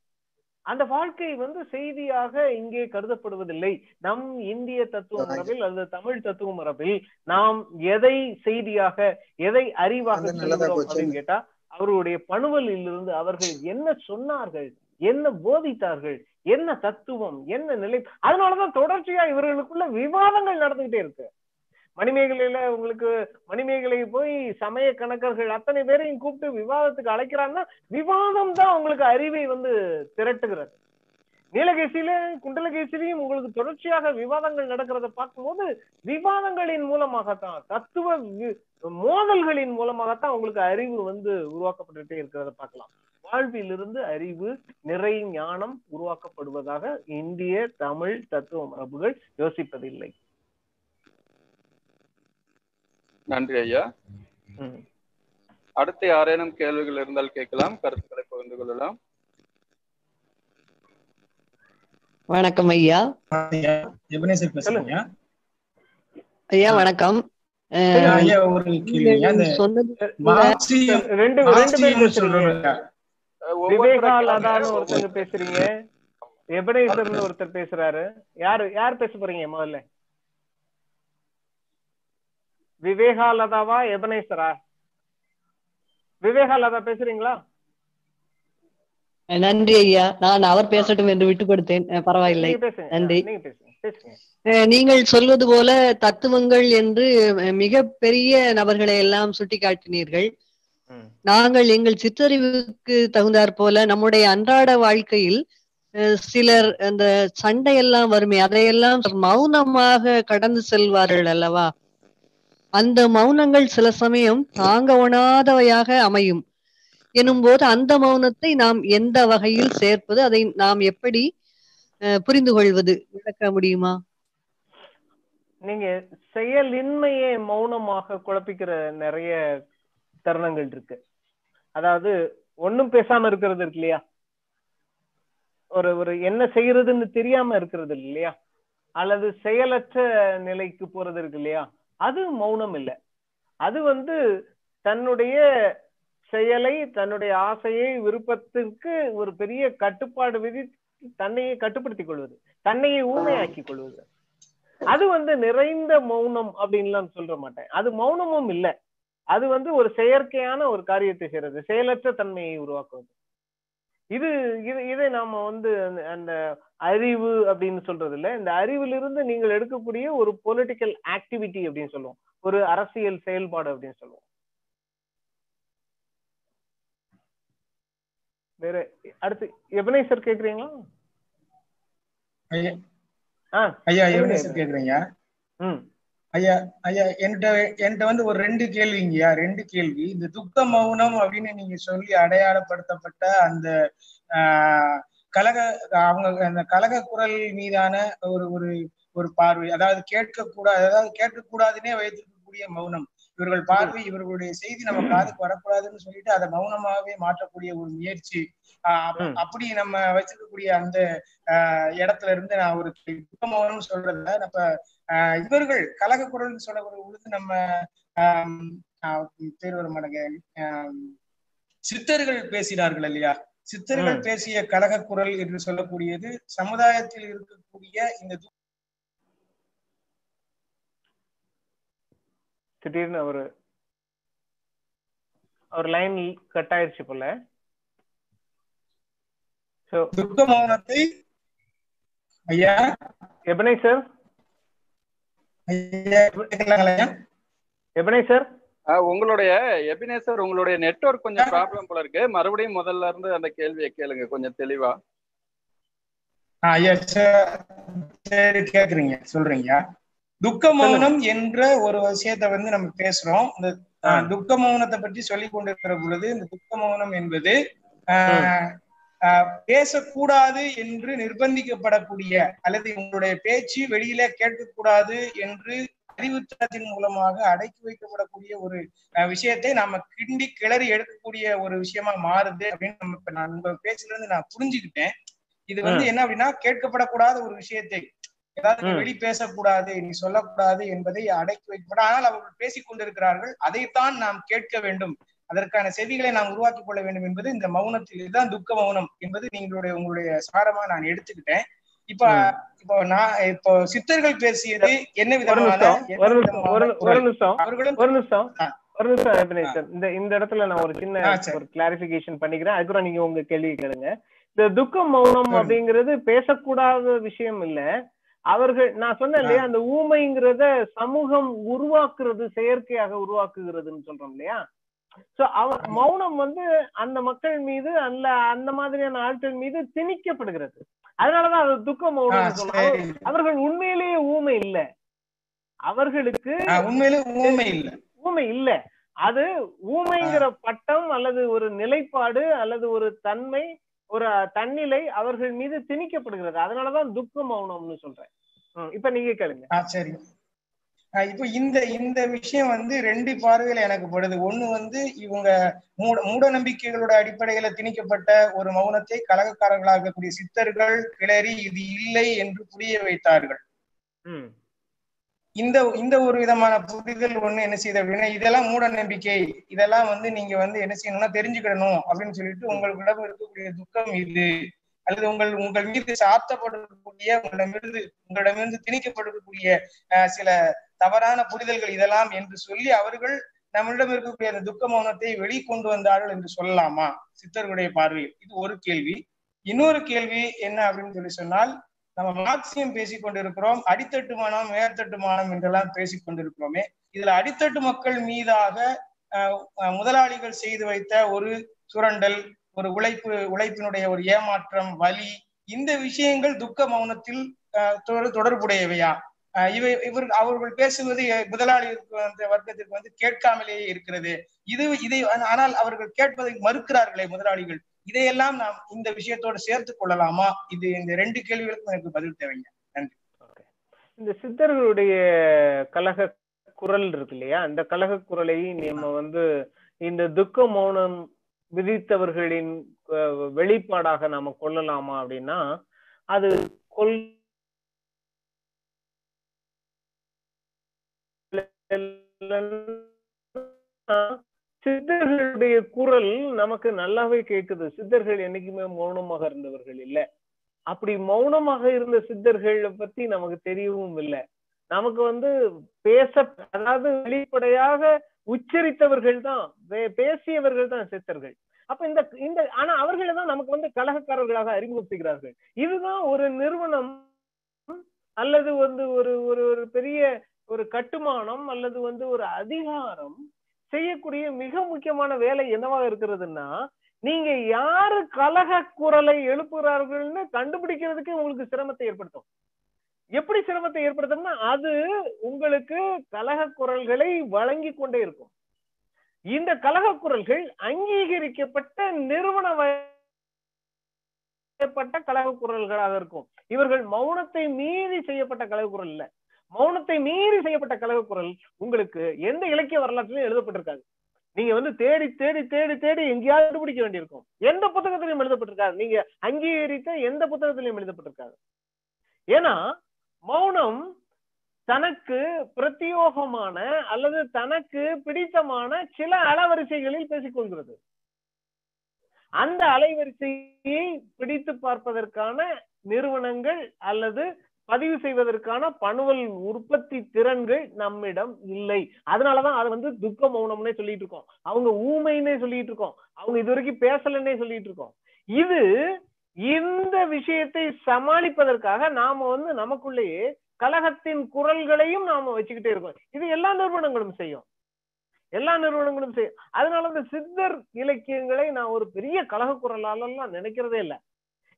அந்த வாழ்க்கை வந்து செய்தியாக இங்கே கருதப்படுவதில்லை. நம் இந்திய தத்துவ மரபில் அல்லது தமிழ் தத்துவ மரபில் நாம் எதை செய்தியாக எதை அறிவாக சொல்லுகிறோம். அப்படின்னு கேட்டா அவருடைய பணுவலில் இருந்து அவர்கள் என்ன சொன்னார்கள்? என்ன போதித்தார்கள்? என்ன தத்துவம்? என்ன நிலை? அதனாலதான் தொடர்ச்சியா இவர்களுக்குள்ள விவாதங்கள் நடந்துகிட்டே இருக்கு. மணிமேகலையில உங்களுக்கு மணிமேகலை போய் சமய கணக்கர்கள் அத்தனை பேரையும் கூப்பிட்டு விவாதத்துக்கு அழைக்கிறாங்கன்னா விவாதம் தான் உங்களுக்கு அறிவை வந்து திரட்டுகிறது. நீலகேசியில குண்டலகேசிலையும் உங்களுக்கு தொடர்ச்சியாக விவாதங்கள் நடக்கிறத பார்க்கும்போது விவாதங்களின் மூலமாகத்தான் தத்துவ வி- மோதல்களின் மூலமாகத்தான் உங்களுக்கு அறிவு வந்து உருவாக்கப்பட்டுட்டே இருக்கிறத பார்க்கலாம். வாழ்விலிருந்து அறிவு நிறை ஞானம் உருவாக்கப்படுவதாக இந்திய தமிழ் தத்துவ மரபுகள் யோசிப்பதில்லை. நன்றி ஐயா. அடுத்து யாரேனும் கேள்விகள் இருந்தால் கேட்கலாம். கருத்துக்களை பகிர்ந்து கொள்ளலாம். வணக்கம் ஐயா. ஐயா வணக்கம். அஹ், சொல்லுங்க. ஐயா ஒரு கேள்வி ஐயா. இந்த நீங்கள் சொன்னது மார்க்சியம் ரெண்டு ரெண்டு பேர் மார்க்சியம் பேசுறீங்க. எபனேசர்னு ஒருத்தர் பேசுறாரு. யாரு யார் பேச போறீங்க முதல்ல? விவேகா லதாவா எபனேசரா? விவேகா லதா பேசுறீங்களா? நன்றி ஐயா. நான் அவர் பேசட்டும் என்று விட்டு கொடுத்தேன். பரவாயில்லை. நன்றி. நீங்க பேசுங்க. நீங்கள் சொல்வது போல தத்துவங்கள் என்று மிக பெரிய நபர்களை எல்லாம் சுட்டிக்காட்டினீர்கள். நாங்கள் எங்கள் சிற்றறிவுக்கு தகுந்தாற் போல நம்முடைய அன்றாட வாழ்க்கையில் சிலர் அந்த சண்டையெல்லாம் வருமே அதையெல்லாம் மௌனமாக கடந்து செல்வார்கள் அல்லவா? அந்த மௌனங்கள் சில சமயம் தாங்க உணாதவையாக அமையும். எனும்போது அந்த மௌனத்தை நாம் எந்த வகையில் சேர்ப்பது அதை நாம் எப்படி புரிந்து கொள்வது விளக்க முடியுமா? நீங்க செயலின்மையை மௌனமாக குழப்பிக்கிற நிறைய தருணங்கள் இருக்கு. அதாவது ஒண்ணும் பேசாம இருக்கிறது இருக்கு இல்லையா? ஒரு ஒரு என்ன செய்யறதுன்னு தெரியாம இருக்கிறது இல்லையா? அல்லது செயலற்ற நிலைக்கு போறது இருக்கு இல்லையா? அது மௌனம் இல்லை. அது வந்து தன்னுடைய செயலை தன்னுடைய ஆசையை விருப்பத்திற்கு ஒரு பெரிய கட்டுப்பாடு விதி தன்னையே கட்டுப்படுத்திக் கொள்வது தன்னையே ஊமையாக்கிக் கொள்வது. அது வந்து நிறைந்த மௌனம் அப்படின்லாம் சொல்ற மாட்டேன். அது மௌனமும் இல்லை. அது வந்து ஒரு செயற்கையான ஒரு காரியத்தை செய்யறது செயலற்ற தன்மையை உருவாக்குவது. இது இது இதை நாம வந்து அந்த- அந்த அறிவு அப்படின்னு சொல்றது இல்ல. இந்த அறிவிலிருந்து நீங்கள் எடுக்கக்கூடிய ஒரு பொலிட்டிக்கல் ஆக்டிவிட்டி அப்படின்னு சொல்லுவோம். ஒரு அரசியல் செயல்பாடு அப்படின்னு சொல்லுவோம். வேற அடுத்து எபனேசர் கேக்குறீங்களா? ஐயா. ஐயா. எவனேசர் கேக்குறீங்க? ம். ஐயா ஐயா என்கிட்ட என்கிட்ட வந்து ஒரு ரெண்டு கேள்விங்கய்யா ரெண்டு கேள்வி. இந்த துக்க மௌனம் அப்படின்னு நீங்க சொல்லி அடையாளப்படுத்தப்பட்ட அந்த கலக அவங்க அந்த கலக குரல் மீதான ஒரு ஒரு ஒரு பார்வை அதாவது கேட்கக்கூடாது அதாவது கேட்கக்கூடாதுன்னே வைத்திருக்கக்கூடிய மௌனம். இவர்கள் பார்வை இவர்களுடைய செய்தி நம்ம காதுக்கு வரக்கூடாதுன்னு சொல்லிட்டு அதை மௌனமாவே மாற்றக்கூடிய ஒரு முயற்சி. அப்படி நம்ம வச்சிருக்கக்கூடிய அந்த இடத்துல இருந்து நான் ஒரு துக்க மௌனம் சொல்றதுல நம்ம இவர்கள் கலக குரல் சொல்லக்கூடிய பொழுது நம்ம பேர் வர மாட்டேங்க சித்தர்கள் பேசினார்கள் இல்லையா சித்தர்கள். பேசிய கலக குரல் என்று சொல்லக்கூடியது சமுதாயத்தில் இருக்கக்கூடிய இந்த திடீர்னு அவரு அவர் லைன் கட் ஆயிடுச்சு போல சோ துக்க மௌனத்தை ஐயா கேட்கலாங்களா ஐயா? எபனேசர் ஆஹ் உங்களுடைய எபினேசர் உங்களுடைய நெட்வொர்க் கொஞ்சம் ப்ராப்ளம் போல இருக்கு. மறுபடியும் முதல்ல இருந்து அந்த கேள்வியை கேளுங்க கொஞ்சம் தெளிவா. ஆ, ஐயா சரி கேக்குறீங்க சொல்றீங்க. துக்க மௌனம் என்ற ஒரு விஷயத்தை வந்து நம்ம பேசுறோம். இந்த. துக்க மௌனத்தை பற்றி சொல்லிக் கொண்டிருக்கிற பொழுது இந்த துக்க மௌனம் என்பது பேசக்கூடாது என்று நிர்பந்திக்கப்படக்கூடிய அல்லது உங்களுடைய பேச்சு வெளியில கேட்கக்கூடாது என்று அறிவுத்தனத்தின் மூலமாக அடக்கி வைக்கப்படக்கூடிய ஒரு விஷயத்தை நாம கிண்டி கிளறி எடுக்கக்கூடிய ஒரு விஷயமா மாறுது அப்படின்னு நம்ம இப்ப நான் உங்க பேச்சுல இருந்து நான் புரிஞ்சுக்கிட்டேன். இது வந்து என்ன அப்படின்னா கேட்கப்படக்கூடாத ஒரு விஷயத்தை ஏதாவது. வெளி பேசக்கூடாது நீ சொல்லக்கூடாது என்பதை அடக்கி வைக்கப்பட ஆனால் அவர்கள் பேசிக் கொண்டிருக்கிறார்கள் அதைத்தான் நாம் கேட்க வேண்டும் அதற்கான செவிகளை நாம் உருவாக்கி கொள்ள வேண்டும் என்பது இந்த மௌனத்தில் இதுதான் துக்க மௌனம் என்பது நீங்களுடைய உங்களுடைய சாரமா நான் எடுத்துக்கிட்டேன் இப்ப. இப்போ நான் இப்போ சித்தர்கள் பேசியது என்ன விதமான ஒரு நிமிஷம் ஒரு? நிமிஷம் ஒரு நிமிஷம் இந்த இந்த இடத்துல நான் ஒரு சின்ன. ஒரு கிளாரிபிகேஷன் பண்ணிக்கிறேன் அதுக்கப்புறம் நீங்க உங்க கேள்வி கேளுங்க இந்த துக்க மௌனம். அப்படிங்கிறது பேசக்கூடாத விஷயம் இல்ல அவர்கள் நான் சொன்னேன் இல்லையா அந்த ஊமைங்கிறத சமூகம் உருவாக்குறது செயற்கையாக உருவாக்குகிறதுன்னு சொல்றோம் இல்லையா? சோ அவர் மௌனம் வந்து அந்த மக்கள் மீது அல்ல அந்த மாதிரியான ஆட்கள் மீது திணிக்கப்படுகிறது. அதனாலதான் அது துக்க மௌனம் சொல்றோம் சரி. அவர்கள் உண்மையிலேயே ஊமை இல்ல. அவர்களுக்கு உண்மையிலே ஊமை இல்ல. ஊமை இல்ல. அது ஊமைங்கிற பட்டம் அல்லது ஒரு நிலைப்பாடு அல்லது ஒரு தன்மை ஒரு தன்னிலை அவர்கள் மீது திணிக்கப்படுகிறது. அதனாலதான் துக்க மௌனம்னு சொல்றேன். இப்ப நீங்க கேளுங்க. சரி. இப்போ இந்த இந்த விஷயம் வந்து ரெண்டு பார்வையில எனக்கு படுது. ஒண்ணு வந்து இவங்க மூட மூட நம்பிக்கைகளோட அடிப்படையில திணிக்கப்பட்ட ஒரு மௌனத்தை கலகக்காரர்களாக இருக்கக்கூடிய சித்தர்கள் கிளறி இது இல்லை என்று புரிய வைத்தார்கள். இந்த இந்த ஒரு விதமான புரிதல் ஒண்ணு என்ன செய்யுது அப்படின்னா இதெல்லாம் மூட நம்பிக்கை. இதெல்லாம் வந்து நீங்க வந்து என்ன செய்யணும்னா தெரிஞ்சுக்கிடணும் அப்படின்னு சொல்லிட்டு உங்களுக்குள்ள இருக்கக்கூடிய துக்கம் இது. அல்லது உங்கள் உங்கள் மீது சாத்தப்படக்கூடிய உங்களிடமிருந்து உங்களிடமிருந்து திணிக்கப்படக்கூடிய அஹ், சில தவறான புரிதல்கள் இதெல்லாம் என்று சொல்லி அவர்கள் நம்மளிடம் இருக்கக்கூடிய அந்த துக்க மௌனத்தை வெளிக்கொண்டு வந்தார்கள் என்று சொல்லலாமா? சித்தர்களுடைய பார்வையில். இது ஒரு கேள்வி. இன்னொரு கேள்வி என்ன அப்படின்னு சொல்லி சொன்னால் நம்ம மார்க்சியம் பேசிக் கொண்டிருக்கிறோம் மேற்தட்டு மனம் என்றெல்லாம் பேசிக் கொண்டிருக்கிறோமே. இதுல அடித்தட்டு மக்கள் மீதாக முதலாளிகள் செய்து வைத்த ஒரு சுரண்டல் ஒரு உழைப்பு உழைப்பினுடைய ஒரு ஏமாற்றம் வலி இந்த விஷயங்கள் துக்க மௌனத்தில் அஹ், தொடர்புடையவையா? இவை இவர் அவர்கள் பேசுவது முதலாளி முதலாளிகளுக்கு வர்க்கத்திற்கு வந்து கேட்காமலேயே இருக்கிறது. இது இதை ஆனால் அவர்கள் கேட்பதை மறுக்கிறார்களே முதலாளிகள். இதையெல்லாம் நாம் இந்த விஷயத்தோடு சேர்த்து கொள்ளலாமா? இது இந்த ரெண்டு கேள்விகளுக்கும் எனக்கு பதில் தேவைங்க. இந்த சித்தர்களுடைய கலக குரல் இருக்கு இல்லையா? அந்த கலக குரலை நம்ம வந்து இந்த துக்க மௌனம் விதித்தவர்களின் வெளிப்பாடாக நாம கொள்ளலாமா அப்படின்னா அது கொள் சித்தர்களுடைய குரல் நமக்கு நல்லாவே கேக்குது. சித்தர்கள் என்னைக்குமே மௌனமாக இருந்தவர்கள் இல்ல. அப்படி மௌனமாக இருந்த சித்தர்கள் பத்தி நமக்கு தெரியவும் இல்லை. நமக்கு வந்து பேச அதாவது வெளிப்படையாக உச்சரித்தவர்கள் தான். பேசியவர்கள் தான் சித்தர்கள். அப்ப இந்த இந்த ஆனா அவர்களை தான் நமக்கு வந்து கலகக்காரர்களாக அறிமுகப்படுத்துகிறார்கள். இதுதான் ஒரு நிறுவனம் அல்லது வந்து ஒரு ஒரு ஒரு பெரிய ஒரு கட்டுமானம் அல்லது வந்து ஒரு அதிகாரம் செய்யக்கூடிய மிக முக்கியமான வேலை என்னவாக இருக்கிறதுன்னா நீங்க யாரு கலக குரலை எழுப்புகிறார்கள்னு கண்டுபிடிக்கிறதுக்கு உங்களுக்கு சிரமத்தை ஏற்படுத்தும். எப்படி சிரமத்தை ஏற்படுத்தும்னா அது உங்களுக்கு கலக குரல்களை வழங்கி கொண்டே இருக்கும். இந்த கலக குரல்கள் அங்கீகரிக்கப்பட்ட நிறுவன செய்யப்பட்ட கலக குரல்களாக இருக்கும். இவர்கள் மௌனத்தை மீறி செய்யப்பட்ட கலக குரல் இல்ல. மௌனத்தை மீறி செய்யப்பட்ட கலக குரல் உங்களுக்கு எந்த இலக்கிய வரலாற்றிலும் எழுதப்பட்டிருக்காது. நீங்க வந்து தேடி தேடி தேடி தேடி எங்கேயாவது பிடிக்க வேண்டியிருக்கும். எந்த புத்தகத்திலையும் எழுதப்பட்டிருக்காது. நீங்க அங்கீகரித்த எந்த புத்தகத்திலையும் எழுதப்பட்டிருக்காது. ஏன்னா மௌனம் தனக்கு பிரத்தியோகமான அல்லது தனக்கு பிடித்தமான சில அலவரிசைகளில் பேசிக்கொள்கிறது. அந்த அலைவரிசையை பிடித்து பார்ப்பதற்கான நிறுவனங்கள் அல்லது பதிவு செய்வதற்கான பணுவல் உற்பத்தி திறன்கள் நம்மிடம் இல்லை. அதனாலதான் அதை வந்து துக்க மௌனம்னே சொல்லிட்டு இருக்கோம். அவங்க ஊமைன்னே சொல்லிட்டு இருக்கோம். அவங்க இது வரைக்கும் பேசலன்னே சொல்லிட்டு இருக்கோம். இது இந்த விஷயத்தை சமாளிப்பதற்காக நாம வந்து நமக்குள்ளேயே கழகத்தின் குரல்களையும் நாம வச்சுக்கிட்டே இருக்கோம். இது எல்லா நிறுவனங்களும் செய்யும். எல்லா நிறுவனங்களும் செய்யும். அதனால இந்த சித்தர் இலக்கியங்களை நான் ஒரு பெரிய கழக குரலாலெல்லாம் நினைக்கிறதே இல்லை.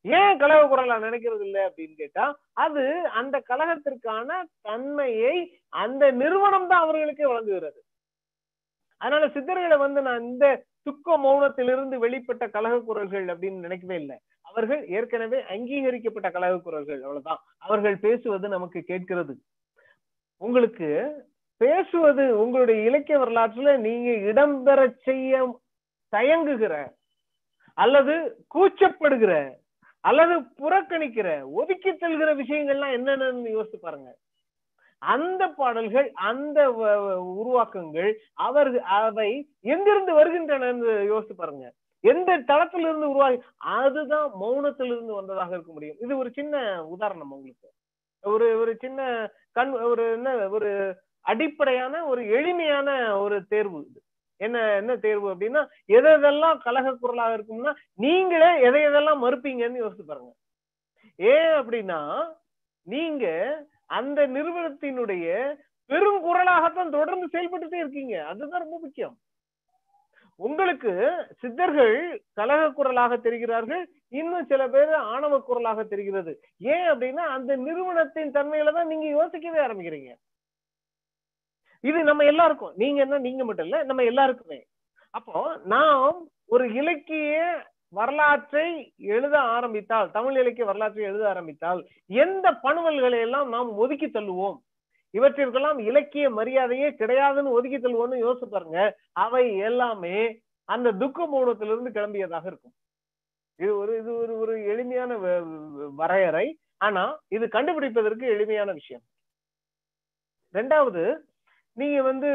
ஏன் கழக குரலா நினைக்கிறது இல்லை அப்படின்னு கேட்டா அது அந்த கழகத்திற்கான தன்மையை அந்த நிறுவனம் தான் அவர்களுக்கே வழங்குகிறது. அதனால சித்தர்களை வந்து நான் இந்த துக்க மௌனத்திலிருந்து வெளிப்பட்ட கழக குரல்கள் அப்படின்னு நினைக்கவே இல்லை. அவர்கள் ஏற்கனவே அங்கீகரிக்கப்பட்ட கழக குரல்கள் அவ்வளவுதான். அவர்கள் பேசுவது நமக்கு கேட்கிறது. உங்களுக்கு பேசுவது உங்களுடைய இலக்கிய வரலாற்றுல நீங்க இடம்பெற செய்ய தயங்குகிற அல்லது கூச்சப்படுகிற அல்லது புறக்கணிக்கிற ஒதுக்கி செல்கிற விஷயங்கள்லாம் என்னென்னு யோசிச்சு பாருங்க. அந்த பாடல்கள் அந்த உருவாக்கங்கள் அவர் அவை எங்கிருந்து வருகின்றன யோசிச்சு பாருங்க. எந்த தளத்திலிருந்து உருவாகி அதுதான் மௌனத்திலிருந்து வந்ததாக இருக்க முடியும். இது ஒரு சின்ன உதாரணம் உங்களுக்கு. ஒரு ஒரு சின்ன கண் ஒரு என்ன ஒரு அடிப்படையான ஒரு எளிமையான ஒரு தேர்வு இது. என்ன என்ன தேர்வு அப்படின்னா எதெல்லாம் கலக குரலாக இருக்கும்னா நீங்களே எதை எதெல்லாம் மறுப்பீங்கன்னு யோசிச்சு பாருங்க. ஏன் அப்படின்னா நீங்க அந்த நிறுவனத்தினுடைய பெரும் குரலாகத்தான் தொடர்ந்து செயல்பட்டுட்டே இருக்கீங்க. அதுதான் ரொம்ப முக்கியம். உங்களுக்கு சித்தர்கள் கலக குரலாக தெரிகிறார்கள் இன்னும் சில பேர் ஆணவ குரலாக தெரிகிறது. ஏன் அப்படின்னா அந்த நிறுவனத்தின் தன்மையில தான் நீங்க யோசிக்கவே ஆரம்பிக்கிறீங்க. இது நம்ம எல்லாருக்கும். நீங்க என்ன நீங்க மட்டும் இல்ல நம்ம எல்லாருக்குமே. அப்போ நாம் ஒரு இலக்கிய வரலாற்றை எழுத ஆரம்பித்தால் தமிழ் இலக்கிய வரலாற்றை எழுத ஆரம்பித்தால் எந்த பணுவல்களை எல்லாம் நாம் ஒதுக்கி தள்ளுவோம்? இவற்றிற்கெல்லாம் இலக்கிய மரியாதையே கிடையாதுன்னு ஒதுக்கி தள்ளுவோம்னு யோசிச்சு பாருங்க. அவை எல்லாமே அந்த துக்க மூலத்திலிருந்து கிளம்பியதாக இருக்கும். இது ஒரு இது ஒரு ஒரு எளிமையான வரையறை. ஆனா இது கண்டுபிடிப்பதற்கு எளிமையான விஷயம். ரெண்டாவது நீங்க வந்து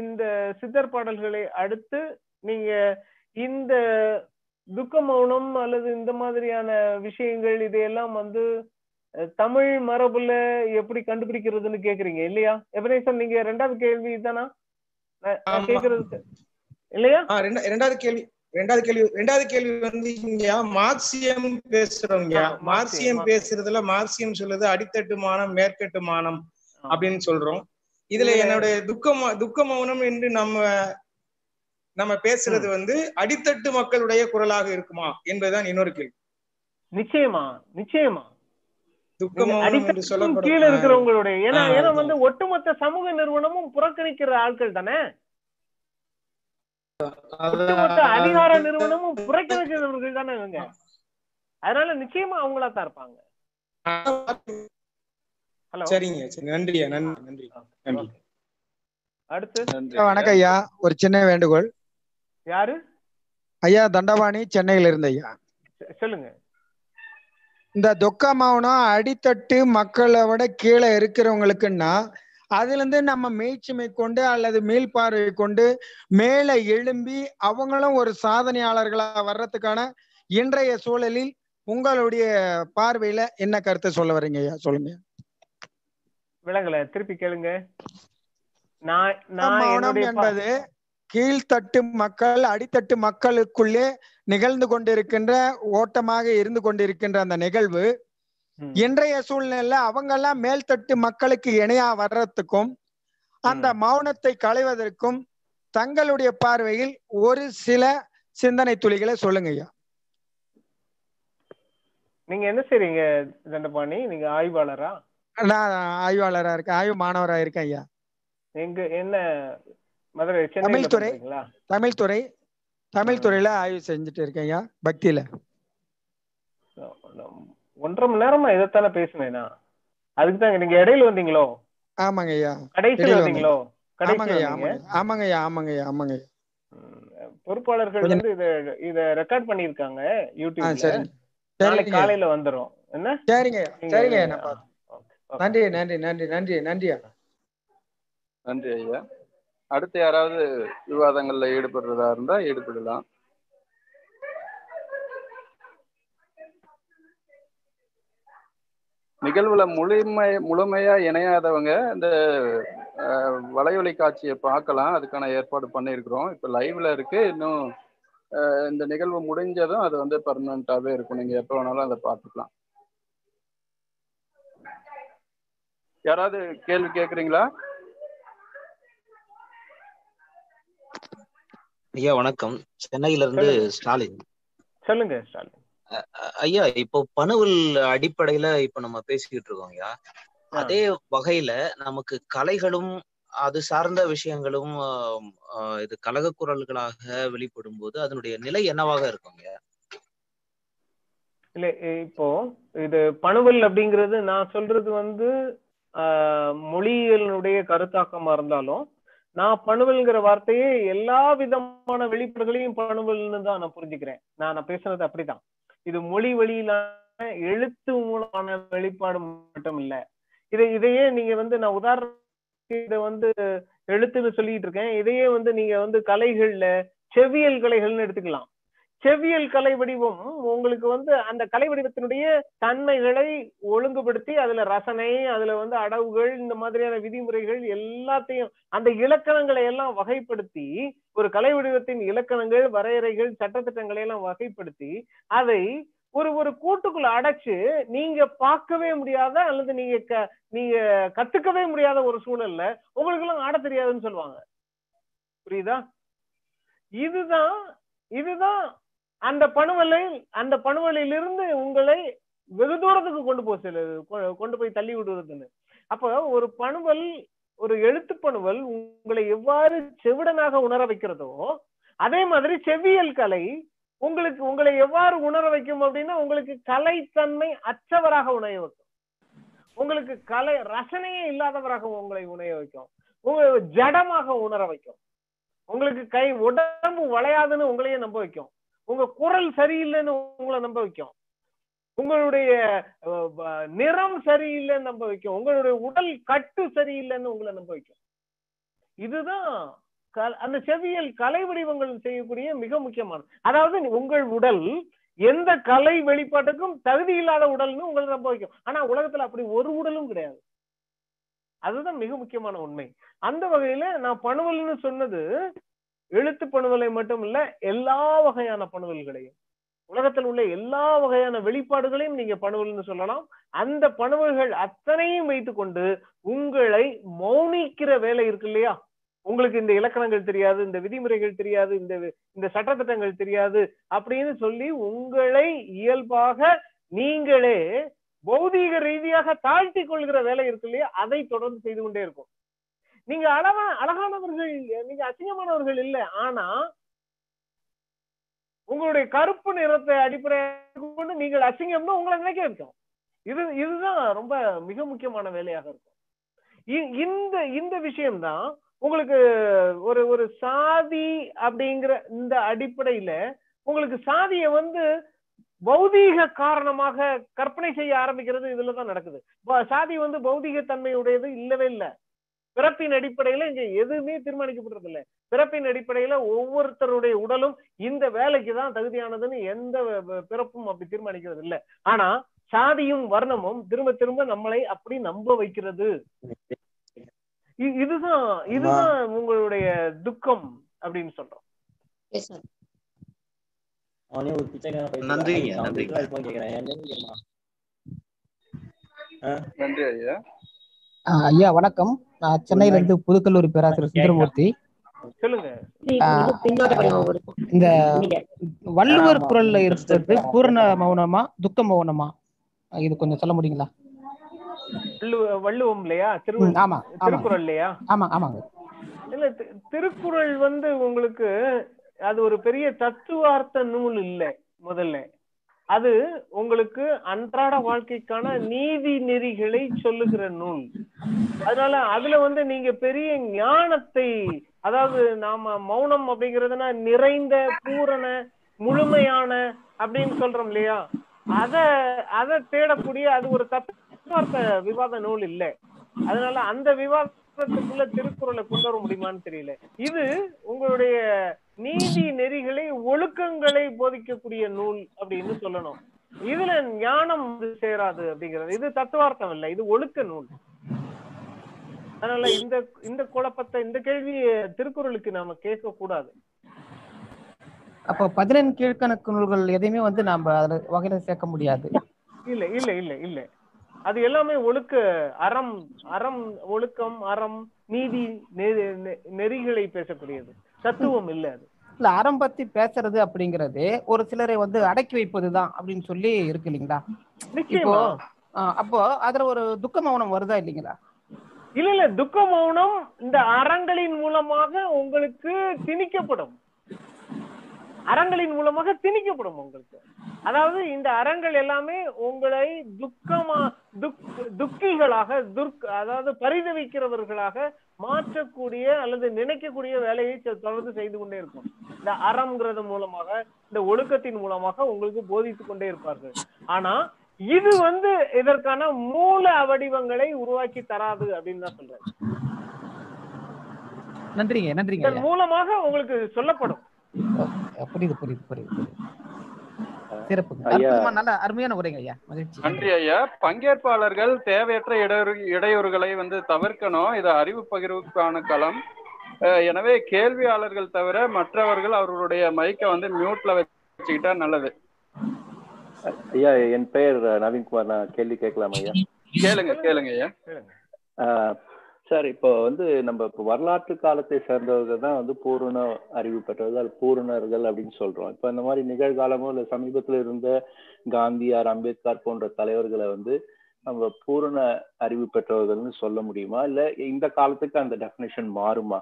இந்த சித்தர் பாடல்களை அடுத்து நீங்க இந்த துக்க மௌனம் அல்லது இந்த மாதிரியான விஷயங்கள் இதையெல்லாம் வந்து தமிழ் மரபுல எப்படி கண்டுபிடிக்கிறதுன்னு கேக்குறீங்க இல்லையா? எபனேசன் நீங்க ரெண்டாவது கேள்வி தானா? கேக்குறது இல்லையா? ரெண்டாவது கேள்வி ரெண்டாவது கேள்வி ரெண்டாவது கேள்வி வந்து இங்க மார்க்சியம் பேசுறோங்க மார்க்சியம் பேசுறதுல மார்க்சியம் சொல்லுது அடித்தட்டுமானம் மேற்கட்டுமானம் அப்படின்னு சொல்றோம். இதுல என்னுடைய துக்கம் துக்க மௌனம் என்று நம்ம நம்ம பேசுறது வந்து அடித்தட்டு மக்களுடைய குரலாக இருக்குமா என்பதுதான் இன்னொரு கேள்வி. நிச்சயமா நிச்சயமா. கீழே இருக்கிறவங்களுடைய ஏன்னா ஏன்னா வந்து ஒட்டுமொத்த சமூக நிறுவனமும் புறக்கணிக்கிற ஆட்கள் தானே? ஒட்டுமொத்த அதிகார நிறுவனமும் புறக்கணிக்கிறவர்கள் தானே இவங்க. அதனால நிச்சயமா அவங்களா தான் இருப்பாங்க. ஹலோ. சரிங்க சரி. நன்றியா நன்றி நன்றி. நன்றி. அடுத்து? வணக்கம் ஐயா. ஒரு சின்ன வேண்டுகோள். யாரு? ஐயா தண்டபாணி சென்னையில இருந்து ஐயா. சொல்லுங்க. இந்த தொக்க மௌனம் அடித்தட்டு மக்களை விட கீழே இருக்கிறவங்களுக்குன்னா அதுல இருந்து நம்ம மெய்ச்சுமை கொண்டு அல்லது மீள்பார்வை கொண்டு மேலே எழும்பி அவங்களும் ஒரு சாதனையாளர்களா வர்றதுக்கான இன்றைய சூழலில் உங்களுடைய பார்வையில என்ன கருத்தை சொல்ல வர்றீங்க ஐயா? சொல்லுங்க. விளங்கல திருப்பி கேளுங்க. நான் நான் என்பது கீழ்த்தட்டு மக்கள் அடித்தட்டு மக்களுக்குள்ளே நிகழ்ந்து கொண்டிருக்கின்ற ஓட்டமாக இருந்து கொண்டிருக்கின்ற அந்த நிகழ்வு இன்றைய சூழ்நிலையில அவங்க எல்லாம் மேல்தட்டு மக்களுக்கு இணையா வர்றதுக்கும் அந்த மௌனத்தை களைவதற்கும் தங்களுடைய பார்வையில் ஒரு சில சிந்தனை துளிகளை சொல்லுங்க ஐயா. நீங்க என்ன செய்றீங்க தண்டபாணி? நீங்க ஆய்வாளரா? நான் ஆய்வாளரா இருக்கேன் ஆய்வு மாணவரா இருக்கேன் ஐயா. எங்க என்ன மதுரை தமிழ்துறை. பண்றீங்களா? தமிழ் துறை தமிழ் துறையில ஆய்வு செஞ்சுட்டு இருக்கேன் ஐயா பக்தியில. ஒன்றரை மணி நேரமா இதைத்தானே பேசினேன் அதுக்கு தான் நீங்க இடையில வந்தீங்களோ? ஆமாங்க ஐயா கடைசியில வந்தீங்களோ? ஆமாங்க ஐயா ஆமாங்க ஐயா ஆமாங்க ஐயா ஆமாங்க ஐயா. பொறுப்பாளர்கள் வந்து இத இத ரெக்கார்ட் பண்ணிருக்காங்க யூடியூப்ல. நாளைக்கு காலையில வந்துரும். என்ன? சரிங்க சரிங்க நான் நன்றி நன்றி நன்றி நன்றி நன்றியா? நன்றி ஐயா. அடுத்து யாராவது விவாதங்கள்ல ஈடுபடுறதா இருந்தா ஈடுபடலாம். நிகழ்வுல முழுமை முழுமையா இணையாதவங்க இந்த வலையொலி காட்சியை பார்க்கலாம். அதுக்கான ஏற்பாடு பண்ணியிருக்கிறோம். இப்போ லைவ்ல இருக்கு. இன்னும் இந்த நிகழ்வு முடிஞ்சதும் அது வந்து பர்மனண்டாவே இருக்கும். நீங்க எப்போ வேணாலும் அதை பார்த்துக்கலாம். யாராவது கேள்வி கேட்குறீங்களா ஐயா வணக்கம். சென்னையில இருந்து. ஸ்டாலின். சொல்லுங்க ஸ்டாலின். ஐயா இப்போ பணுவல் அடிப்படையில இப்ப நம்ம பேசிக்கிட்டு இருக்கோம் ஐயா. அதே வகையில நமக்கு கலைகளும் அது சார்ந்த விஷயங்களும் இது கலக குரல்களாக வெளிப்படும் போது அதனுடைய நிலை என்னவாக இருக்கும் இல்ல இப்போ இது பணுவல் அப்படிங்கிறது நான் சொல்றது வந்து ஆஹ், கருத்தாக்கமா இருந்தாலும் நான் பணுவல்ங்கிற வார்த்தையே எல்லா விதமான வெளிப்பாடுகளையும் பணுவல்னு தான் நான் புரிஞ்சுக்கிறேன். நான் நான் பேசுனது அப்படிதான் இது மொழி வழியிலான எழுத்து மூலமான வெளிப்பாடு மட்டும் இல்ல. இதை இதையே நீங்க வந்து நான் உதாரணத்துக்கு இதை வந்து எழுத்துன்னு சொல்லிட்டு இருக்கேன். இதையே வந்து நீங்க வந்து கலைகள்ல செவியல் கலைகள்னு எடுத்துக்கலாம். செவ்வியல் கலை வடிவம் உங்களுக்கு வந்து அந்த கலை வடிவத்தினுடைய தன்மைகளை ஒழுங்குபடுத்தி அதுல ரசனை அதுல வந்து அடவுகள் இந்த மாதிரியான விதிமுறைகள் எல்லாத்தையும் அந்த இலக்கணங்களை எல்லாம் வகைப்படுத்தி ஒரு கலை வடிவத்தின் இலக்கணங்கள் வரையறைகள் சட்டத்திட்டங்களை எல்லாம் வகைப்படுத்தி அதை ஒரு ஒரு கூட்டுக்குள்ள அடைச்சு நீங்க பார்க்கவே முடியாத அல்லது நீங்க க- நீங்க கத்துக்கவே முடியாத ஒரு சூழல்ல உங்களுக்கு எல்லாம் ஆட தெரியாதுன்னு சொல்லுவாங்க. புரியுதா? இதுதான் இதுதான் அந்த பணுவலை அந்த பணுவலையிலிருந்து உங்களை வெகு தூரத்துக்கு கொண்டு போய் செல்லுது கொ- கொண்டு போய் தள்ளி விடுறதுன்னு. அப்ப ஒரு பணுவல் ஒரு எழுத்து பணுவல் உங்களை எவ்வாறு செவிடனாக உணர வைக்கிறதோ அதே மாதிரி செவ்வியல் கலை உங்களுக்கு உங்களை எவ்வாறு உணர வைக்கும் அப்படின்னா உங்களுக்கு கலைத்தன்மை அச்சவராக உணைய வைக்கும். உங்களுக்கு கலை ரசனையே இல்லாதவராக உங்களை உணைய வைக்கும். உங்க ஜடமாக உணர வைக்கும். உங்களுக்கு கை உடம்பு வளையாதுன்னு உங்களையே நம்ப வைக்கும். உங்க குரல் சரியில்லைன்னு உங்களை நம்ப வைக்கும். உங்களுடைய நிறம் சரியில்லைன்னு நம்ப வைக்கும். உங்களுடைய உடல் கட்டு சரியில்லைன்னு உங்களை நம்ப வைக்கும். இதுதான் அந்த செவியல் கலை வடிவங்கள் செய்யக்கூடிய மிக முக்கியமான அதாவது உங்கள் உடல் எந்த கலை வெளிப்பாட்டுக்கும் தகுதி இல்லாத உடல்னு உங்களை நம்ப வைக்கும். ஆனா உலகத்துல அப்படி ஒரு உடலும் கிடையாது. அதுதான் மிக முக்கியமான உண்மை. அந்த வகையில நான் பணுவல்னு சொன்னது எழுத்து பணுவலை மட்டும் இல்ல எல்லா வகையான பணுவல்களையும் உலகத்தில் உள்ள எல்லா வகையான வெளிப்பாடுகளையும் நீங்க பணுவல்னு சொல்லலாம். அந்த பணுவல்கள் அத்தனையும் வைத்துக்கொண்டு உங்களை மௌனிக்கிற வேலை இருக்கு இல்லையா? உங்களுக்கு இந்த இலக்கணங்கள் தெரியாது இந்த விதிமுறைகள் தெரியாது இந்த இந்த சட்டத்திட்டங்கள் தெரியாது அப்படின்னு சொல்லி உங்களை இயல்பாக நீங்களே பௌதீக ரீதியாக தாழ்த்தி கொள்கிற வேலை இருக்கு இல்லையா? அதை தொடர்ந்து செய்து கொண்டே இருக்கும் நீங்க அழகா அழகானவர்கள் நீங்க அசிங்கமானவர்கள் இல்ல. ஆனா உங்களுடைய கருப்பு நிறத்தை அடிப்படையாக கொண்டு நீங்கள் அசிங்கம்னு உங்களை நினைக்க வைக்கும். இது இதுதான் ரொம்ப மிக முக்கியமான வேலையாக இருக்கும். இ- இந்த இந்த விஷயம்தான் உங்களுக்கு ஒரு ஒரு சாதி அப்படிங்கிற இந்த அடிப்படையில உங்களுக்கு சாதியை வந்து பௌதீக காரணமாக கற்பனை செய்ய ஆரம்பிக்கிறது இதுலதான் நடக்குது. சாதி வந்து பௌதீக தன்மையுடையது இல்லவே இல்லை. பிறப்பின் அடிப்படையில இங்க எதுவுமே தீர்மானிக்கப்படுறது இல்ல பிறப்பின் அடிப்படையில ஒவ்வொருத்தருடைய உடலும் இந்த வேலைக்கு தான் தகுதியானதுன்னு எந்த பிறப்பும் அப்படி தீர்மானிக்கிறது இல்ல ஆனா சாதியும் வர்ணமும் திரும்ப திரும்ப நம்மளை அப்படி நம்ப வைக்கிறது. இதுதான் இதுதான் உங்களுடைய துக்கம் அப்படின்னு சொல்றோம். நன்றிங்க? நன்றி ஐயா வணக்கம். நான் சென்னையில இருந்து புதுக்கல்லூரி பேராசிரியர் சுந்தரமூர்த்தி. இந்த வள்ளுவர் குரல்ல இருக்கிறது பூரண மௌனமா துக்க மௌனமா? இது கொஞ்சம் சொல்ல முடியுங்களா? வள்ளுவ வள்ளுவம் இல்லையா? ஆமா ஆமா. திருக்குறள் இல்லையா? ஆமா ஆமாங்க. இல்ல திருக்குறள் வந்து உங்களுக்கு அது ஒரு பெரிய தத்துவார்த்த நூல் இல்லை முதல்ல. அது உங்களுக்கு அன்றாட வாழ்க்கைக்கான நீதி நெறிகளை சொல்லுகிற நூல். அதனால அதுல வந்து நீங்க பெரிய ஞானத்தை அதாவது நாம மௌனம் அப்படிங்கறதுனா நிறைந்த பூரண முழுமையான அப்படின்னு சொல்றோம் இல்லையா? அத அத தேடக்கூடிய அது ஒரு தத்துவார்த்த விவாத நூல் இல்லை. அதனால அந்த விவாதத்துக்குள்ள திருக்குறளை கொண்டு வர முடியுமான்னு தெரியல. இது உங்களுடைய நீதி நெறிகளை ஒழுக்கங்களை போதிக்கக்கூடிய நூல் அப்படின்னு சொல்லணும். இதுல ஞானம் சேராது அப்படிங்கிறது. இது தத்துவார்த்தம் இல்லை இது ஒழுக்க நூல். அதனால இந்த இந்த குழப்பத்தை இந்த கேள்வியை திருக்குறளுக்கு நாம கேட்க கூடாது அப்போ பதினெண் கீழ்கணக்கு நூல்கள் எதையுமே வந்து நாம அதுல வகையில சேர்க்க முடியாது. இல்ல இல்ல இல்ல இல்ல. அது எல்லாமே ஒழுக்க அறம் அறம் ஒழுக்கம் அறம் நீதி நெறிகளை பேசக்கூடியது. தத்துவம் இல்ல அது. இல்ல அறம் பத்தி பேசுறது அப்படிங்கிறது ஒரு சிலரை வந்து அடக்கி வைப்பதுதான் அப்படின்னு சொல்லி இருக்கு இல்லைங்களா? இப்போ அப்போ அதுல ஒரு துக்க மௌனம் வருதா இல்லைங்களா? இல்ல இல்ல. துக்க மௌனம் இந்த அறங்களின் மூலமாக உங்களுக்கு திணிக்கப்படும். அறங்களின் மூலமாக திணிக்கப்படும் உங்களுக்கு. அதாவது இந்த அறங்கள் எல்லாமே உங்களை துக்கமா துக் துக்கிகளாக துர்க் அதாவது பரிதவிக்கிறவர்களாக மாற்றக்கூடிய அல்லது நினைக்கக்கூடிய வேலையை தொடர்ந்து செய்து கொண்டே இருக்கும். இந்த அறம்ங்கிறது மூலமாக இந்த ஒழுக்கத்தின் மூலமாக உங்களுக்கு போதித்துக் கொண்டே இருப்பார்கள். ஆனா இது வந்து இதற்கான மூல வடிவங்களை உருவாக்கி தராது அப்படின்னு தான் சொல்றேன். நன்றிங்க நன்றிங்க மூலமாக உங்களுக்கு சொல்லப்படும். புரியுது புரியுது புரியுது நல்ல அருமையான உரைங்க ஐயா நன்றி ஐயா. பங்கேற்பாளர்கள் தேவையற்ற இடையூறு இடையூறுகளை வந்து தவிர்க்கணும். இது அறிவு பகிர்வுக்கான களம். எனவே கேள்வியாளர்கள் தவிர மற்றவர்கள் அவர்களுடைய மைக்கை வந்து மியூட்ல வச்சுக்கிட்டா நல்லது. ஐயா என் பெயர் நவீன்குமார். நான் கேள்வி கேட்கலாம் ஐயா? கேளுங்க கேளுங்க ஐயா. ஆஹ் சார் இப்போ வந்து நம்ம இப்போ வரலாற்று காலத்தை சேர்ந்தவர்கள் தான் வந்து பூரண அறிவு பெற்றவர்கள் பூரணர்கள் அப்படின்னு சொல்றோம். இப்போ இந்த மாதிரி நிகழ்காலமோ இல்லை சமீபத்தில் இருந்த காந்தியார் அம்பேத்கர் போன்ற தலைவர்களை வந்து நம்ம பூரண அறிவு பெற்றவர்கள்னு சொல்ல முடியுமா? இல்லை இந்த காலத்துக்கு அந்த டெஃபினேஷன் மாறுமா?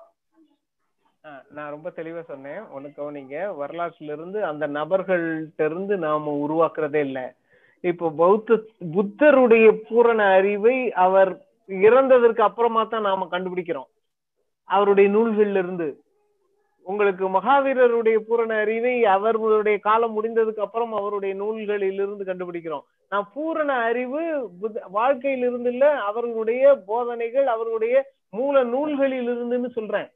நான் ரொம்ப தெளிவா சொன்னேன். ஒண்ணு கவனிங்க வரலாற்றுல இருந்து அந்த நபர்கள்ட்ட இருந்து நாம உருவாக்குறதே இல்லை. இப்போ பௌத்த புத்தருடைய பூரண அறிவை அவர் இறந்ததற்கு அப்புறமா தான் நாம கண்டுபிடிக்கிறோம். அவருடைய நூல்கள்ல இருந்து உங்களுக்கு மகாவீரருடைய பூரண அறிவை அவருடைய காலம் முடிந்ததுக்கு அப்புறம் அவருடைய நூல்களில் இருந்து கண்டுபிடிக்கிறோம். நான் பூரண அறிவு புத்த- இல்ல அவர்களுடைய போதனைகள் அவர்களுடைய மூல நூல்களில் இருந்துன்னு சொல்றேன்.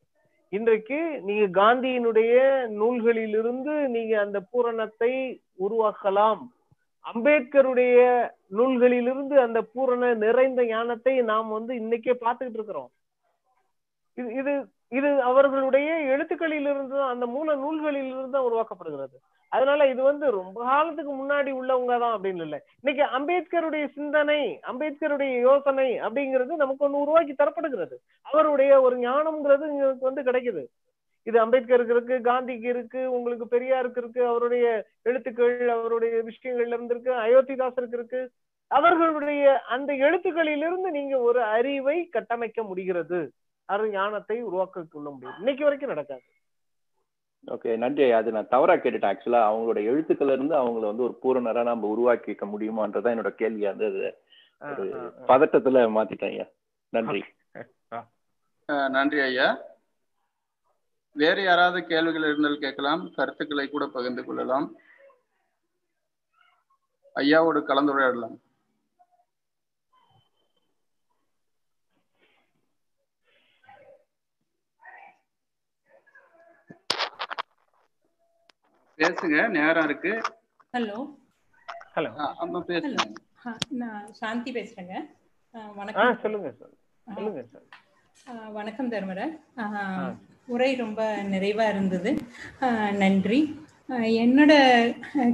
இன்றைக்கு நீங்க காந்தியினுடைய நூல்களிலிருந்து நீங்க அந்த பூரணத்தை உருவாக்கலாம். அம்பேத்கருடைய நூல்களிலிருந்து அந்த பூரண நிறைந்த ஞானத்தை நாம் வந்து இன்னைக்கே பார்த்துக்கிட்டு இருக்கிறோம். இது இது இது அவர்களுடைய எழுத்துக்களிலிருந்து அந்த மூல நூல்களிலிருந்து தான் உருவாக்கப்படுகிறது. அதனால இது வந்து ரொம்ப காலத்துக்கு முன்னாடி உள்ளவங்க தான் அப்படின்னு இல்லை. இன்னைக்கு அம்பேத்கருடைய சிந்தனை அம்பேத்கருடைய யோசனை அப்படிங்கிறது நமக்கு ஒன்று உருவாக்கி தரப்படுகிறது. அவருடைய ஒரு ஞானம்ங்கிறது வந்து கிடைக்குது. இது அம்பேத்கருக்கு இருக்கு காந்திக்கு இருக்கு உங்களுக்கு பெரியாருக்கு இருக்கு அவருடைய எழுத்துக்கள் அவருடைய விஷயங்கள்ல இருந்து இருக்கு அயோத்திதாசருக்கு இருக்கு அவர்களுடைய அந்த எழுத்துக்களிலிருந்து நீங்க ஒரு அறிவை கட்டமைக்க முடிகிறது. அரு ஞானத்தை உருவாக்க கொள்ள முடியும். இன்னைக்கு வரைக்கும் நடக்காது. ஓகே நன்றி ஐயா. அது நான் தவறா கேட்டுட்டேன். ஆக்சுவலா அவங்களோட எழுத்துக்கள்ல இருந்து அவங்கள வந்து ஒரு பூரணரா நம்ம உருவாக்கிக்க முடியுமான்றதான் என்னோட கேள்வியா இருந்தது ஒரு பதட்டத்துல மாத்திட்டேன் ஐயா. நன்றி. நன்றி ஐயா. வேற யாராவது கேள்விகள் இருந்தால் கேட்கலாம். கருத்துக்களை கூட பகிர்ந்து கொள்ளலாம். ஐயாவோடு கலந்துரையாடலாம். பேசுங்க நேரம் இருக்கு. ஹலோ. ஹலோ. அம்மா பேசுங்க. நான் சாந்தி பேசுறேங்க. வணக்கம். சொல்லுங்க சார் சொல்லுங்க சார். வணக்கம் தர்மராஜ். உரை ரொம்ப நிறைவா இருந்தது. நன்றி. என்னோட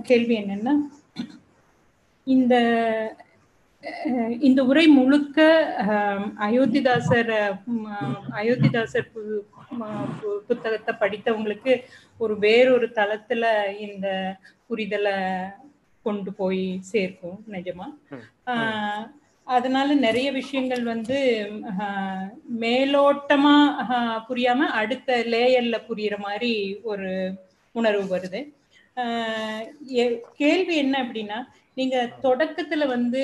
கேள்வி என்னன்னா இந்த இந்த உரை முழுக்க அயோத்திதாசர் அயோத்திதாசர் புத்தகத்தை படித்தவங்களுக்கு ஒரு வேறொரு தளத்துல இந்த புரிதலை கொண்டு போய் சேர்க்கும் நிஜமா? அதனால நிறைய விஷயங்கள் வந்து மேலோட்டமா புரியாம அடுத்த லேயர்ல புரியுற மாதிரி ஒரு உணர்வு வருது. கேள்வி என்ன அப்படின்னா நீங்க தொடக்கத்துல வந்து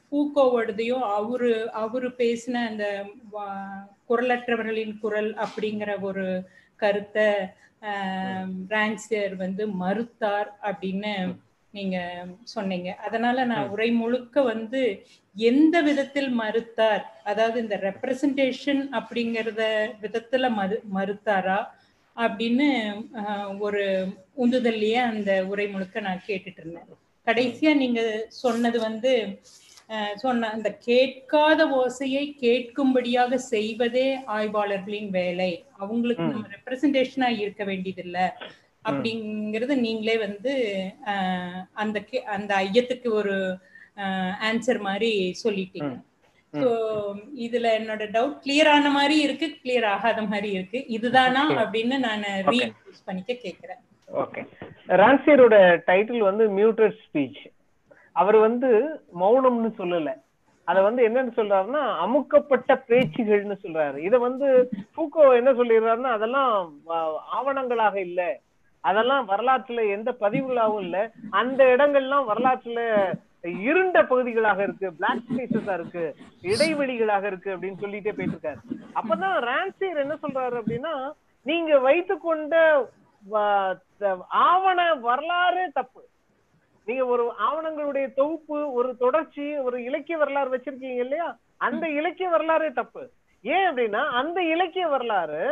ஃபூகோவோடதையும் அவரு அவரு பேசின அந்த குரலற்றவர்களின் குரல் அப்படிங்கிற ஒரு கருத்தை பிரான்சியர் வந்து மறுத்தார் அப்படின்னு நீங்க சொன்னீங்க. அதனால நான் உரை முழுக்க வந்து எந்த விதத்தில் மறுத்தார்? அதாவது இந்த ரெப்ரசன்டேஷன் அப்படிங்கறத விதத்துல மறு மறுத்தாரா? அப்படின்னு ஒரு உந்துதல்லையே அந்த உரை முழுக்க நான் கேட்டுட்டு இருந்தேன். கடைசியா நீங்க சொன்னது வந்து சொன்ன அந்த கேட்காத ஓசையை கேட்கும்படியாக செய்வதே ஆய்வாளர்களின் வேலை. அவங்களுக்கு. நம்ம ரெப்ரசன்டேஷனா இருக்க வேண்டியதில்லை. அப்படிங்கறது நீங்களே வந்து அந்த அந்த ஐயத்துக்கு ஒரு ஆன்சர் மாதிரி சொல்லிட்டீங்க. ஸோ இதுல என்னோட டவுட் கிளியர் ஆன மாதிரி இருக்கு கிளியர் ஆகாத மாதிரி இருக்கு. இதுதானா. அப்படின்னு நான். ரீஇன்ஃபோர்ஸ் பண்ணிக்க கேக்குறேன். ஓகே ரான்சியரோட டைட்டில் வந்து மியூட்டட் ஸ்பீச் அவர் வந்து மௌனம்னு சொல்லல. அத வந்து என்னன்னு சொல்றாருன்னா அமுக்கப்பட்ட பேச்சுகள்னு சொல்றாரு. இத வந்து பூக்கோ என்ன சொல்லிடுறாருன்னா அதெல்லாம் ஆவணங்களாக இல்ல. அதெல்லாம் வரலாற்றுல எந்த பதிவுகளாகவும் இல்ல. அந்த இடங்கள்லாம் வரலாற்றுல இருண்ட பகுதிகளாக இருக்கு. பிளாக் ஸ்பேசஸா இருக்கு. இடைவெளிகளாக இருக்கு அப்படின்னு சொல்லிட்டே போயிட்டு இருக்காரு அப்பதான் ரான்சியர் என்ன சொல்றாரு அப்படின்னா நீங்க வைத்துக்கொண்ட ஆவண வரலாறு தப்பு. நீங்க ஒரு ஆவணங்களுடைய தொகுப்பு ஒரு தொடர்ச்சி ஒரு இலக்கிய வரலாறு வச்சிருக்கீங்க இல்லையா? அந்த இலக்கிய வரலாறே தப்பு. ஏன் அப்படின்னா அந்த இலக்கிய வரலாறு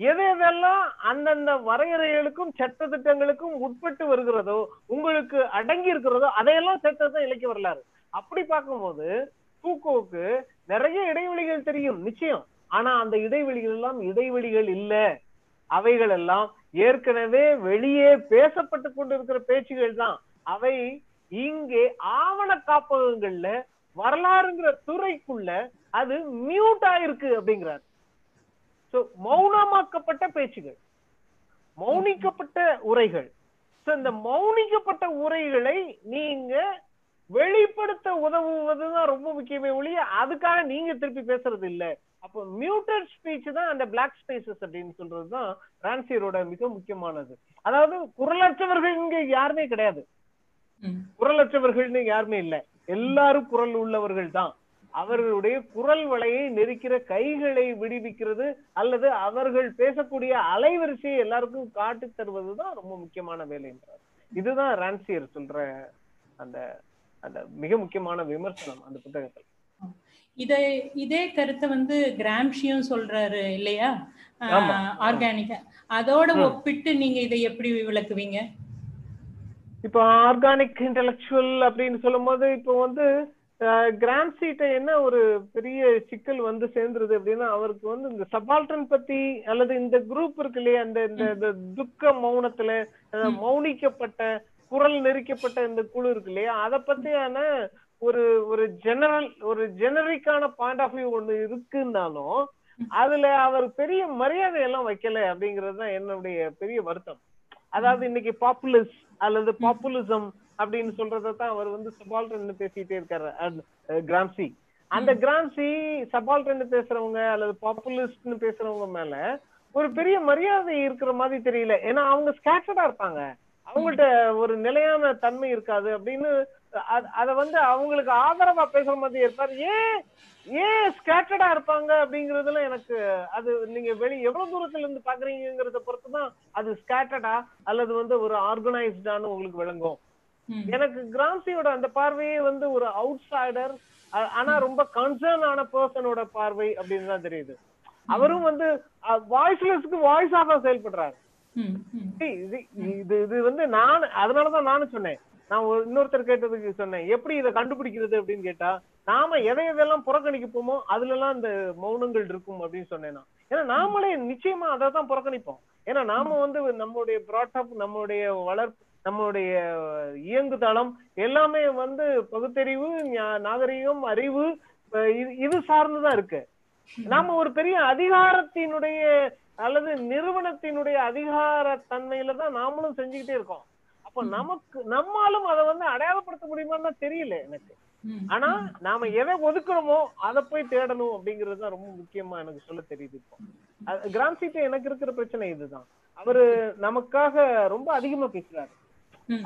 எது எதெல்லாம் அந்தந்த வரையறைகளுக்கும் சட்ட திட்டங்களுக்கும் உட்பட்டு வருகிறதோ உங்களுக்கு அடங்கி இருக்கிறதோ அதையெல்லாம் சேர்த்ததுதான் இலக்கிய வரலாறு. அப்படி பார்க்கும்போது பூக்கோவுக்கு நிறைய இடைவெளிகள் தெரியும் நிச்சயம். ஆனா அந்த இடைவெளிகள் எல்லாம் இடைவெளிகள் இல்ல. அவைகள் எல்லாம் ஏற்கனவே வெளியே பேசப்பட்டு கொண்டிருக்கிற பேச்சுகள் தான். அவை இங்கே ஆவண காப்பகங்கள்ல வரலாறுங்கிற துறைக்குள்ள அது மியூட் ஆயிருக்கு அப்படிங்கிறார். சோ மௌனமாக்கப்பட்ட பேச்சுகள். மௌனிக்கப்பட்ட உரைகள். சோ இந்த மௌனிக்கப்பட்ட உரைகளை நீங்க வெளிப்படுத்த உதவுவதுதான் ரொம்ப முக்கியமே ஒழிய அதுக்காக நீங்க திருப்பி பேசுறது இல்ல அப்போ மியூட்டட் ஸ்பீச் தான் அந்த பிளாக் ஸ்பேசஸ் அப்படின்னு சொல்றதுதான் ரான்சியரோட மிக முக்கியமானது. அதாவது குரலற்றவர்கள் இங்க யாருமே கிடையாது. குரலற்றவர்கள்னு யாருமே இல்ல. எல்லாரும் குரல் உள்ளவர்கள் தான். அவர்களுடைய குரல் வலையை நெரிக்கிற கைகளை விடுவிக்கிறது அல்லது அவர்கள் பேசக்கூடிய அலைவரிசையை எல்லாருக்கும் காட்டி தருவதுதான் ரொம்ப முக்கியமான வேலை என்றார் இதுதான் ரான்சியர் சொல்ற அந்த அந்த மிக முக்கியமான விமர்சனம் அந்த புத்தகத்தில். இதை இதே கருத்தை வந்து கிராம்ஷியும் சொல்றாரு இல்லையா. ஆர்கானிக்கா. அதோட. ஒப்பிட்டு நீங்க இதை எப்படி விளக்குவீங்க? இப்போ ஆர்கானிக் இன்டெலெக்சுவல் அப்படின்னு சொல்லும்போது இப்போ வந்து கிராம்சிட்ட என்ன ஒரு பெரிய சிக்கல் வந்து சேர்ந்துருது அப்படின்னா அவருக்கு வந்து இந்த சபால்டன் பத்தி அல்லது இந்த குரூப் இருக்கு இல்லையா இந்த இந்த துக்க மௌனத்துல மௌனிக்கப்பட்ட குரல் நெரிக்கப்பட்ட இந்த குழு இருக்கு இல்லையா அதை பத்தியான ஒரு ஒரு ஜெனரல் ஒரு ஜெனரிக்கான பாயிண்ட் ஆஃப் வியூ ஒண்ணு இருக்குன்னாலும் அதுல அவர் பெரிய மரியாதை எல்லாம் வைக்கல அப்படிங்கிறது தான் என்னுடைய பெரிய வருத்தம். அதாவது இன்னைக்கு பாப்புலஸ் அல்லது பாப்புலிசம் அப்படின்னு சொல்றதை தான் அவர் வந்து சபால்டன் பேசிட்டே இருக்காரு. கிராம்சி. அந்த கிராம்சி சபால்டன் பேசுறவங்க அல்லது பாப்புலிஸ்ட்னு பேசுறவங்க மேல ஒரு பெரிய மரியாதை இருக்கிற மாதிரி தெரியல. ஏன்னா அவங்க ஸ்கேட்டர்டா இருப்பாங்க. அவங்கள்ட்ட ஒரு நிலையான தன்மை இருக்காது அப்படின்னு அத வந்து அவங்களுக்கு ஆதரவா பேசுற மாதிரி இருப்பார். ஏன் ஏன் ஸ்கேட்டர்டா இருப்பாங்க அப்படிங்கறதுல எனக்கு அது நீங்க வெளி எவ்வளவு தூரத்துல இருந்து பாக்குறீங்கிறத பொறுத்துதான் அது ஸ்கேட்டர்டா அல்லது வந்து ஒரு ஆர்கனைஸ்டான்னு உங்களுக்கு விளங்கும். எனக்கு கிராம்சியோட அந்த பார்வையே வந்து ஒரு அவுட் சைடர் ஆனா ரொம்ப கன்சர்ன் ஆன பர்சனோட பார்வை அப்படின்னு தான் தெரியுது. அவரும் வந்து வாய்ஸ்லெஸ்க்கு வாய்ஸா தான் செயல்படுறாரு. இது இது வந்து நான் அதனாலதான் நானும் சொன்னேன். நான் இன்னொருத்தர் கேட்டதுக்கு சொன்னேன் எப்படி இதை கண்டுபிடிக்கிறது? அப்படின்னு கேட்டா நாம எதை எதெல்லாம் புறக்கணிப்போமோ அதுல எல்லாம் இந்த மௌனங்கள் இருக்கும் அப்படின்னு சொன்னேன் நான். ஏன்னா நாமளே நிச்சயமா அதை தான் புறக்கணிப்போம். ஏன்னா நாம வந்து நம்மளுடைய ப்ராட்அப் நம்மளுடைய வளர்ப்பு நம்மளுடைய இயங்கு தளம் எல்லாமே வந்து பகுத்தறிவு நாகரிகம் அறிவு இது இது சார்ந்துதான் இருக்கு. நாம ஒரு பெரிய அதிகாரத்தினுடைய அல்லது நிறுவனத்தினுடைய அதிகார தன்மையில தான் நாமளும் செஞ்சுக்கிட்டே இருக்கோம். அப்ப நமக்கு நம்மாலும் அதை வந்து அடையாளப்படுத்த முடியுமான்னு தான் தெரியல எனக்கு. ஆனா நாம எதை ஒதுக்குறோமோ அதை போய் தேடணும் அப்படிங்கிறது தான் ரொம்ப முக்கியமா எனக்கு சொல்ல தெரியுது இப்போ. அது- கிராம்சிட்ட எனக்கு இருக்கிற பிரச்சனை இதுதான். அவரு நமக்காக ரொம்ப அதிகமா பேசுறாரு.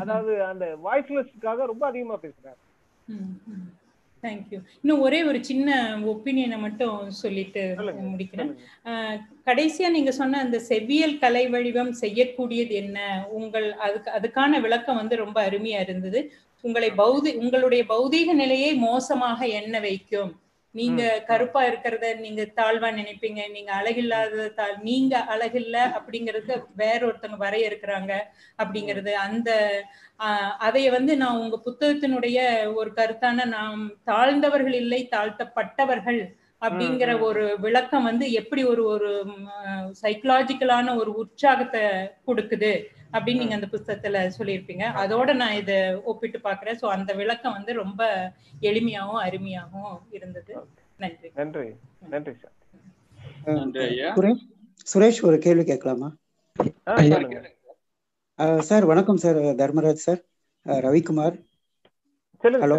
அதாவது அந்த வாய்ஸ்லெஸ்க்காக ரொம்ப அதிகமா பேசுறாரு. தேங்க்யூ இன்னும் ஒரே ஒரு சின்ன ஒப்பீனியனை மட்டும் சொல்லிட்டு முடிக்கிறேன். கடைசியா நீங்க சொன்ன அந்த செவ்வியல் கலை வடிவம் செய்யக்கூடியது என்ன? உங்கள் அதுக்கு அதுக்கான விளக்கம் வந்து ரொம்ப அருமையா இருந்தது. உங்களை பௌதி உங்களுடைய பௌதீக நிலையை மோசமாக எண்ண வைக்கும். நீங்க கருப்பா இருக்கிறத நீங்க தாழ்வா நினைப்பீங்க. நீங்க அழகில்லாத நீங்க அழகில்ல அப்படிங்கறது வேற ஒருத்தவங்க வரையறுக்கிறாங்க அப்படிங்கிறது. அந்த ஆஹ் அதைய வந்து நான் உங்க புத்தகத்தினுடைய ஒரு கருத்தான நாம் தாழ்ந்தவர்கள் இல்லை தாழ்த்தப்பட்டவர்கள் அப்படிங்கிற ஒரு விளக்கம் வந்து எப்படி ஒரு ஒரு சைக்கலாஜிக்கலான ஒரு உற்சாகத்தை கொடுக்குது? அப்படின்னு நீங்க அந்த புஸ்தகத்துல சொல்லியிருப்பீங்க. அதோட நான் இதை ஒப்பிட்டு பாக்குறேன் சோ அந்த விளக்கம் வந்து ரொம்ப எளிமையாகவும் அருமையாகவும் இருந்தது. நன்றி. நன்றி. நன்றி சார். சுரேஷ் சுரேஷ் ஒரு கேள்வி கேட்கலாமா? சார் வணக்கம் சார் தர்மராஜ் சார். ரவிக்குமார். சொல்லுங்க ஹலோ.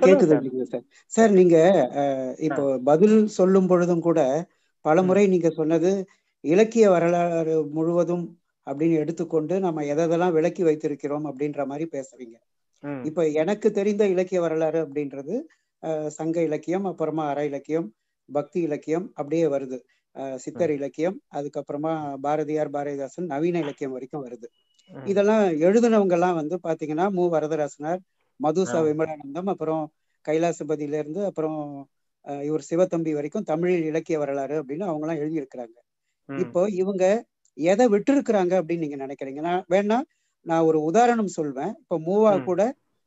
கேக்குது சார். சார். சார் நீங்க இப்போ பதில் சொல்லும் பொழுதும் கூட பலமுறை நீங்க சொன்னது இலக்கிய வரலாறு முழுவதும் அப்படின்னு எடுத்துக்கொண்டு நம்ம எதெல்லாம் விளக்கி வைத்திருக்கிறோம் அப்படின்ற மாதிரி பேசுறீங்க. இப்ப எனக்கு தெரிந்த இலக்கிய வரலாறு அப்படின்றது சங்க இலக்கியம் அப்புறமா அற இலக்கியம் பக்தி இலக்கியம் அப்படியே வருது சித்தர் இலக்கியம் அதுக்கப்புறமா பாரதியார் பாரதிதாசன் நவீன இலக்கியம் வரைக்கும் வருது. இதெல்லாம் எழுதுனவங்க எல்லாம் வந்து பாத்தீங்கன்னா மு வரதராசனார் மதுசா. விமலானந்தம் அப்புறம் கைலாசபதியில இருந்து அப்புறம் இவர் சிவத்தம்பி வரைக்கும் தமிழில் இலக்கிய வரலாறு அப்படின்னு அவங்க எல்லாம் எழுதியிருக்கிறாங்க. இப்போ இவங்க எதை விட்டுருக்குறாங்க அப்படின்னு நீங்க நினைக்கிறீங்க? நான் வேணா நான் ஒரு உதாரணம் சொல்வேன். இப்போ மூவா. கூட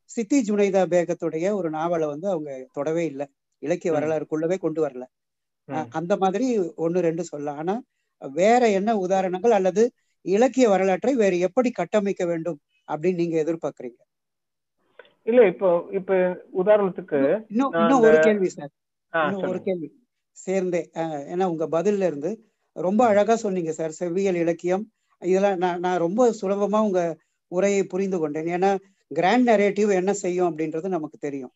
சித்தி ஜுனைதா பேகத்துடைய ஒரு நாவலை வந்து அவங்க தொடவே இல்லை. இலக்கிய. வரலாறுக்குள்ளவே கொண்டு வரல. அந்த மாதிரி ஒன்னு ரெண்டு சொல்லலாம். ஆனா வேற என்ன உதாரணங்கள் அல்லது இலக்கிய வரலாற்றை வேறு எப்படி கட்டமைக்க வேண்டும் அப்படின்னு நீங்க எதிர்பார்க்கறீங்க? இல்ல இப்போ இப்ப உதாரணத்துக்கு இன்னும் இன்னும் ஒரு கேள்வி சார். இன்னும் ஒரு கேள்வி சேர்ந்தே. ஏன்னா உங்க பதில்ல இருந்து ரொம்ப அழகா சொன்னீங்க சார். செவ்வியல் இலக்கியம். இதெல்லாம் நான் நான் ரொம்ப சுலபமா உங்க உரையை புரிந்து கொண்டேன். ஏன்னா கிராண்ட் நரேட்டிவ் என்ன செய்யும் அப்படின்றது நமக்கு தெரியும்.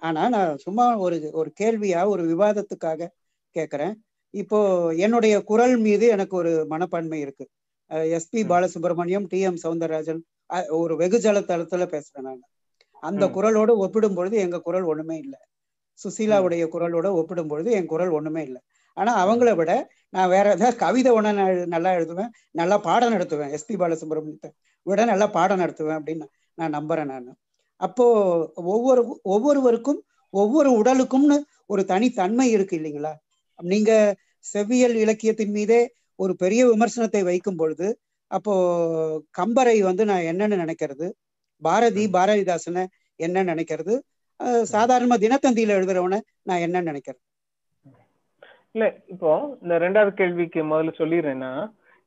ஆனா நான் சும்மா ஒரு ஒரு கேள்வியா ஒரு விவாதத்துக்காக கேட்கறேன் இப்போ என்னுடைய குரல் மீது எனக்கு ஒரு மனப்பான்மை இருக்கு. SP. Balasubrahmanyam T M Soundararajan ஒரு வெகுஜல தளத்துல பேசுறேன் நான். அந்த. குரலோட ஒப்பிடும் பொழுது எங்க குரல் ஒண்ணுமே இல்லை. சுசீலாவுடைய குரலோட ஒப்பிடும் பொழுது என் குரல் ஒண்ணுமே இல்லை. ஆனா அவங்கள விட நான் வேற ஏதாவது கவிதை ஒண்ணு நல்லா எழுதுவேன் நல்லா பாடம் நடத்துவேன் எஸ்பி பாலசுப்ரமணியத்தை விட நல்லா பாடம் நடத்துவேன் அப்படின்னு நான் நம்புறேன் நான். அப்போ ஒவ்வொரு ஒவ்வொருவருக்கும் ஒவ்வொரு உடலுக்கும்னு ஒரு தனித்தன்மை இருக்கு இல்லைங்களா? நீங்க செவ்வியல் இலக்கியத்தின் மீதே ஒரு பெரிய விமர்சனத்தை வைக்கும் பொழுது அப்போ கம்பரை வந்து நான் என்னன்னு நினைக்கிறது? பாரதி பாரதிதாசனை என்ன நினைக்கிறது? சாதாரணமா தினத்தந்தியில எழுதுறவனை நான் என்ன நினைக்கிறது? இல்ல இப்போ இந்த ரெண்டாவது கேள்விக்கு முதல்ல சொல்லிடுறேன்னா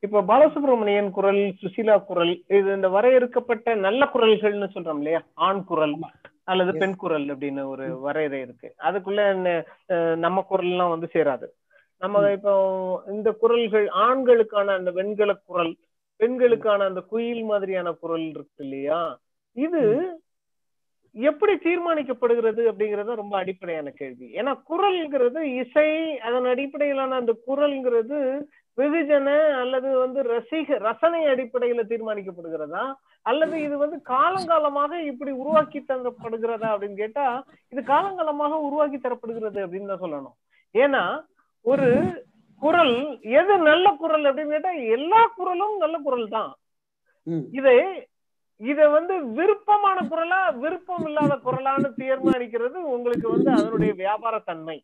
இப்போ பாலசுப்ரமணியன் குரல் சுசீலா குரல் இது இந்த வரையறுக்கப்பட்ட நல்ல குரல்கள்னு சொல்றோம் இல்லையா? ஆண் குரல் அல்லது பெண் குரல் அப்படின்னு ஒரு வரையறை இருக்கு. அதுக்குள்ள நம்ம குரல் எல்லாம் வந்து சேராது. நம்ம இப்போ இந்த குரல்கள் ஆண்களுக்கான அந்த வெண்கல குரல் பெண்களுக்கான அந்த குயில் மாதிரியான குரல் இருக்கு இல்லையா? இது எப்படி தீர்மானிக்கப்படுகிறது அப்படிங்கறது ரொம்ப அடிப்படையான கேள்வி. ஏன்னா குரல்ங்கிறது இசை அதன் அடிப்படையிலான அந்த குரல்ங்கிறது வெகுஜன அல்லது வந்து ரசிக ரசனை அடிப்படையில தீர்மானிக்கப்படுகிறதா? அல்லது இது வந்து காலங்காலமாக இப்படி உருவாக்கி தரப்படுகிறதா அப்படின்னு கேட்டா இது காலங்காலமாக உருவாக்கி தரப்படுகிறது அப்படின்னு தான் சொல்லணும். ஏன்னா ஒரு குரல் எது நல்ல குரல் அப்படின்னு கேட்டா எல்லா குரலும் நல்ல குரல் தான். இதை இத வந்து விருப்பமான குரலா விருப்பம் இல்லாத குரலான்னு தீர்மானிக்கிறது உங்களுக்கு வந்து அதனுடைய வியாபார தன்மை.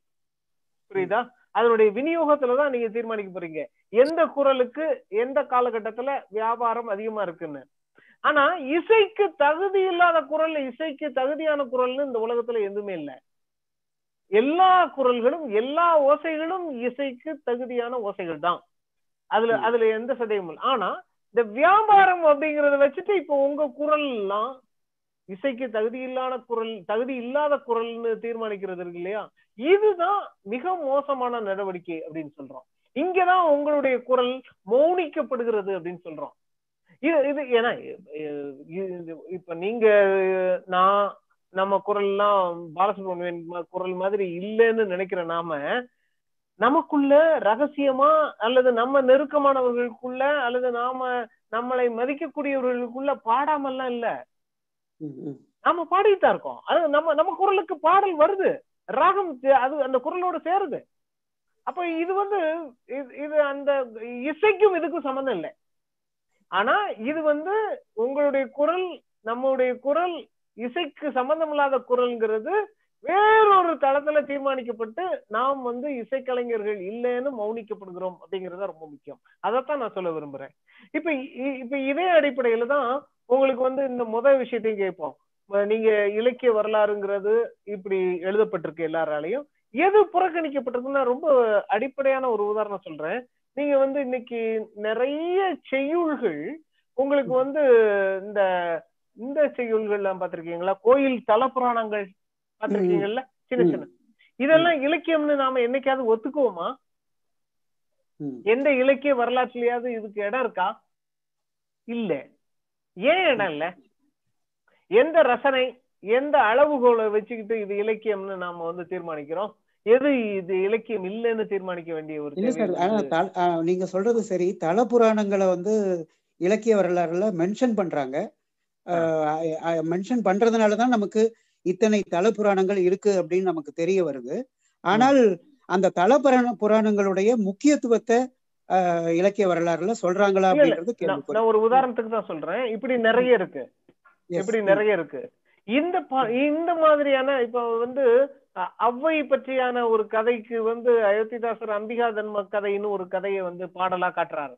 புரியுதா? அதனுடைய விநியோகத்துல தான் நீங்க தீர்மானிக்க போறீங்க. எந்த குரலுக்கு எந்த காலகட்டத்துல வியாபாரம் அதிகமா இருக்குன்னு. ஆனா இசைக்கு தகுதி இல்லாத குரல் இசைக்கு தகுதியான குரல்னு இந்த உலகத்துல எதுவுமே இல்லை. எல்லா குரல்களும் எல்லா ஓசைகளும் இசைக்கு தகுதியான ஓசைகள் தான். அதுல அதுல எந்த இல்லை. ஆனா இந்த வியாபாரம் அப்படிங்கறத வச்சுட்டு இப்போ உங்க குரல் எல்லாம் இசைக்கு தகுதி இல்லாத குரல் தகுதி இல்லாத குரல்னு தீர்மானிக்கிறது இருக்கு இல்லையா? இதுதான் மிக மோசமான நடவடிக்கை அப்படின்னு சொல்றோம். இங்கதான் உங்களுடைய குரல் மௌனிக்கப்படுகிறது அப்படின்னு சொல்றோம். இது இது ஏன்னா இப்ப நீங்க நான் நம்ம குரல் எல்லாம் பாலசுப்ரமணியன் குரல் மாதிரி இல்லைன்னு நினைக்கிற நாம நமக்குள்ள ரகசியமா அல்லது நம்ம நெருக்கமானவர்களுக்குள்ள அல்லது நாம நம்மளை மதிக்கக்கூடியவர்களுக்குள்ள பாடாமல்லாம் இல்ல. நாம பாடிட்டு இருக்கோம். அது நம்ம நம்ம குரலுக்கு பாடல் வருது. ராகம் அது அந்த குரலோட சேருது. அப்ப இது வந்து இது- இது அந்த இசைக்கும் இதுக்கும் சம்மந்தம் இல்லை. ஆனா இது வந்து உங்களுடைய குரல் நம்மளுடைய குரல் இசைக்கு சம்பந்தம் இல்லாத குரல்ங்கிறது வேறொரு தளத்துல தீர்மானிக்கப்பட்டு நாம் வந்து இசைக்கலைஞர்கள் இல்லைன்னு மௌனிக்கப்படுகிறோம் அப்படிங்கறத ரொம்ப முக்கியம். அதைத்தான் நான் சொல்ல விரும்புறேன். இப்ப இ- இப்ப இதே அடிப்படையில தான் உங்களுக்கு வந்து இந்த முதல் விஷயத்தையும் கேட்போம். நீங்க இலக்கிய வரலாறுங்கிறது இப்படி எழுதப்பட்டிருக்கு எல்லாராலையும். எது புறக்கணிக்கப்பட்டிருக்குன்னா ரொம்ப அடிப்படையான ஒரு உதாரணம் சொல்றேன். நீங்க வந்து இன்னைக்கு நிறைய செய்யுள்கள் உங்களுக்கு வந்து இந்த இந்த செய்யுள்கள் எல்லாம் பார்த்திருக்கீங்களா? கோயில் தலப்புராணங்கள் பார்த்திருக்கீங்கல்ல? சின்ன சின்ன. இதெல்லாம் இலக்கியம்னு நாம என்னைக்காவது ஒத்துக்குவோமா? எந்த இலக்கிய வரலாற்றுலயாவது இதுக்கு இடம் இருக்கா? இல்ல. ஏன் இடம் இல்ல? எந்த ரசனை எந்த அளவுகோலை வச்சுக்கிட்டு இது இலக்கியம்னு நாம வந்து தீர்மானிக்கிறோம்? எது இது இலக்கியம் இல்லைன்னு தீர்மானிக்க வேண்டிய ஒரு நீங்க சொல்றது சரி. தல புராணங்களை வந்து இலக்கிய வரலாறுல மென்ஷன் பண்றாங்க. மென்ஷன் பண்றதுனால தான் நமக்கு இத்தனை தல புராணங்கள் இருக்கு அப்படின்னு நமக்கு தெரிய வருது. ஆனால் அந்த தல புராண புராணங்களுடைய முக்கியத்துவத்தை இலக்கிய வரலாறுல சொல்றாங்களா. அப்படின்றது நான் ஒரு உதாரணத்துக்கு தான் சொல்றேன். இப்படி நிறைய இருக்கு. இப்படி. நிறைய இருக்கு. இந்த இந்த மாதிரியான இப்ப வந்து அ- ஔவை பற்றியான ஒரு கதைக்கு வந்து அயோத்திதாசர் அம்பிகா தன்ம கதைன்னு ஒரு கதையை வந்து பாடலா காட்டுறாரு.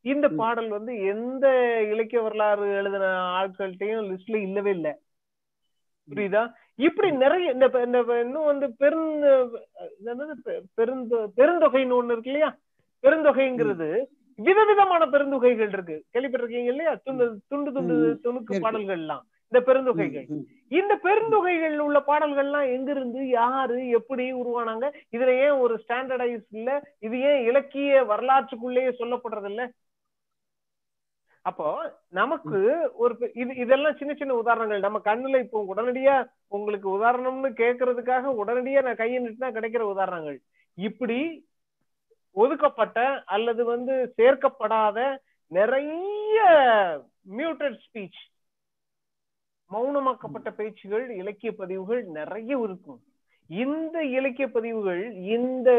இந்த பாடல் வந்து எந்த இலக்கிய வரலாறு எழுதின ஆட்கள்கிட்டயும் லிஸ்ட்ல இல்லவே இல்லை. புரியுதா? இப்படி நிறைய இந்த இன்னும் வந்து பெருந்த பெருந்தொ பெருந்தொகைன்னு ஒண்ணு இருக்கு இல்லையா? பெருந்தொகைங்கிறது விதவிதமான பெருந்தொகைகள் இருக்கு. கேள்விப்பட்டிருக்கீங்க இல்லையா? துண்டு துண்டு துண்டு துணுக்கு இருக்கு. பாடல்கள்லாம். இந்த பெருந்தொகைகள். இந்த பெருந்தொகைகள் உள்ள பாடல்கள்லாம் எங்கிருந்து யாரு எப்படி உருவானாங்க? இதுல ஏன் ஒரு ஸ்டாண்டர்டைஸ் இல்ல? இது ஏன் இலக்கிய வரலாற்றுக்குள்ளேயே சொல்லப்படுறது இல்ல அப்போ நமக்கு ஒரு இது இதெல்லாம் சின்ன சின்ன உதாரணங்கள். நம்ம கண்ணுல இப்போ உடனடியா உங்களுக்கு உதாரணம்னு கேட்கறதுக்காக உடனடியா நான் கையை நிட்டுனா கிடைக்கிற உதாரணங்கள். இப்படி ஒதுக்கப்பட்ட அல்லது வந்து சேர்க்கப்படாத நிறைய மியூட்டட் ஸ்பீச் மௌனமாக்கப்பட்ட பேச்சுகள் இலக்கிய பதிவுகள் நிறைய இருக்கும். இந்த இலக்கிய பதிவுகள் இந்த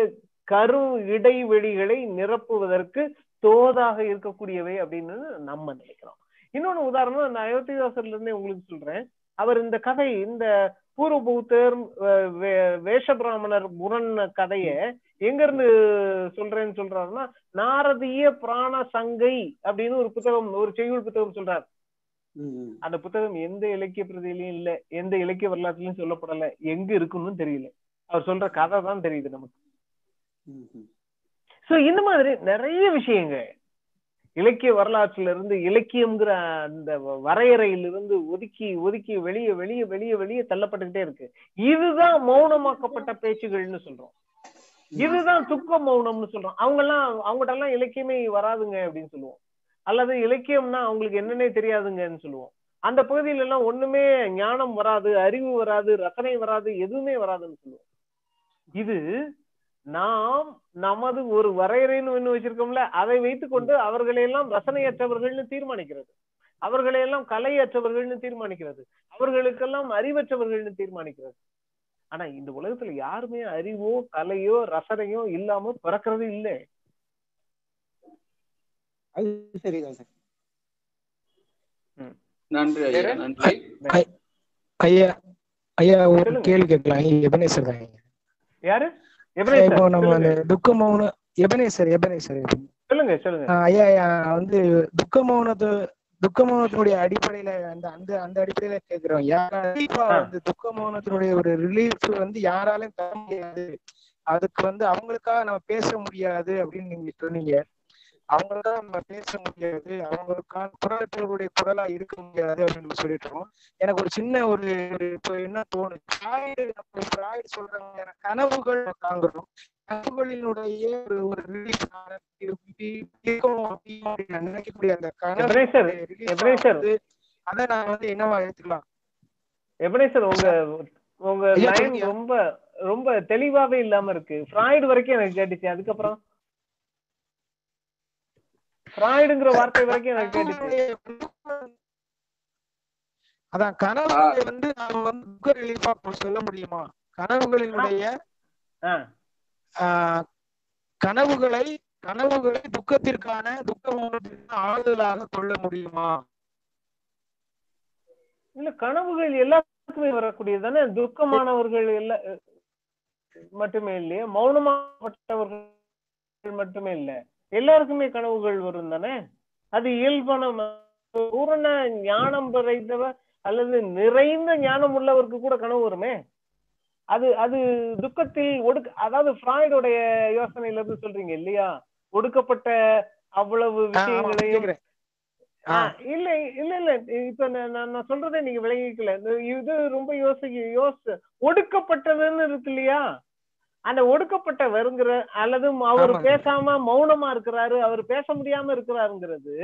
கரு இடைவெளிகளை நிரப்புவதற்கு தோதாக இருக்கக்கூடியவை அப்படின்னு நம்ம நினைக்கிறோம். இன்னொன்னு உதாரணம் நான் அயோத்திதாசர்ல இருந்தே உங்களுக்கு சொல்றேன். அவர் இந்த கதை இந்த பூர்வ பௌத்தர் வேஷ பிராமணர் முரண் கதைய எங்க இருந்து சொல்றேன்னு சொல்றாருன்னா நாரதிய பிராண சங்கை அப்படின்னு ஒரு புத்தகம் ஒரு செய்யுள் புத்தகம் சொல்றாரு. அந்த புத்தகம் எந்த இலக்கிய பிரதியிலையும் இல்ல எந்த இலக்கிய வரலாற்றுலயும் சொல்லப்படல எங்க இருக்குன்னு தெரியல. அவர் சொல்ற கதை தான் தெரியுது நமக்கு. சோ இந்த மாதிரி நிறைய விஷயங்க இலக்கிய வரலாற்றுல இருந்து இலக்கியம்ங்கிற அந்த வரையறையிலிருந்து ஒதுக்கி ஒதுக்கி வெளியே வெளியே வெளியே வெளியே தள்ளப்பட்டுக்கிட்டே இருக்கு. இதுதான் மௌனமாக்கப்பட்ட பேச்சுகள்னு சொல்றோம். இதுதான் துக்க மௌனம்னு சொல்றோம். அவங்க எல்லாம் அவங்ககிட்ட எல்லாம் இலக்கியமே வராதுங்க அப்படின்னு சொல்லுவோம். அல்லது இலக்கியம்னா அவங்களுக்கு என்னன்னே தெரியாதுங்கன்னு சொல்லுவோம். அந்த பகுதியில எல்லாம் ஒண்ணுமே ஞானம் வராது அறிவு வராது ரசனை வராது எதுவுமே வராதுன்னு சொல்லுவோம். இது நாம் நமது ஒரு வரையறைன்னு ஒண்ணு வச்சிருக்கோம்ல அதை வைத்துக்கொண்டு அவர்களையெல்லாம் ரசனையற்றவர்கள்னு தீர்மானிக்கிறது. அவர்களையெல்லாம் கலையற்றவர்கள்னு தீர்மானிக்கிறது. அவர்களுக்கெல்லாம் அறிவற்றவர்கள்னு தீர்மானிக்கிறது. ஆனா இந்த உலகத்துல யாருமே அறிவோ கலையோ ரசனையோ இல்லாம பிறக்கிறது இல்லை. நன்றி ஐயா நன்றி. ஐயா ஐயா ஒரு. கேள்வி கேட்கலாம். எபனேசர் தான் யாரு? இப்போ நம்ம அந்த சொல்லுங்க. துக்க மௌன எபனேசர் எபனேசர் சொல்லுங்க ஐயா ஐயா, வந்து துக்க மௌனத்து துக்க மௌனத்தினுடைய அடிப்படையில அந்த அந்த அந்த அடிப்படையில கேக்குறோம். கண்டிப்பா வந்து துக்க மௌனத்தினுடைய ஒரு ரிலீஃப் வந்து யாராலையும் தர முடியாது. அதுக்கு வந்து அவங்களுக்காக நம்ம பேச முடியாது அப்படின்னு நீங்க சொன்னீங்க. அவங்களுக்காக நம்ம பேச முடியாது. அவங்களுக்கான குரலற்றவர்களுடைய குரலா இருக்க முடியாது அப்படின்னு சொல்லிட்டு இருக்கோம். எனக்கு ஒரு சின்ன ஒரு இப்போ என்ன தோணுது? ஃப்ராய்டு சொல்றாங்க எனக்கு கனவுகள் தாங்குறோம். கனவுகளினுடைய ஒரு ஒரு ரிலீஃப் நினைக்கக்கூடிய அந்த கனவு அதை நான் வந்து என்னவா எடுத்துக்கலாம் எபனேசர் உங்க உங்க லைன். ரொம்ப ரொம்ப தெளிவாவே இல்லாம இருக்கு. ஃப்ராய்டு வரைக்கும் எனக்கு கேட்டுச்சு. அதுக்கப்புறம்? ஃப்ராய்டுங்கிற வார்த்தை வரைக்கும் எனக்கு கேட்டுச்சு. அதான் கனவுகளை வந்து நாம வந்து துக்க ரிலீஃபா சொல்ல முடியுமா? கனவுகளினுடைய கனவுகளை கனவுகளை துக்கத்திற்கான துக்க மௌனத்திற்கான ஆறுதலாக கொள்ள முடியுமா? இல்ல கனவுகள் எல்லாருக்குமே வரக்கூடியது தானே? துக்கமானவர்கள் எல்லா மட்டுமே இல்லையா? மௌனமாப்பட்டவர்கள் மட்டுமே இல்ல. எல்லாருக்குமே கனவுகள் வரும் தானே? அது இயல்பான பூரண ஞானம் நிறைந்தவர் அல்லது நிறைந்த ஞானம் உள்ளவருக்கு கூட கனவு வருமே? அது அது துக்கத்தில் ஒடுக்க அதாவது ஃப்ராய்டோடைய யோசனையில இருந்து சொல்றீங்க இல்லையா? ஒடுக்கப்பட்ட அவ்வளவு விஷயங்களையும் இல்ல இல்ல இல்ல. இப்ப நான் சொல்றதை நீங்க விளங்கிக்கல. இது ரொம்ப யோசிக்க யோசி ஒடுக்கப்பட்டதுன்னு இருக்கு இல்லையா? அந்த ஒடுக்கப்பட்டவருங்கிற அல்லது அவர். பேசாம மௌனமா இருக்கிறாரு அவர் பேச முடியாம இருக்கிறாருங்கிறது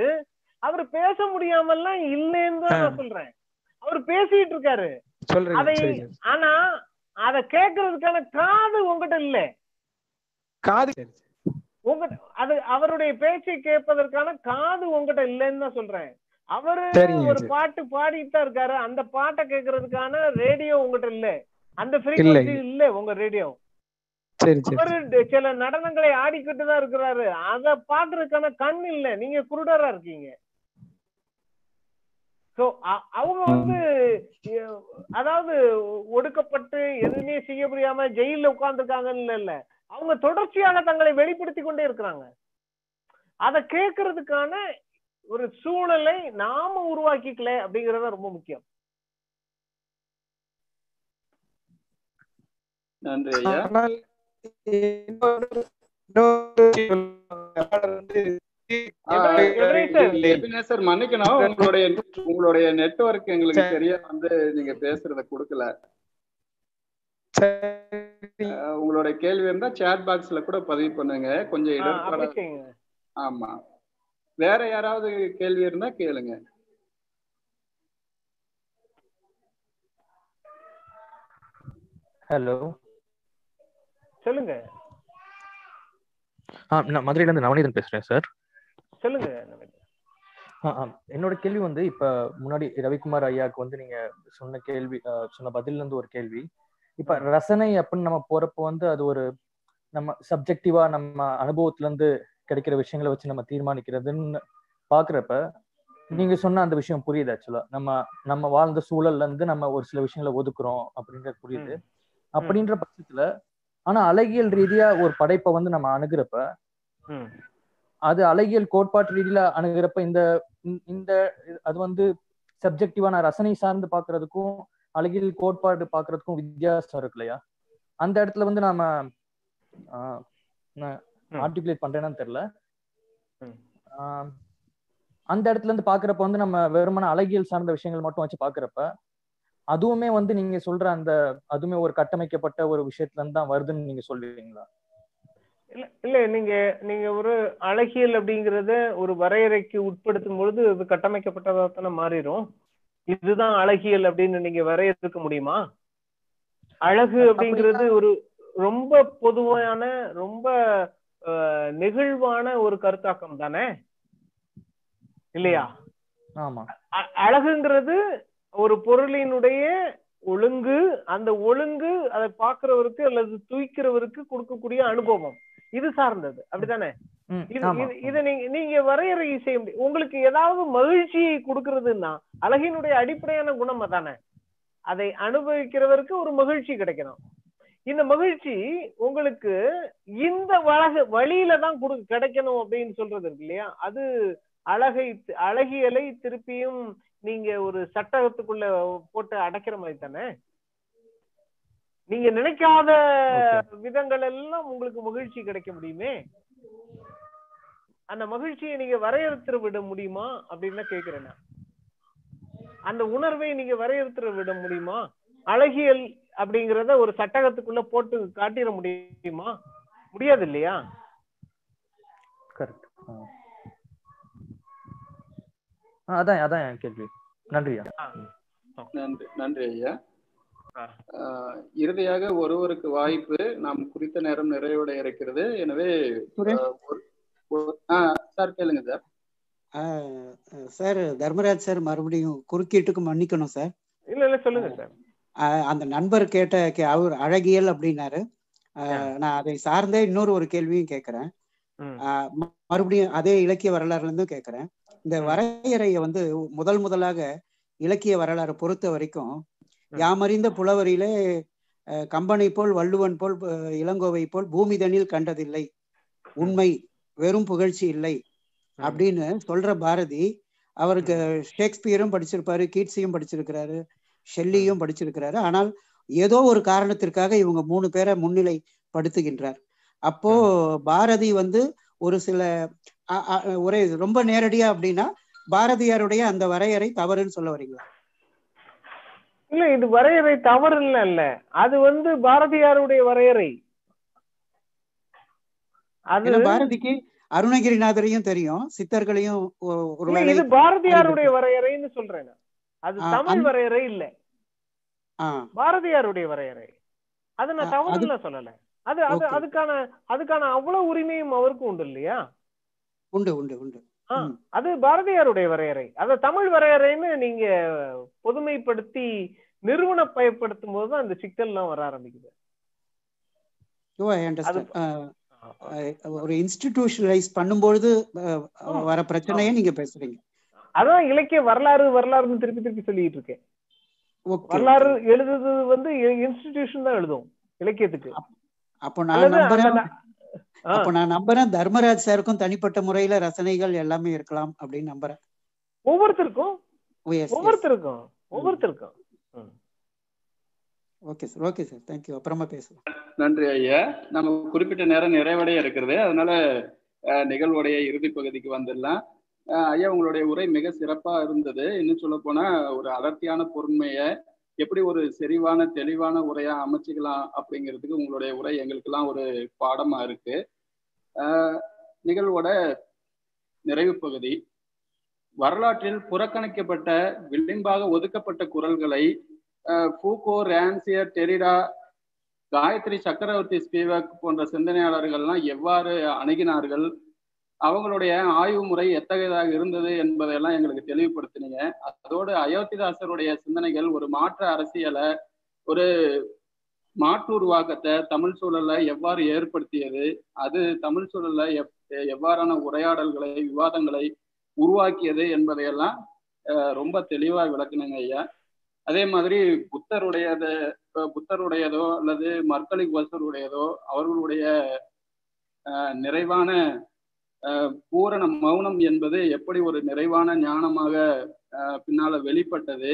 அவர் பேச முடியாமல்லாம் இல்லைன்னு தான் நான் சொல்றேன். அவர் பேசிட்டு இருக்காரு. அதை. ஆனா அத கேட்கறதுக்கான காது உங்ககிட்ட இல்ல. காது உங்க அது அவருடைய பேச்சை கேட்பதற்கான காது உங்ககிட்ட இல்லைன்னு தான் சொல்றேன். அவரு ஒரு. பாட்டு பாடிட்டு தான் இருக்காரு. அந்த பாட்டை கேட்கறதுக்கான ரேடியோ உங்ககிட்ட இல்ல. அந்த frequency இல்ல உங்க ரேடியோ. அவரு சில நடனங்களை ஆடிக்கிட்டு தான் இருக்கிறாரு. அத பாக்குறதுக்கான கண் இல்ல. நீங்க குருடரா இருக்கீங்க. சோ அவங்க வந்து அதாவது ஒடுக்கப்பட்டு எதுவுமே செய்ய முடியாம ஜெயில உட்கார்ந்துருக்காங்கன்னு இல்ல அவங்க தொடர்ச்சியாக தங்களை வெளிப்படுத்தி கொண்டே இருக்கிறாங்க. அத கேட்கறதுக்கான ஒரு சூழலை நாம உருவாக்கிக்கல அப்படிங்கறது ரொம்ப முக்கியம். நன்றி ஐயா. மன்னிக்கணும்? உங்களுடைய உங்களுடைய நெட்வொர்க் எங்களுக்கு சரியா வந்து நீங்க பேசுறத கொடுக்கல. உங்களுடைய கேள்வி இருந்தா சேட் பாக்ஸ்ல கூட பதிவு பண்ணுங்க. கொஞ்சம் இடர்பாட செய்யுங்க ஆமா. வேற யாராவது கேள்வி இருந்தா கேளுங்க. ஹலோ சொல்லுங்க. நான் மதுரையில இருந்து நவநீதன் பேசுறேன் சார். சொல்லுங்க. என்னோட கேள்வி வந்து இப்ப முன்னாடி ரவிக்குமார் ஐயாக்கு வந்து நீங்க சொன்ன கேள்வி சொன்ன பதில்ல இருந்து ஒரு கேள்வி. இப்ப ரசனை அப்படின்னு நம்ம போறப்போ வந்து அது ஒரு நம்ம சப்ஜெக்டிவா நம்ம அனுபவத்துல இருந்து கிடைக்கிற விஷயங்களை வச்சு நம்ம தீர்மானிக்கிறதுன்னு பாக்குறப்ப நீங்க சொன்ன அந்த விஷயம் புரியுது ஆக்சுவலா நம்ம நம்ம வாழ்ந்த சூழல்ல இருந்து நம்ம ஒரு சில விஷயங்களை ஒதுக்குறோம் அப்படின்றது புரியுது. அப்படின்ற பட்சத்துல ஆனா அழகியல் ரீதியா ஒரு படைப்பை வந்து நம்ம அணுகிறப்ப அது அழகியல் கோட்பாட்டு ரீதியில அணுகிறப்ப இந்த இந்த- அது வந்து சப்ஜெக்டிவான ரசனை சார்ந்து பாக்குறதுக்கும் அழகியல் கோட்பாடு பாக்குறதுக்கும் வித்தியாசம் இருக்கு இல்லையா? அந்த இடத்துல வந்து நாம ஆர்டிகுலேட் பண்றேன்னு தெரியல. அந்த இடத்துல இருந்து பாக்குறப்ப வந்து நம்ம வெறுமன அழகியல் சார்ந்த விஷயங்கள் மட்டும் வச்சு பாக்குறப்ப அதுவுமே வந்து நீங்க சொல்ற அந்த அதுவுமே ஒரு கட்டமைக்கப்பட்ட ஒரு விஷயத்துல இருந்து தான் வருதுன்னு நீங்க சொல்லுவீங்களா இல்ல இல்ல நீங்க நீங்க ஒரு அழகியல் அப்படிங்கறத ஒரு வரையறைக்கு உட்படுத்தும் பொழுது அது கட்டமைக்கப்பட்டதா தானே மாறிடும் இதுதான் அழகியல் அப்படின்னு நீங்க வரையறுக்க முடியுமா? அழகு அப்படிங்கிறது ஒரு ரொம்ப பொதுவான ரொம்ப நெகிழ்வான ஒரு கருத்தாக்கம் தானே? இல்லையா? ஆமா. அழகுங்கிறது ஒரு பொருளினுடைய ஒழுங்கு அந்த ஒழுங்கு அதை பார்க்கிறவருக்கு அல்லது தூய்க்கிறவருக்கு கொடுக்கக்கூடிய அனுபவம். இது சார்ந்தது. அப்படித்தானே? இது நீங்க நீங்க வரையறை செய்ய முடியும். உங்களுக்கு ஏதாவது மகிழ்ச்சியை கொடுக்கறதுன்னா அழகினுடைய அடிப்படையான குணம் அதானே? அதை அனுபவிக்கிறவருக்கு ஒரு மகிழ்ச்சி கிடைக்கணும். இந்த மகிழ்ச்சி உங்களுக்கு இந்த வழக வழியில தான் கொடு கிடைக்கணும் அப்படின்னு சொல்றது இருக்கு இல்லையா? அது அழகை அழகியலை திருப்பியும் நீங்க ஒரு சட்டகத்துக்குள்ள போட்டு அடைக்கிற மாதிரி தானே? நீங்க நினைக்காத விதங்கள் எல்லாம் உங்களுக்கு மகிழ்ச்சி கிடைக்க முடியுமே? அந்த மகிழ்ச்சியை நீங்க வரையறுத்து விட முடியுமா? அப்படின்னு கேக்குறேன் நான். அந்த உணர்வை நீங்க வரையறுத்து விட முடியுமா? அழகியல் அப்படிங்கறத ஒரு சட்டகத்துக்குள்ள போட்டு காட்டிட முடியுமா? முடியாது இல்லையா? கரெக்ட் அதான் அதான் என் கேள்வி. நன்றியா? நன்றி நன்றி ஐயா. இறுதியாக ஒருவருக்கு வாய்ப்பு நாம் குறித்த நேரம் நிறைவடைய இருக்கிறது. எனவே சார் கேளுங்க சார். சார் தர்மராஜ் சார் மறுபடியும் குறுக்கீட்டுக்கு மன்னிக்கணும் சார். இல்ல இல்ல சொல்லுங்க சார். அந்த நண்பர் கேட்ட கே- அவர் அழகியல் அப்படின்னாரு. நான் அதை சார்ந்தே இன்னொரு ஒரு கேள்வியும் கேட்கிறேன் மறுபடியும் அதே இலக்கிய வரலாறுல இருந்தும் கேட்கிறேன் இந்த வரையறையை வந்து முதல் முதலாக இலக்கிய வரலாறு பொறுத்த வரைக்கும் யாமறிந்த புலவரிலே கம்பனை போல் வள்ளுவன் போல் இளங்கோவை போல் பூமிதனில் கண்டதில்லை. உண்மை வெறும் புகழ்ச்சி இல்லை. அப்படின்னு சொல்ற பாரதி அவருக்கு ஷேக்ஸ்பியரும் படிச்சிருப்பாரு கீட்ஸையும் படிச்சிருக்கிறாரு ஷெல்லியும் படிச்சிருக்கிறாரு. ஆனால் ஏதோ ஒரு காரணத்திற்காக இவங்க மூணு பேரை முன்னிலைப்படுத்துகின்றார் அப்போ பாரதி வந்து ஒரு சில ஒரே ரொம்ப நேரடியா அப்படின்னா பாரதியாருடைய அந்த வரையறை தவறுன்னு சொல்ல வரீங்களா? இல்ல இது வரையறை தவறு இல்ல இல்ல அது வந்து பாரதியாருடைய வரையறை. அது பாரதிக்கு அருணகிரிநாதரையும் தெரியும் சித்தர்களையும் இது பாரதியாருடைய வரையறைன்னு சொல்றேன். அது தமிழ் வரையறை இல்ல. பாரதியாருடைய வரையறை. அது நான் தவறு சொல்லல. அது அது. அதுக்கான அதுக்கான அவ்வளவு உரிமையும் அவருக்கு உண்டு இல்லையா? உண்டு உண்டு உண்டு. அது பாரதியாருடைய வரையறை. அத தமிழ் வரையறைன்னு நீங்க பொதுமைப்படுத்தி நிறுவன பயப்படுத்தும் போதுதான் இந்த சிக்கல்லாம் வர ஆரம்பிக்குது. ஒரு இன்ஸ்டிடியூஷனலைஸ் பண்ணும்பொழுது வர பிரச்சனையை நீங்க பேசுறீங்க. அதான் இலக்கிய வரலாறு வரலாறுன்னு திருப்பி திருப்பி சொல்லிட்டு இருக்கேன். வரலாறு எழுதுறது வந்து இன்ஸ்டிடியூஷன் தான் எழுதும் இலக்கியத்துக்கு. அப்போ நான் நம்புறேன். அப்போ நான் நம்புறேன். தர்மராஜ் சாருக்கும் தனிப்பட்ட முறையில ரசனைகள் எல்லாமே இருக்கலாம் அப்படின்னு நம்புறேன். ஒவ்வொருத்தருக்கும்? ஒவ்வொருத்தருக்கும்? ஒவ்வொருத்தருக்கும். Okay sir. Okay sir. Thank you அப்புறமா பேசலாம் நன்றி ஐயா. நம்ம குறிப்பிட்ட நேரம் நிறைவடைய இருக்கிறது. அதனால நிகழ்வுடைய இறுதி பகுதிக்கு வந்துடலாம். ஐயா உங்களுடைய உரை மிக சிறப்பா இருந்தது. இன்னும் சொல்ல போனா ஒரு அடர்த்தியான பொறுமையை எப்படி ஒரு செறிவான தெளிவான உரையா அமைச்சிக்கலாம் அப்படிங்கிறதுக்கு உங்களுடைய உரை எங்களுக்கெல்லாம் ஒரு பாடமா இருக்கு. நிகழ்வோட நிறைவு பகுதி. வரலாற்றில் புறக்கணிக்கப்பட்ட விளிம்பாக ஒதுக்கப்பட்ட குரல்களை ஃபூகோ ரேன்சியர் டெரிடா காயத்ரி சக்கரவர்த்தி ஸ்பீவக் போன்ற சிந்தனையாளர்கள்லாம் எவ்வாறு அணுகினார்கள்? அவங்களுடைய ஆய்வு முறை எத்தகையதாக இருந்தது என்பதையெல்லாம் எங்களுக்கு தெளிவுபடுத்தினீங்க. அதோடு அயோத்திதாசருடைய சிந்தனைகள் ஒரு மாற்று அரசியலை ஒரு மாற்று உருவாக்கத்தை தமிழ் சூழல்ல எவ்வாறு ஏற்படுத்தியது அது தமிழ் சூழல்ல எப் எவ்வாறான உரையாடல்களை விவாதங்களை உருவாக்கியது என்பதையெல்லாம் ரொம்ப தெளிவாக விளக்குனீங்க ஐயா. அதே மாதிரி புத்தருடையது புத்தருடையதோ அல்லது மர்கலிக் வசருடையதோ அவர்களுடைய நிறைவான பூரண மௌனம் என்பது எப்படி ஒரு நிறைவான ஞானமாக பின்னால வெளிப்பட்டது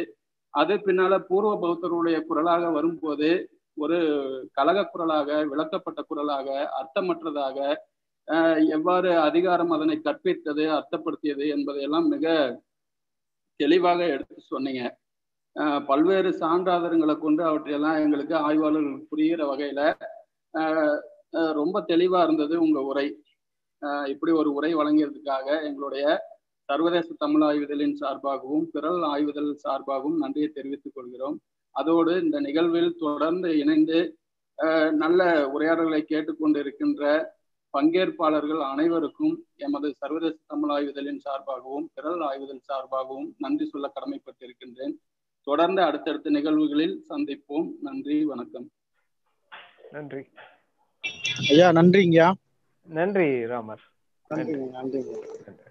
அது பின்னால பூர்வ பௌத்தருடைய குரலாக வரும்போது ஒரு கலக குரலாக விளக்கப்பட்ட குரலாக அர்த்தமற்றதாக எவ்வாறு அதிகாரம் அதனை கற்பித்தது அர்த்தப்படுத்தியது என்பதையெல்லாம் மிக தெளிவாக எடுத்து சொன்னீங்க. பல்வேறு சான்றாதாரங்களை கொண்டு அவற்றையெல்லாம் எங்களுக்கு ஆய்வாளர்கள் புரிகிற வகையில ரொம்ப தெளிவா இருந்தது உங்க உரை. இப்படி ஒரு உரை வழங்கியதுக்காக எங்களுடைய சர்வதேச தமிழ் ஆய்வுதலின் சார்பாகவும் பிறல் ஆய்வுதல் சார்பாகவும் நன்றியை தெரிவித்துக் கொள்கிறோம். அதோடு இந்த நிகழ்வில் தொடர்ந்து இணைந்து நல்ல உரையாடல்களை கேட்டுக்கொண்டிருக்கின்ற பங்கேற்பாளர்கள் அனைவருக்கும் எமது சர்வதேச தமிழ் ஆய்வுதலின் சார்பாகவும் பிறல் ஆய்வுதல் சார்பாகவும் நன்றி சொல்ல கடமைப்பட்டிருக்கின்றேன். தொடர்ந்து அடுத்தடுத்த நிகழ்வுகளில் சந்திப்போம். நன்றி வணக்கம். நன்றி. ஐயா நன்றிங்கய்யா. நன்றி ராமர். நன்றி நன்றி.